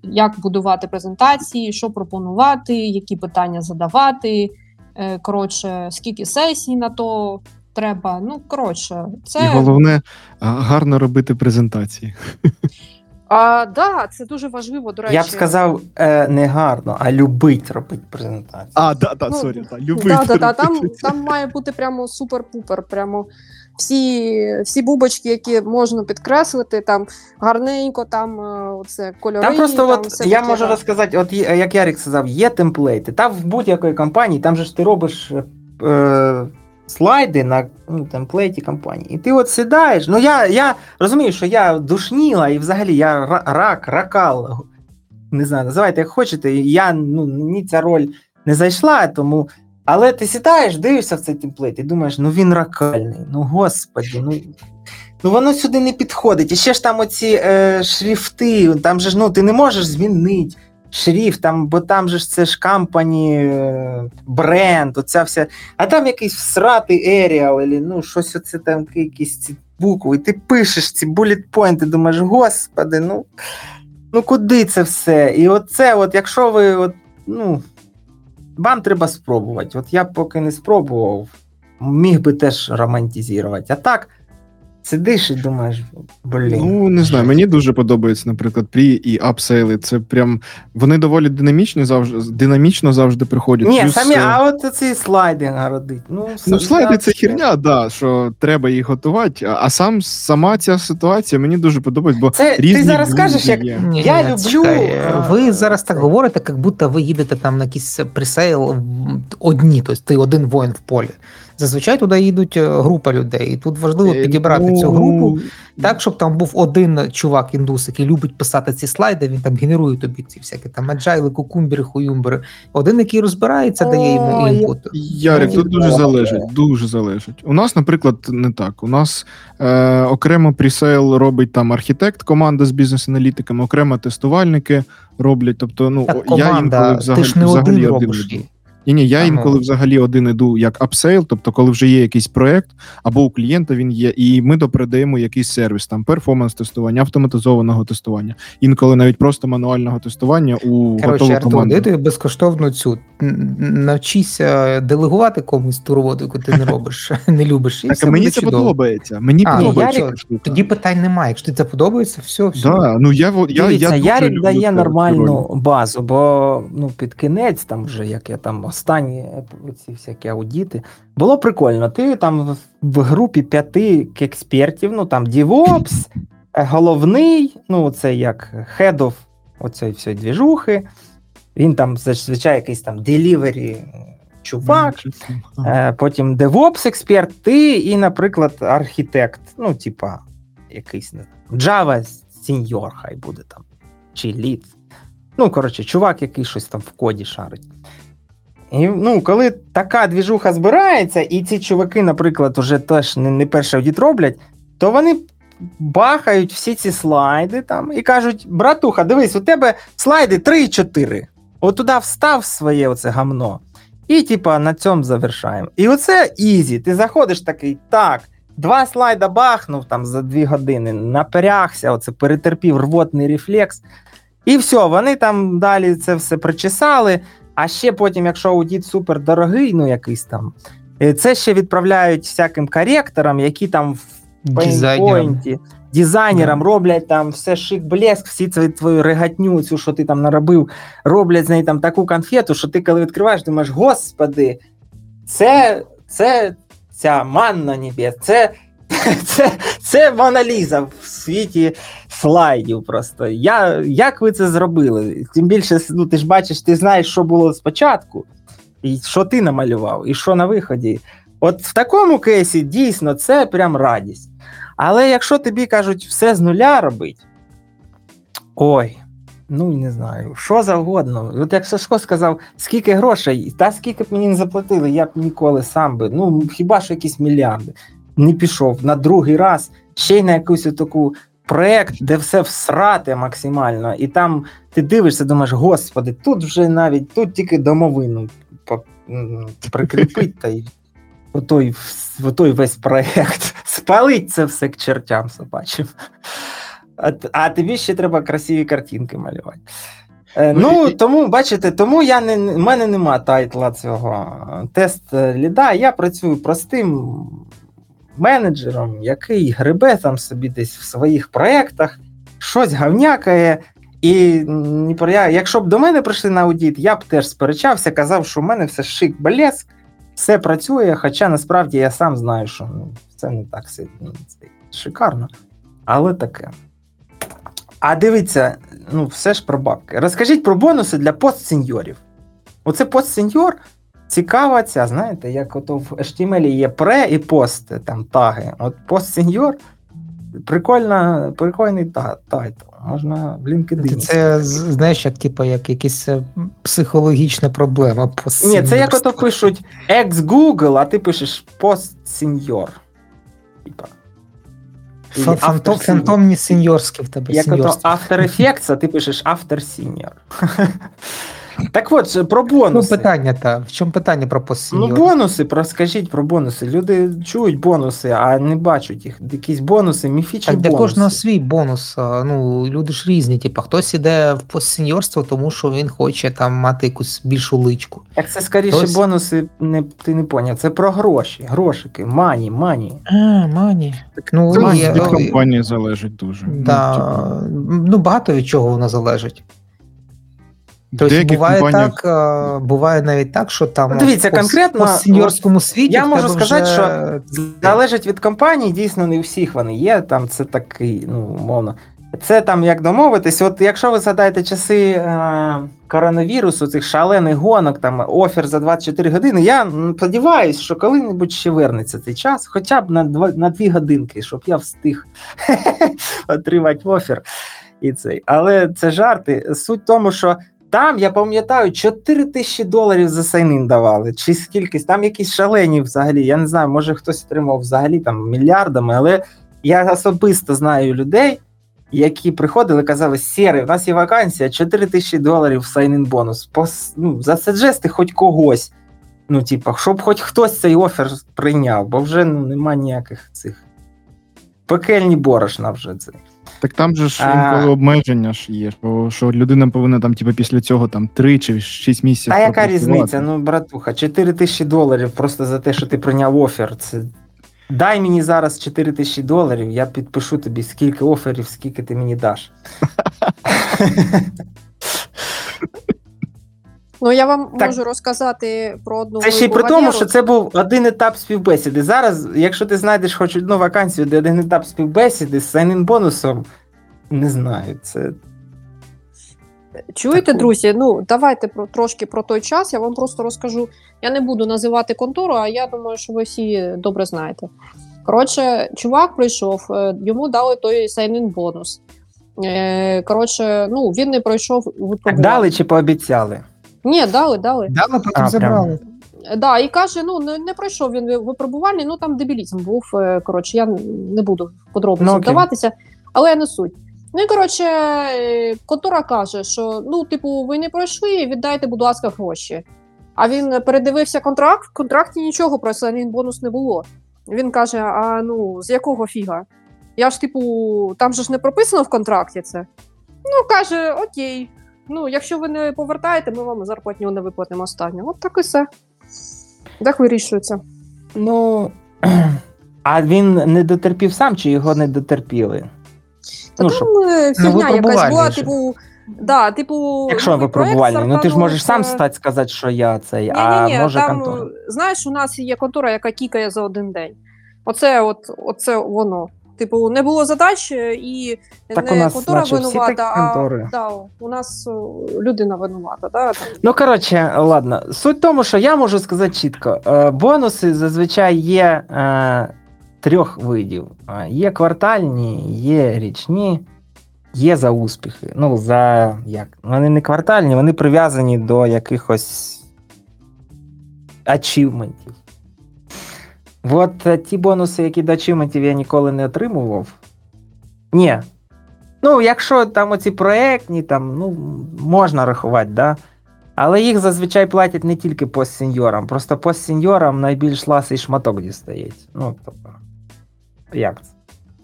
як будувати презентації, що пропонувати, які питання задавати. Е, коротше, скільки сесій на то треба. Ну, коротше, це І головне гарно робити презентації. а, да, це дуже важливо. До речі, Я б сказав е, не гарно, а любить робити презентацію. А, да, да, Ну, сорі, да, любити. Да, да, да, там, там має бути прямо супер-пупер. Прямо всі, всі бубочки, які можна підкреслити, там гарненько, там е, оце кольори. Там просто там от все я таке, можу да. розказати, от як Ярик сказав, є темплейти. Там в будь-якої компанії, там же ж ти робиш е, слайди на ну, темплейті компанії. І ти от сідаєш. Ну я, я розумію, що я душніла, і взагалі я ра- рак, ракал. Не знаю, називайте як хочете. Я ну, мені ця роль не зайшла, тому. Але ти сідаєш, дивишся в цей темплейт і думаєш, ну він ракальний, ну господі, ну. Ну воно сюди не підходить. І ще ж там оці е, шрифти, там же ж ну ти не можеш змінити шрифт, там, бо там же ж це ж компані, е, бренд, оця вся. А там якийсь всратий еріал, або ну щось оце там якісь ці букви. Ти пишеш ці буліт-пойнти, думаєш, господи, ну, ну куди це все? І оце, от, якщо ви, от, ну, вам треба спробувати. От я поки не спробував, міг би теж романтизувати. А так, сидиш і думаєш, блін. Ну, не знаю, мені дуже подобається, наприклад, pre і upsale 'и. Це прям вони доволі динамічні завжди динамічно завжди приходять. Ні, Плюс, самі, е, а от ці слайди городить. Ну, Ну, слайди це херня, да, що треба їх готувати. А, сам сама ця ситуація мені дуже подобається, бо Це ти зараз люди скажеш, як є. Ні, Я ні, люблю, чекай, е, Ви зараз так говорите, як будто ви їдете там на якийсь пресейл в- одні, тобто ти один воїн в полі. Зазвичай туди їдуть е, група людей, і тут важливо Е, підібрати ну, цю групу так, щоб там був один чувак індус, який любить писати ці слайди, він там генерує тобі ці всякі там agile 'и, cucumber 'и, хуюмбери. Один, який розбирається, дає йому інпут. Ярик, тут дуже залежить. Дуже залежить. У нас, наприклад, не так. У нас е, окремо пресейл робить там architect, команда з бізнес-аналітиками, окремо тестувальники роблять. Тобто, ну Так, я інколи взагалі, ти ж не взагалі один один робиш іду. Ні, ні, я А, ну. інколи взагалі один іду як upsale, тобто, коли вже є якийсь проект, або у клієнта він є, і ми допередаємо якийсь сервіс, там перформанс тестування, автоматизованого тестування, інколи навіть просто мануального тестування у готову Артур, команду. я тобі безкоштовно цю навчися делегувати комусь ту роботу, яку ти не робиш, <laughs> не любиш. І Так, все мені це чудово. подобається. Мені А, подобається. Ярик, штука. Тоді питань немає. Якщо тобі це подобається, все, все. Да, ну я, во- я, Дивіться, я дуже Ярик люблю дає нормальну базу, бо ну, під кінець, там вже як я там останні е, ці всякі аудіти, було прикольно. Ти там в, групі п'яти експертів, ну там DevOps, е, головний, ну це як head of оцієї всієї двіжухи. Він там зазвичай якийсь там delivery чувак. Е, Потім DevOps експерт, ти і, наприклад, архітект. Ну, типа, якийсь Java senior хай буде там, чи lead. Ну, коротше, чувак, який щось там в коді шарить. І, ну, коли така двіжуха збирається, і ці чуваки, наприклад, уже теж не, не перший аудіт роблять, то вони бахають всі ці слайди там і кажуть: братуха, дивись, у тебе слайди 3-4. От туди встав своє оце гамно. І, типа, на цьому завершаємо. І оце easy. Ти заходиш такий, так, два слайда бахнув там за дві години, напрягся, оце перетерпів рвотний рефлекс. І все, вони там далі це все причесали. А ще потім, якщо аудит супер дорогий, ну якийсь там, е, це ще відправляють всяким коректорам, які там в. PowerPoint, дизайнерам роблять там все шик блеск, всі твої твою регатню, цю, що ти там наробив, роблять з неї там таку конфету, що ти коли відкриваєш, думаєш, господи, це, це ця манна небес, це, <laughs> це, це Мона Ліза в світі слайдів просто. Я, як ви це зробили? Тим більше, ну, ти ж бачиш, ти знаєш, що було спочатку, і що ти намалював, і що на виході. От в такому кейсі дійсно це прям радість. Але якщо тобі кажуть все з нуля робить, ой, ну не знаю, що завгодно. От як Сашко сказав, скільки грошей, та скільки б мені не заплатили, я б ніколи сам би, ну хіба що якісь мільярди, не пішов на другий раз, ще й на якусь таку проект, де все всрати максимально, і там ти дивишся, думаєш, господи, тут вже навіть тут тільки домовину прикріпить та й отой, отой весь проект. <laughs> Спалить це все к чертям собачим. А, а тобі ще треба красиві картинки малювати. Е, Ну, ну, і- тому, бачите, тому я не, в мене нема тайтла цього е, тест е, ліда. Я працюю простим менеджером, який грибе там собі десь в своїх проєктах, щось гавнякає. І якщо б до мене прийшли на аудіт, я б теж сперечався, казав, що в мене все шик блеск, все працює, хоча насправді я сам знаю, що ну, це не так сильно це шикарно, але таке. А дивіться, ну все ж про бабки. Розкажіть про бонуси для постсеньорів. Оце post-senior цікава ця, знаєте, як ото в HTML є pre і пост, там таги. От post-senior прикольна, прикольний та, title. Можна в LinkedIn. Це знаєш, як типу, як якась е, психологічна проблема. по Ні, це як ото пишуть ex-Google, а ти пишеш post-senior. Типа. Фантом, фантомні сеньорські в тебе Як ото. After Effects, а ти пишеш After Senior. <laughs> Так от, же, про Ну, питання та в чому питання про Ну, бонуси, про скажіть про бонуси. Люди чують бонуси, а не бачать їх. Якісь бонуси, міфічні Так для бонуси. кожного свій бонус. Ну, люди ж різні. Типа, хтось іде в постсеньорство, тому що він хоче там мати якусь більшу личку. Як це скоріше Хтось- бонуси, не, ти не поняв. Це про гроші, грошики, мані, мані. А, мані. Ну, Це від компанії залежить дуже. Да, Ну, ну, багато від чого воно залежить. Тобто буває компаніях- так, буває навіть так, що там дивіться, конкретно, постсеньорському світі. я можу сказати, вже... Залежить від компаній, дійсно, не у всіх вони є. Там це такий, ну, умовно. Це там як домовитись. От якщо ви згадаєте часи е, коронавірусу, цих шалених гонок, там офер за 24 години, я м, сподіваюсь, що коли-небудь ще вернеться цей час, хоча б на, два, на 2 годинки, щоб я встиг <laughs> отримати офер. І цей. Але це жарти. Суть в тому, що там, я пам'ятаю, 4 тисячі доларів за сайнин давали. Чи скільки, там якісь шалені взагалі. Я не знаю, може хтось отримав взагалі там мільярдами, але я особисто знаю людей, які приходили казали: Сєрий, у нас є вакансія, 4 тисячі доларів сайнин бонус. Пос, ну, засаджести хоч когось. Ну, типа, щоб хоч хтось цей офер прийняв, бо вже ну, нема ніяких цих. Пекельні борошна вже це. Так там же ж А. інколи обмеження ж є, що, що людина повинна там, типу, після цього там 3 чи 6 місяців. Та яка різниця? Ну, братуха, 4 тисячі доларів просто за те, що ти прийняв офер. Це... Дай мені зараз 4 тисячі доларів, я підпишу тобі, скільки оферів, скільки ти мені даш. <laughs> <laughs> Ну я вам Так. можу розказати про одну Це ще й при тому, що це був один етап співбесіди. Зараз, якщо ти знайдеш хоч одну вакансію, де один етап співбесіди з сайнин бонусом, не знаю, це. Чуєте, Таку. друзі? Ну давайте про трошки про той час. Я вам просто розкажу. Я не буду називати контору, а я думаю, що ви всі добре знаєте. Коротше, чувак прийшов, е, йому дали той сайнін бонус. Е, Коротше, ну він не пройшов Так дали чи пообіцяли? Ні, дали, дали. Дали, потім А, забрали. Да, і каже: ну не, не пройшов він випробування, ну там дебілізм був. е, Коротше, я не буду в подробиці Ну, вдаватися, але не суть. Ну і коротше, е, контора каже, що ну, типу, ви не пройшли, віддайте, будь ласка, гроші. А він передивився контракт, в контракті нічого про сайнін бонус не було. Він каже: А ну з якого фіга? Я ж, типу, там же ж не прописано в контракті це. Ну, каже, окей. Ну, якщо ви не повертаєте, ми вам зарплатню не виплатимо останню. От так і все. Так вирішується. Ну. <clears throat> А він не дотерпів сам, чи його не дотерпіли? Та Ну, там е, фігня якась була, типу. Да, типу, Якщо випробувальний, ну ти ж можеш сам стати сказати, що я цей, Ні, а ні, ні, може там, контора. знаєш, у нас є контора, яка кікає за один день. Оце, от, оце воно. Типу, не було задач, і Так не контора винувата, а да, у нас людина винувата. Да? Ну, коротше, ладно. Суть в тому, що я можу сказати чітко: Е, бонуси зазвичай є е, трьох видів: Е, є квартальні, є річні, є за успіхи. Ну, за як? Вони не квартальні, вони прив'язані до якихось ачівментів. От е, ті бонуси, які до ачівментів я ніколи не отримував. Ні. Ну, якщо там оці проектні, там, ну, можна рахувати, да? Але їх зазвичай платять не тільки постсеньорам, просто постсеньорам найбільш ласий шматок дістається. Ну, тобто, як це?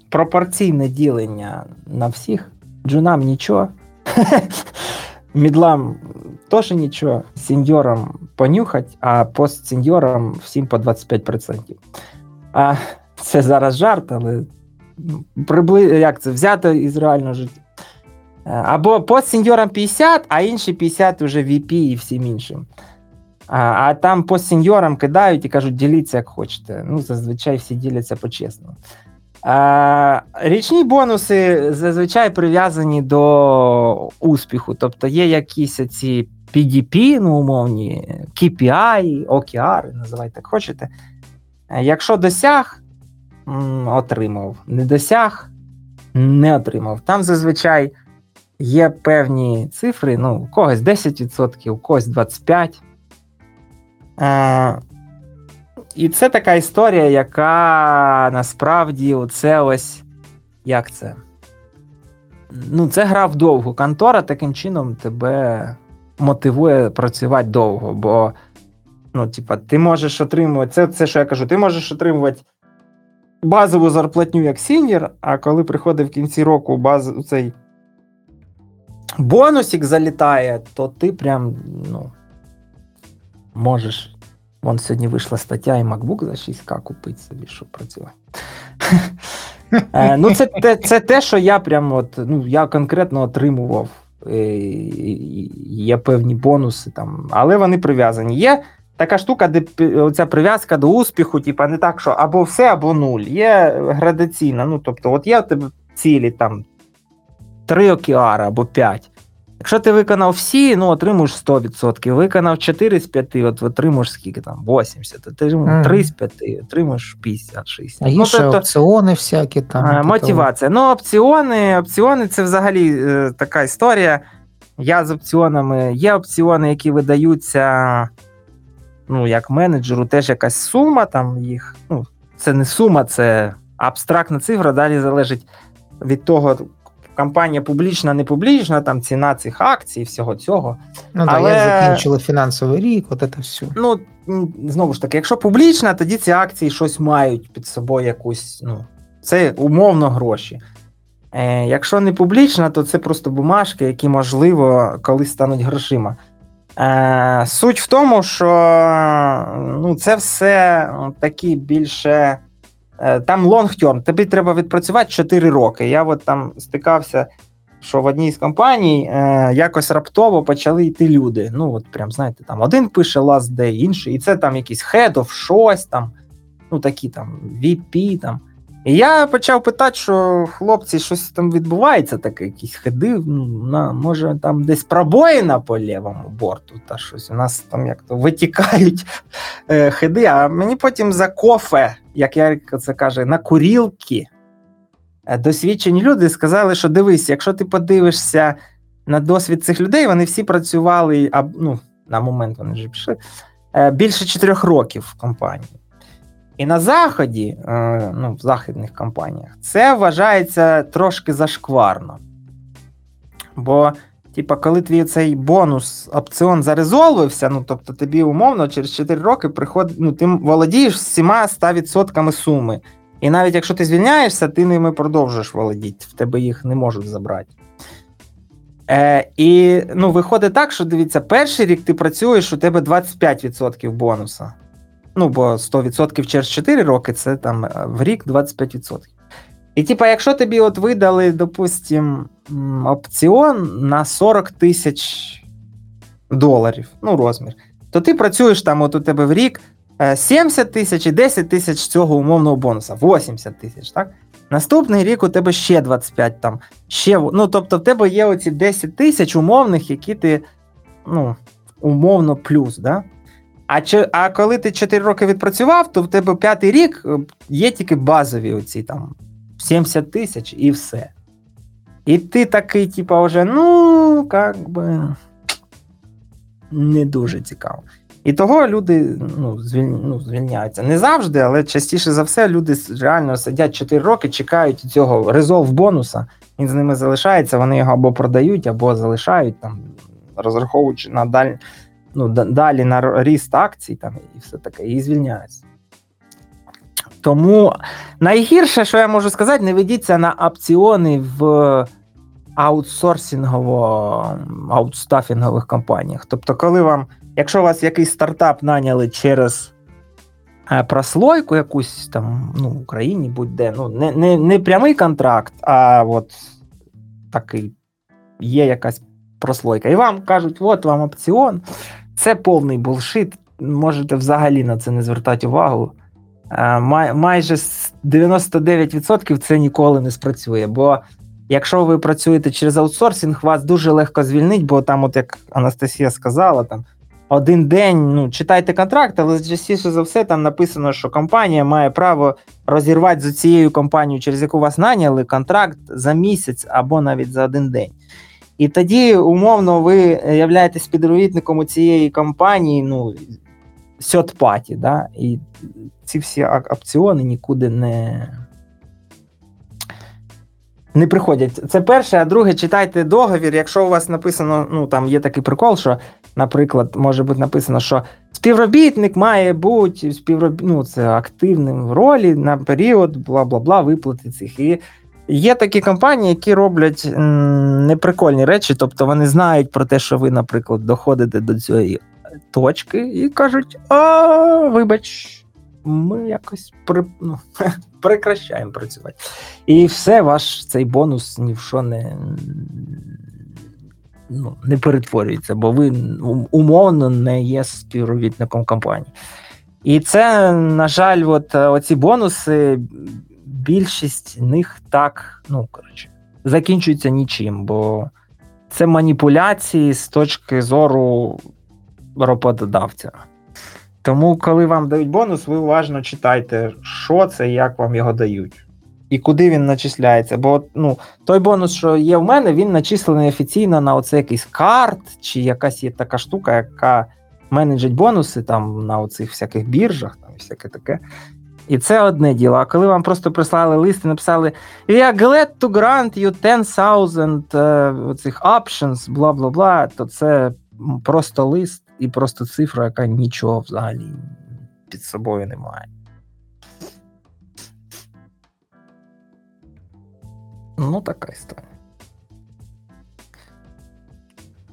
Пропорційне ділення на всіх. Джунам нічого. <laughs> Мідлам теж нічого. Сеньорам понюхать, а постсеньорам всім по 25%. А це зараз жарт, але ну, прибли... як це взято із реального життя. Е, Або по сеньорам 50, а інші 50 вже VP і всім іншим. А, а там по сеньорам кидають і кажуть, діліться як хочете. Ну, зазвичай всі діляться по-чесному. А, річні бонуси зазвичай прив'язані до успіху. Тобто є якісь ці PDP, ну, умовні, KPI, OKR, називайте як хочете. Е, Якщо досяг, отримав. Не досяг, не отримав. Там зазвичай є певні цифри, ну, у когось 10%, у когось 25%. Е, і це така історія, яка насправді це ось як це? Ну, це гра вдовгу. Контора таким чином тебе мотивує працювати довго, бо ну, типа, ти можеш отримувати. Це, це що я кажу, ти можеш отримувати базову зарплатню як senior, а коли приходить в кінці року баз, цей бонусик залітає, то ти прям ну, можеш. Вон сьогодні вийшла стаття, і MacBook за 6К купити собі, щоб працювати. <laughs> Е, Ну, це, те, це те, що я прям от, ну, я конкретно отримував. Е, Є певні бонуси там, але вони прив'язані. Є така штука, де ця прив'язка до успіху, типа не так, що або все, або нуль. Є градаційна. Ну, тобто, от є в тебе цілі там три океара або 5. Якщо ти виконав всі, ну отримуєш 100%. Виконав 4 з 5, от отримуєш скільки там? 80, отримуєш 3 з 5, отримуєш 50, 60. А є ну, ще тобто, опціони всякі там. Е, Мотивація. Ну, опціони, опціони це взагалі е, така історія. Я з опціонами. Є опціони, які видаються, ну, як менеджеру, теж якась сума там їх. Ну, це не сума, це абстрактна цифра. Далі залежить від того, компанія публічна, не публічна, там ціна цих акцій, всього цього. Ну так, але- як закінчили фінансовий рік, от це все. Ну, знову ж таки, якщо публічна, тоді ці акції щось мають під собою якусь, ну, це умовно гроші. Е, якщо не публічна, то це просто бумажки, які, можливо, колись стануть грошима. Е, суть в тому, що ну, це все такі більше. Е, Там long-term, тобі треба відпрацювати 4 роки. Я от там стикався, що в одній з компаній е, якось раптово почали йти люди. Ну, от прям, знаєте, там один пише last day, інший, і це там якийсь head of щось там, ну такі там VP там. І я почав питати, що хлопці, щось там відбувається, таке, якісь хеди, ну, на, може там десь пробоїна по лівому борту, та щось. У нас там як то витікають е, хеди, а мені потім за кофе, як я це каже, на курілки е, досвідчені люди сказали, що дивись, якщо ти подивишся на досвід цих людей, вони всі працювали, а, ну, на момент вони вже пішли, е, більше чотирьох років в компанії. І на заході, е, ну, в західних компаніях, це вважається трошки зашкварно. Бо, типа, коли твій цей бонус опціон зарезолвився, ну тобто тобі умовно через 4 роки приходить, ну, ти володієш всіма 100% суми. І навіть якщо ти звільняєшся, ти ними продовжуєш володіти, в тебе їх не можуть забрати. Е, І ну, виходить так, що дивіться, перший рік ти працюєш, у тебе 25% бонуса. Ну, бо 100% через 4 роки це там е, в рік 25%. І, типа, якщо тобі от видали, допустим, опціон на 40 тисяч доларів, ну, розмір, то ти працюєш там, от у тебе в рік е, 70 тисяч і 10 тисяч цього умовного бонуса, 80 тисяч, так? Наступний рік у тебе ще 25 там, ще, ну, тобто в тебе є оці 10 тисяч умовних, які ти, ну, умовно плюс, да? А, чи, а коли ти 4 роки відпрацював, то в тебе п'ятий рік е, є тільки базові оці там 70 тисяч і все. І ти такий, типа, вже, ну, як би, не дуже цікаво. І того люди ну, звіль, ну, звільняються. Не завжди, але частіше за все люди реально сидять 4 роки, чекають цього резолв бонуса. Він з ними залишається, вони його або продають, або залишають, там, розраховуючи на даль, ну, да- далі на ріст акцій там, і все таке, і звільняються. Тому найгірше, що я можу сказати, не ведіться на опціони в аутсорсингово аутстафінгових компаніях. Тобто, коли вам, якщо вас якийсь стартап наняли через е, прослойку якусь там, ну, в Україні будь-де, ну, не, не, не прямий контракт, а от такий є якась прослойка. І вам кажуть, от вам опціон, це повний bullshit, можете взагалі на це не звертати увагу. Е, май, майже 99% це ніколи не спрацює. Бо якщо ви працюєте через аутсорсинг, вас дуже легко звільнить, бо там, от як Анастасія сказала, там один день, ну читайте контракт, але частіше за все там написано, що компанія має право розірвати з цією компанією, через яку вас наняли, контракт за місяць або навіть за один день. І тоді, умовно, ви являєтесь співробітником цієї компанії, ну, сьот-паті, да? і ці всі опціони нікуди не. Не приходять. Це перше, а друге, читайте договір. Якщо у вас написано, ну там є такий прикол, що, наприклад, може бути написано, що співробітник має бути співроб... ну, це активним в ролі на період, бла бла бла, виплати цих. І є такі компанії, які роблять неприкольні речі, тобто вони знають про те, що ви, наприклад, доходите до цієї точки і кажуть: а, вибач, ми якось при, ну, <laughs> прекращаємо працювати. І все, ваш цей бонус ні в що не, ну, не перетворюється, бо ви умовно не є співробітником компанії. І це, на жаль, от оці бонуси, більшість них так, ну, коротше, закінчуються нічим, бо це маніпуляції з точки зору роботодавця. Тому, коли вам дають бонус, ви уважно читайте, що це, як вам його дають, і куди він начисляється. Бо ну, той бонус, що є в мене, він начислений офіційно на оце якийсь карт, чи якась є така штука, яка менеджить бонуси там на оцих всяких біржах, там і всяке таке. І це одне діло. А коли вам просто прислали лист і написали We are glad to grant you 10,000 е, оцих options, бла бла бла, то це просто лист і просто цифра, яка нічого взагалі під собою не має. Ну, така історія.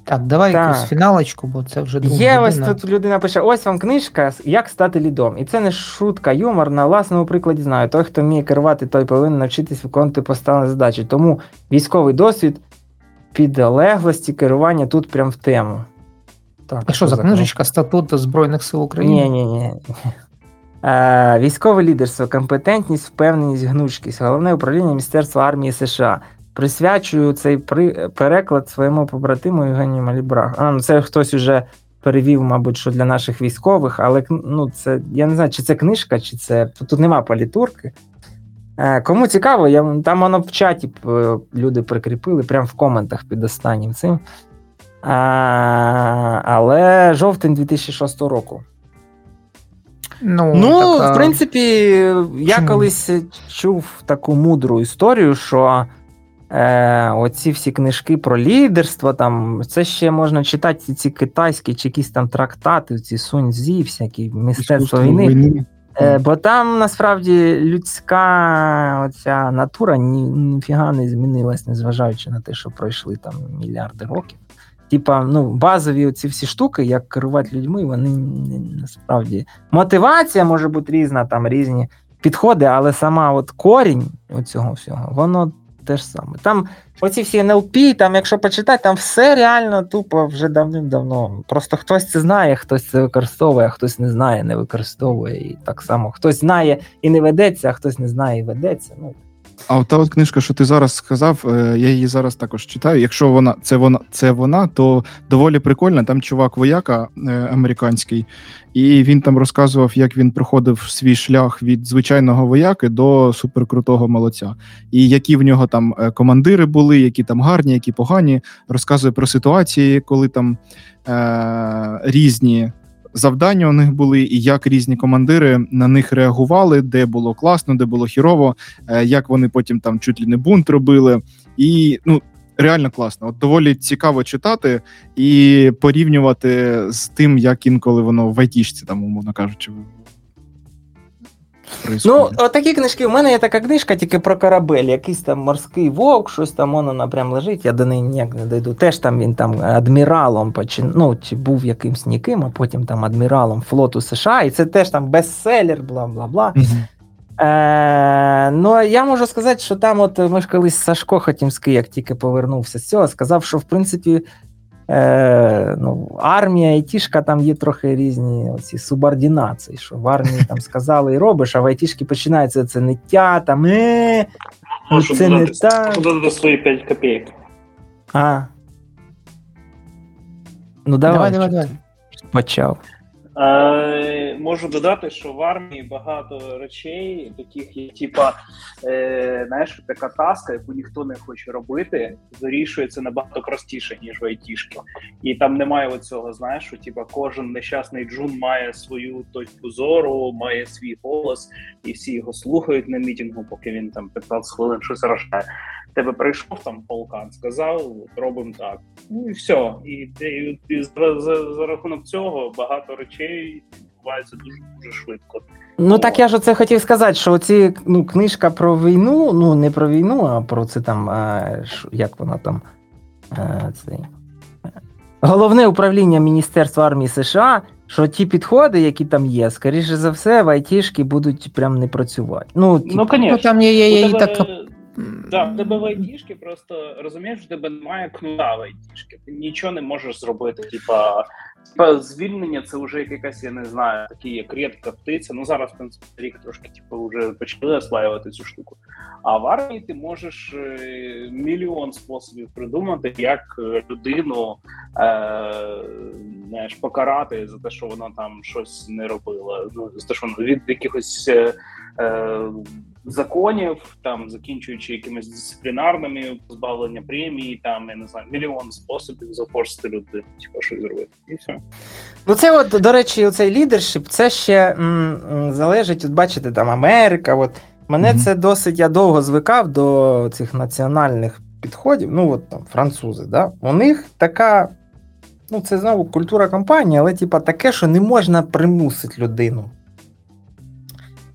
Так, давай Так. якусь фіналочку, бо це вже друга Є ось година. тут людина пише: ось вам книжка Як стати лідом. І це не шутка, юмор на власному прикладі знаю. Той, хто вміє керувати, той повинен навчитись виконувати поставлені задачі. Тому військовий досвід підлеглості керування тут прям в тему. Так, А що за книжечка Статут Збройних сил України? Ні, ні, ні. Е, військове лідерство, компетентність, впевненість, гнучкість. Головне управління Міністерства армії США. Присвячую цей при... переклад своєму побратиму Євгенію Малібрах. А, ну це хтось уже перевів, мабуть, що для наших військових, але ну, це я не знаю, чи це книжка, чи це. Тут нема політурки. Е, кому цікаво, я... там воно в чаті е, люди прикріпили, прямо в коментах під останнім цим. А, але жовтень 2006 року. Ну, Ну, така- в принципі, я Чому? колись чув таку мудру історію, що е, оці всі книжки про лідерство, там, це ще можна читати ці китайські чи якісь там трактати, ці сунь-зі, всякі мистецтво Іскусство війни. Е, бо там насправді людська оця натура ні, ніфіга не змінилась, незважаючи на те, що пройшли там мільярди років. Типа, ну, базові ці всі штуки, як керувати людьми, вони насправді. Мотивація може бути різна, там різні підходи, але сама от корінь цього всього, воно те ж саме. Там оці всі НЛП, там, якщо почитати, там все реально тупо вже давним-давно. Просто хтось це знає, хтось це використовує, а хтось не знає, не використовує. І так само хтось знає і не ведеться, а хтось не знає і ведеться. Ну, А от та от книжка, що ти зараз сказав, е, я її зараз також читаю. Якщо вона це вона, це вона, то доволі прикольна. Там чувак вояка е, американський, і він там розказував, як він проходив свій шлях від звичайного вояки до суперкрутого молодця, і які в нього там е, командири були, які там гарні, які погані. Розказує про ситуації, коли там е, різні завдання у них були, і як різні командири на них реагували, де було класно, де було хірово, е, як вони потім там чуть ли не бунт робили. І ну реально класно. От доволі цікаво читати і порівнювати з тим, як інколи воно в айтішці, там, умовно кажучи. Ну, отакі книжки. У мене є така книжка тільки про корабель, якийсь там морський вовк, щось там воно прям лежить, я до неї ніяк не дойду. Теж там він там адміралом почин... ну, чи був якимсь ніким, а потім там адміралом флоту США, і це теж там бестселер, бла бла бла. Е, ну, я можу сказати, що там, от ми ж колись Сашко Хотімський, як тільки повернувся з цього, сказав, що в принципі е, ну, армія і тішка там є трохи різні оці субординації, що в армії там сказали і робиш, а в айтішки починається це ниття, там е, ну, Можу це не так. можу додати свої 5 копійок. А. Ну, давай, Давай, давай, давай. Почав. Е, можу додати, що в армії багато речей, таких як типа, е, знаєш, така таска, яку ніхто не хоче робити, вирішується набагато простіше, ніж в айтішки. І там немає оцього, знаєш, що типа кожен нещасний джун має свою точку зору, має свій голос, і всі його слухають на мітингу, поки він там 15 хвилин щось рожає. Тебе прийшов там полкан, сказав, робимо так. Ну і все. І, і, і за, за, за рахунок цього багато речей відбувається дуже дуже швидко. Ну так я ж оце хотів сказати, що ці ну, книжка про війну, ну не про війну, а про це там, е, ш- як вона там. Е, цей, е, головне управління Міністерства армії США, що ті підходи, які там є, скоріше за все, в айтішки будуть прям не працювати. Ну, типу, Ну, Ну, там є, є, є і така. Да, в тебе в айтішки просто розумієш, в тебе немає кнута в айтішки. Ти нічого не можеш зробити. Типа, звільнення це вже якась, я не знаю, такі як рідка птиця. Ну зараз в принципі рік трошки типу, вже почали осваювати цю штуку. А в армії ти можеш е, мільйон способів придумати, як е, людину е, знаєш, покарати за те, що вона там щось не робила. Ну за те, що вона від якихось. Е, е, законів, там закінчуючи якимись дисциплінарними позбавлення премії, там я не знаю, мільйон способів зафорсити людину, типу, щось зробити. І все. Ну, це от, до речі, цей лідершип, це ще м, м, залежить, от бачите, там Америка. От мене Мгм. це досить, я довго звикав до цих національних підходів. Ну, от там французи, да? у них така, ну, це знову культура компанії, але типа таке, що не можна примусити людину.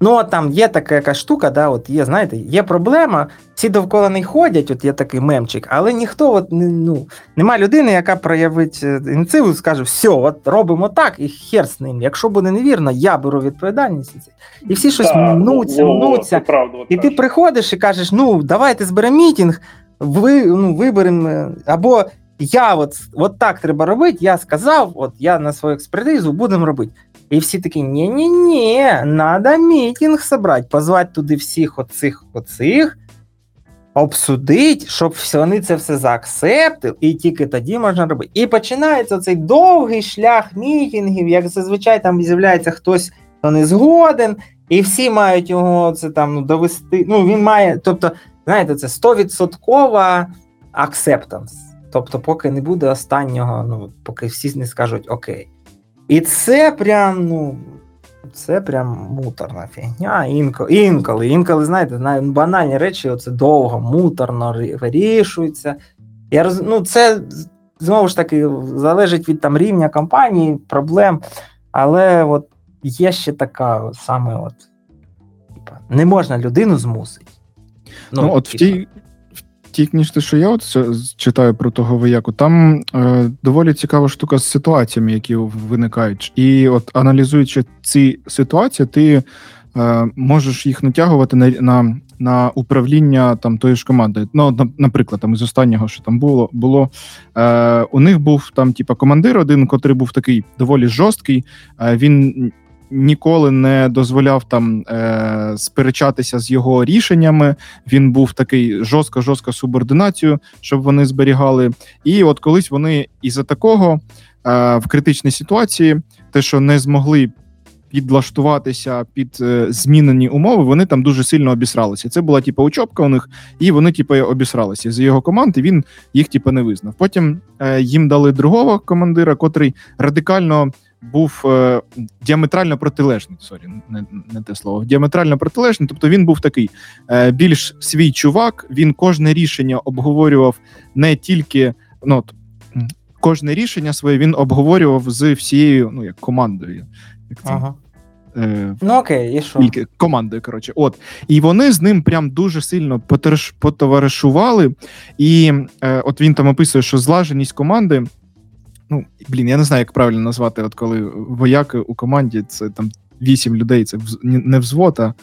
Ну, от там є така якась штука, да, от є, знаєте, є проблема, всі довкола не ходять, от є такий мемчик, але ніхто от, не, ну, Нема людини, яка проявить е, ініціативу, скаже, все, от робимо так, і хер з ним. Якщо буде невірно, я беру відповідальність. І всі щось Так, мнуться, во- во- мнуться. правда, І ти приходиш і кажеш: ну, давайте зберемо мітінг, ви, ну, виберемо. е, Або я от, от так треба робити, я сказав, от я на свою експертизу будемо робити. І всі такі: ні-ні-ні, треба мітінг собрати, позвати туди всіх оцих оцих, обсудить, щоб вони це все заакцептили, і тільки тоді можна робити. І починається цей довгий шлях мітінгів, як зазвичай там з'являється хтось, хто не згоден, і всі мають його це там ну, довести. Ну, він має, тобто, знаєте, це 100% acceptance. Тобто, поки не буде останнього, ну, поки всі не скажуть окей. І це прям, ну. Це прям муторна фігня. Інколи, інколи, інколи, знаєте, банальні речі, оце довго, муторно вирішуються. Я роз... ну, це знову ж таки залежить від там рівня компанії, проблем. Але от є ще така саме от. Не можна людину змусити. Ну, от в тій, тій книжці, що я от читаю про того вояку, там е, доволі цікава штука з ситуаціями, які виникають. І от аналізуючи ці ситуації, ти е, можеш їх натягувати на, на, на управління там тої ж команди. Ну, на- наприклад, там із останнього, що там було, було е, у них був там, типа, командир один, котрий був такий доволі жорсткий. Е, він ніколи не дозволяв там е, сперечатися з його рішеннями. Він був такий жорстко-жорстко субординацію, щоб вони зберігали. І от колись вони із-за такого е, в критичній ситуації, те, що не змогли. Підлаштуватися під е, змінені умови, вони там дуже сильно обісралися. Це була типу, учобка у них, і вони, типу, обісралися з його команд, і він їх, типу, не визнав. Потім е, їм дали другого командира, котрий радикально був е, діаметрально протилежний. Sorry, не, не те слово. Діаметрально протилежний. Тобто він був такий е, більш свій чувак. Він кожне рішення обговорював не тільки ну, от, кожне рішення своє він обговорював з всією ну, як командою. Як це? Ага. Е, Ну окей, і що? командою, коротше. От. І вони з ним прям дуже сильно потоваришували. І е, от він там описує, що злаженість команди. Ну, блін, я не знаю, як правильно назвати, от коли вояки у команді це там вісім людей, це вз- не взвод, а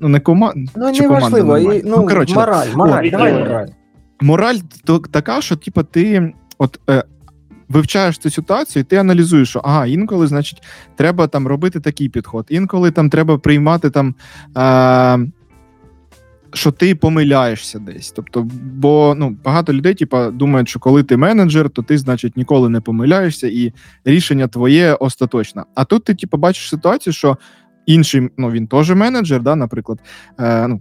ну, не команда. Ну, чи команда неважливо. І, ну, Ну, коротше, мораль, мораль, О, давай мораль. мораль то, така, що типу, ти от е, вивчаєш цю ситуацію, і ти аналізуєш, що ага, інколи, значить, треба там робити такий підход, інколи там треба приймати там. Е, що ти помиляєшся десь. Тобто, бо ну, багато людей, типа, думають, що коли ти менеджер, то ти, значить, ніколи не помиляєшся, і рішення твоє остаточне. А тут ти, типу, бачиш ситуацію, що інший, ну він теж менеджер, да, наприклад, е, ну,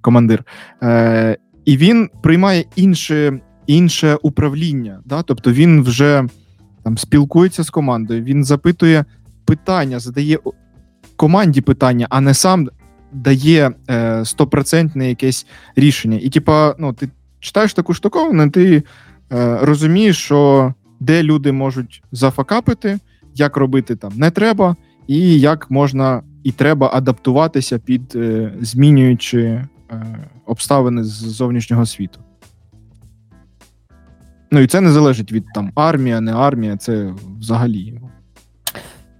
командир. Е, і він приймає інше, інше управління. Да? Тобто він вже там спілкується з командою, він запитує питання, задає команді питання, а не сам дає е, стопроцентне якесь рішення. І, типа, ну, ти читаєш таку штуковину, ти е, розумієш, що де люди можуть зафакапити, як робити там не треба, і як можна і треба адаптуватися під е, змінюючи е, обставини з зовнішнього світу. Ну і це не залежить від там армія, не армія, це взагалі.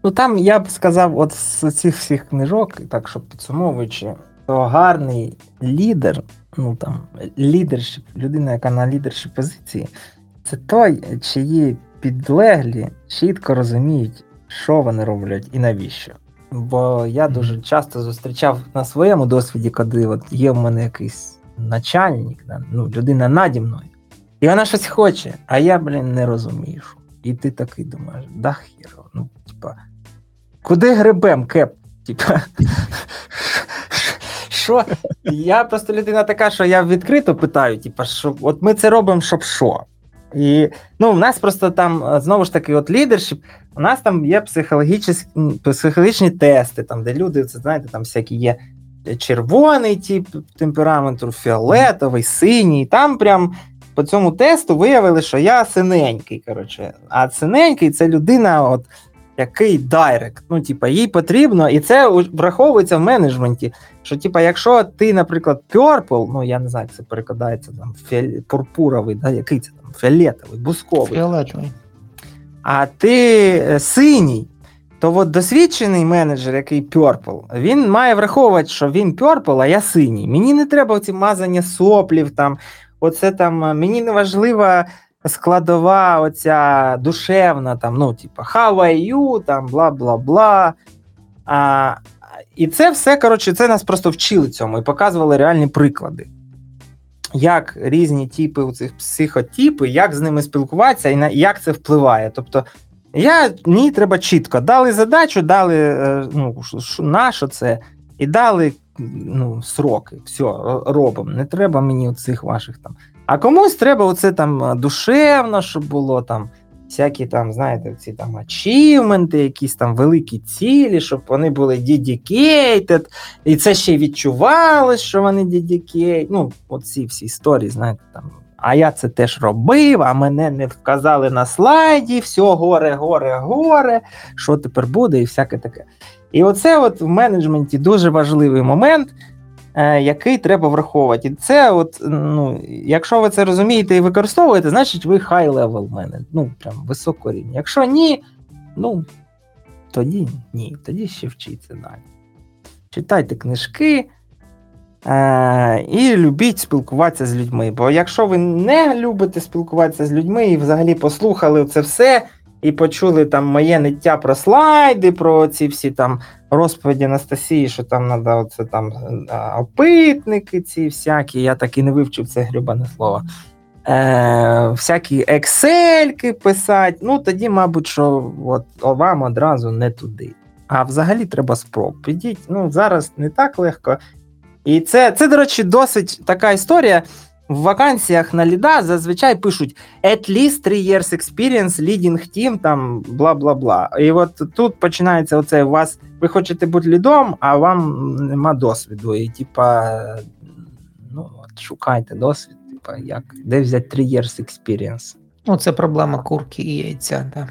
Ну там я б сказав, от з цих всіх книжок, так щоб підсумовуючи, то гарний лідер, ну там лідершіп, людина, яка на лідерші позиції, це той, чиї підлеглі чітко розуміють, що вони роблять і навіщо. Бо я дуже часто зустрічав на своєму досвіді, коли от є в мене якийсь начальник, ну, людина наді мною, і вона щось хоче, а я, блін, не розумію. І ти такий думаєш, да хіро, ну, типа, куди грибем, кеп? Типа, що? Я просто людина така, що я відкрито питаю, типа, що от ми це робимо, щоб що? І ну, в нас просто там знову ж таки, от лідершіп, у нас там є психологічні, тести, там, де люди, це знаєте, там всякі є червоний тип темпераменту, фіолетовий, синій. Там прям по цьому тесту виявили, що я синенький. Коротше. А синенький це людина, от, який дайрект. Ну, типа, їй потрібно, і це враховується в менеджменті. Що, типа, якщо ти, наприклад, purple, ну я не знаю, як це перекладається там фіоль- пурпуровий, да, який це там фіолетовий, бусковий Фіолетовий. а ти е, синій, то от досвідчений менеджер, який Purple, він має враховувати, що він Purple, а я синій. Мені не треба оці мазання соплів, там, оце там, е, мені не важлива складова, оця душевна, там, ну, типа, how are you, там, бла бла бла. А, і це все, коротше, це нас просто вчили цьому і показували реальні приклади. Як різні типи у цих психотипи, як з ними спілкуватися і на як це впливає. Тобто, я мені треба чітко дали задачу, дали е, ну, на що це, і дали ну, сроки. Все, робимо. Не треба мені цих ваших там. А комусь треба оце там е, душевно, щоб було там всякі там, знаєте, ці там ачівменти, якісь там великі цілі, щоб вони були dedicated, і це ще й відчувалось, що вони dedicated. Ну, оці всі історії, знаєте, там. А я це теж робив, а мене не вказали на слайді, все горе, горе, горе, що тепер буде, і всяке таке. І оце от в менеджменті дуже важливий момент, який треба враховувати. І це, от, ну, якщо ви це розумієте і використовуєте, значить ви high level менеджер, ну, прям рівня. Якщо ні, ну, тоді ні, тоді ще вчіться далі. Читайте книжки. Е, і любіть спілкуватися з людьми. Бо якщо ви не любите спілкуватися з людьми і взагалі послухали це все, і почули там моє ниття про слайди, про ці всі там розповіді Анастасії, що там треба оце там е, опитники, ці всякі, я так і не вивчив це грюбане слово. Е, всякі ексельки писати, ну тоді, мабуть, що от вам одразу не туди. А взагалі треба спроб. Підіть, ну зараз не так легко. І це, це, до речі, досить така історія. В вакансіях на ліда зазвичай пишуть at least 3 years experience, leading team, там бла бла бла. І от тут починається оце у вас. Ви хочете бути лідом, а вам нема досвіду. І типа, ну от шукайте досвід, типа, як де взяти 3 years experience. Ну, це проблема курки і яйця, да.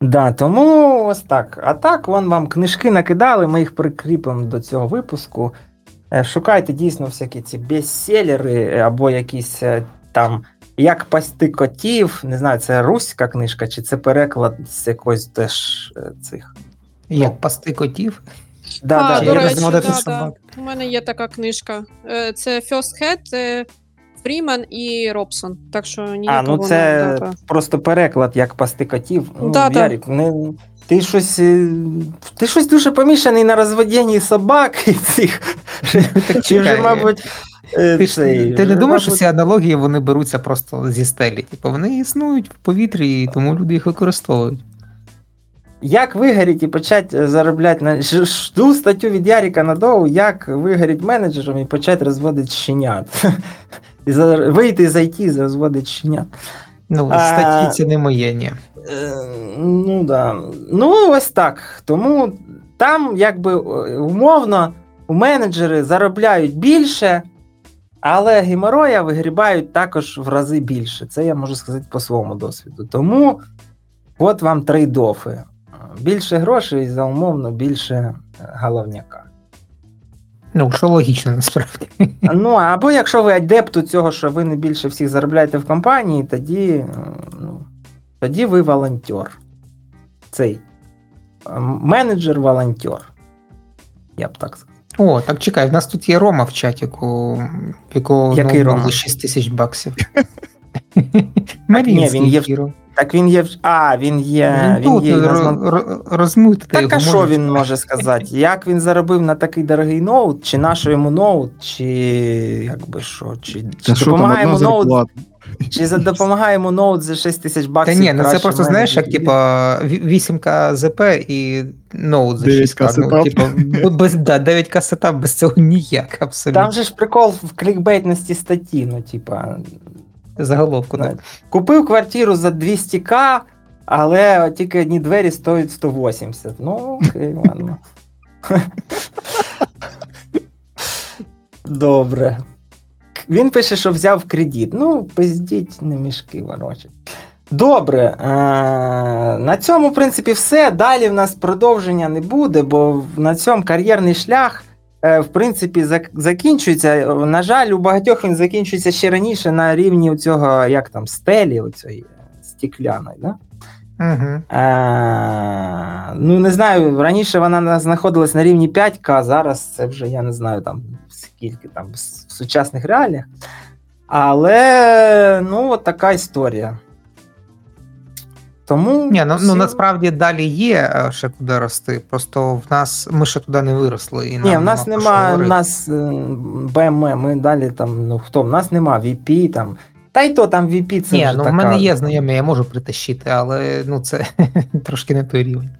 Да, тому ось так. А так, вон вам книжки накидали, ми їх прикріпимо до цього випуску. Е, Шукайте дійсно всякі ці бестселери е, або якісь е, там як пасти котів. Не знаю, це руська книжка, чи це переклад з якоїсь теж цих. Як пасти котів. Да, а, да, до речі, да, да. У мене є така книжка. Це First Head, Фрімен і Робсон. Так що А, ну це не- да, просто переклад, як пасти котів. Ну, Да, да. Ярик, не, ти щось. е, Ти щось дуже помішаний на розведенні собак і цих. Так Чи вже, мабуть. е, Ти, цей, ти не думаєш, що ці аналогії вони беруться просто зі стелі? Типу вони існують в повітрі, і тому люди їх використовують. Як вигоріти і почати заробляти на жду статтю від Яріка Надову, як вигоріти менеджером і почати розводити щенят. <laughs> Вийти з IT і розводити щенят. Ну, статті це не моє, ні. Е, Ну да. Ну, ось так. Тому там, якби е, умовно, менеджери заробляють більше, але геморроя вигрібають також в рази більше. Це я можу сказати по своєму досвіду. Тому от вам трейдофи. Більше грошей за умовно більше е, головняка. Ну, що логічно насправді. Ну, або якщо ви адепт у цього, що ви не більше всіх заробляєте в компанії, тоді, ну, тоді ви волонтер. Цей е, менеджер-волонтер. Я б так сказав. О, так чекай, в нас тут є Рома в чатіку, в якого Який ноутбук Рома? 6 тисяч баксів. <laughs> ні, він є. Так він є. А, він є. Він Він тут є на ро- розмити Так, його а що він може сказати? Як він заробив на такий дорогий ноут, чи на що йому ноут, чи якби що, чи, чи Та що там допомагає одна йому ноут, чи за допомагає йому ноут за 6 тисяч Та ні, ну це просто знаєш, як типа 8К ЗП і ноут за 6К. Ну, типа, без, да, 9К сетап без цього ніяк, абсолютно. Там же ж прикол в клікбейтності статті, ну, типа, Заголовку, так. Ну, Купив квартиру за 200к, але тільки одні двері стоять 180. Ну, окей, <laughs> ладно. Добре. Він пише, що взяв кредит. Ну, пиздіть, не мішки ворочать. Добре. Е- на цьому, в принципі, все. Далі в нас продовження не буде, бо на цьому кар'єрний шлях. Е, В принципі, закінчується. На жаль, у багатьох він закінчується ще раніше на рівні цього, як там, стелі, оцієї стікляної. Да? Угу. Е, ну, не знаю, раніше вона на- знаходилась на рівні 5К, зараз це вже я не знаю там скільки там в в сучасних реаліях. Але ну, от така історія. Тому. Ні, ну, ну насправді далі є е, ще куди рости. Просто в нас ми ще туди не виросли. І Ні, нам в нас нема про що нема, нас БМ, ми далі там, ну хто, в нас нема VP там. Та й то там VP це Ні, вже ну така... в мене є знайомі, я можу притащити, але ну це <laughs> трошки не той рівень.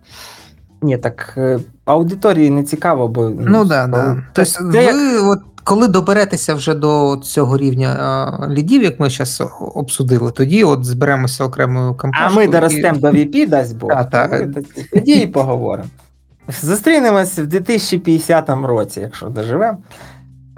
Ні, так е, аудиторії не цікаво, бо Ну да, да. коли- Тобто, Це як- от, коли доберетеся вже до цього рівня а, лідів, як ми зараз обсудили, тоді от зберемося окремою А ми доростемо до <laughs> VP, дасть Бог. Та, та. то ми Тоді і поговоримо. Зустрінемось в 2050 році, якщо доживемо.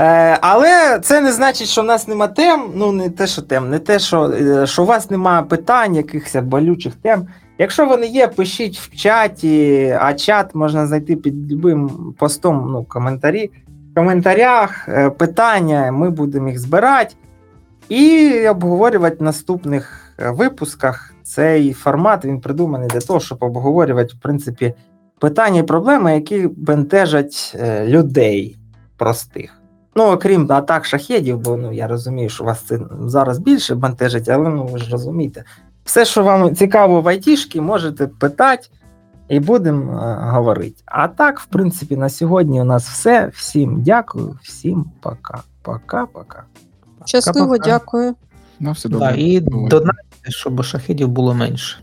Е, але це не значить, що в нас нема тем. Ну, не те, що тем, не те, що, е, що у вас нема питань, якихось болючих тем. Якщо вони є, пишіть в чаті, а чат можна знайти під любим постом, ну, коментарі. Коментарях е, питання, ми будемо їх збирати і обговорювати в наступних е, випусках. Цей формат він придуманий для того, щоб обговорювати, в принципі, питання і проблеми, які бентежать е, людей простих. Ну, окрім атак шахедів, бо ну, я розумію, що вас це зараз більше бентежить, але ну ви ж розумієте. Все, що вам цікаво в айтішки, можете питати і будемо е, говорити. А так, в принципі, на сьогодні у нас все. Всім дякую, всім пока. Пока-пока. Щасливо, Пока-пока. дякую. На все Да, добре. і Бувай. донайте, щоб шахідів було менше.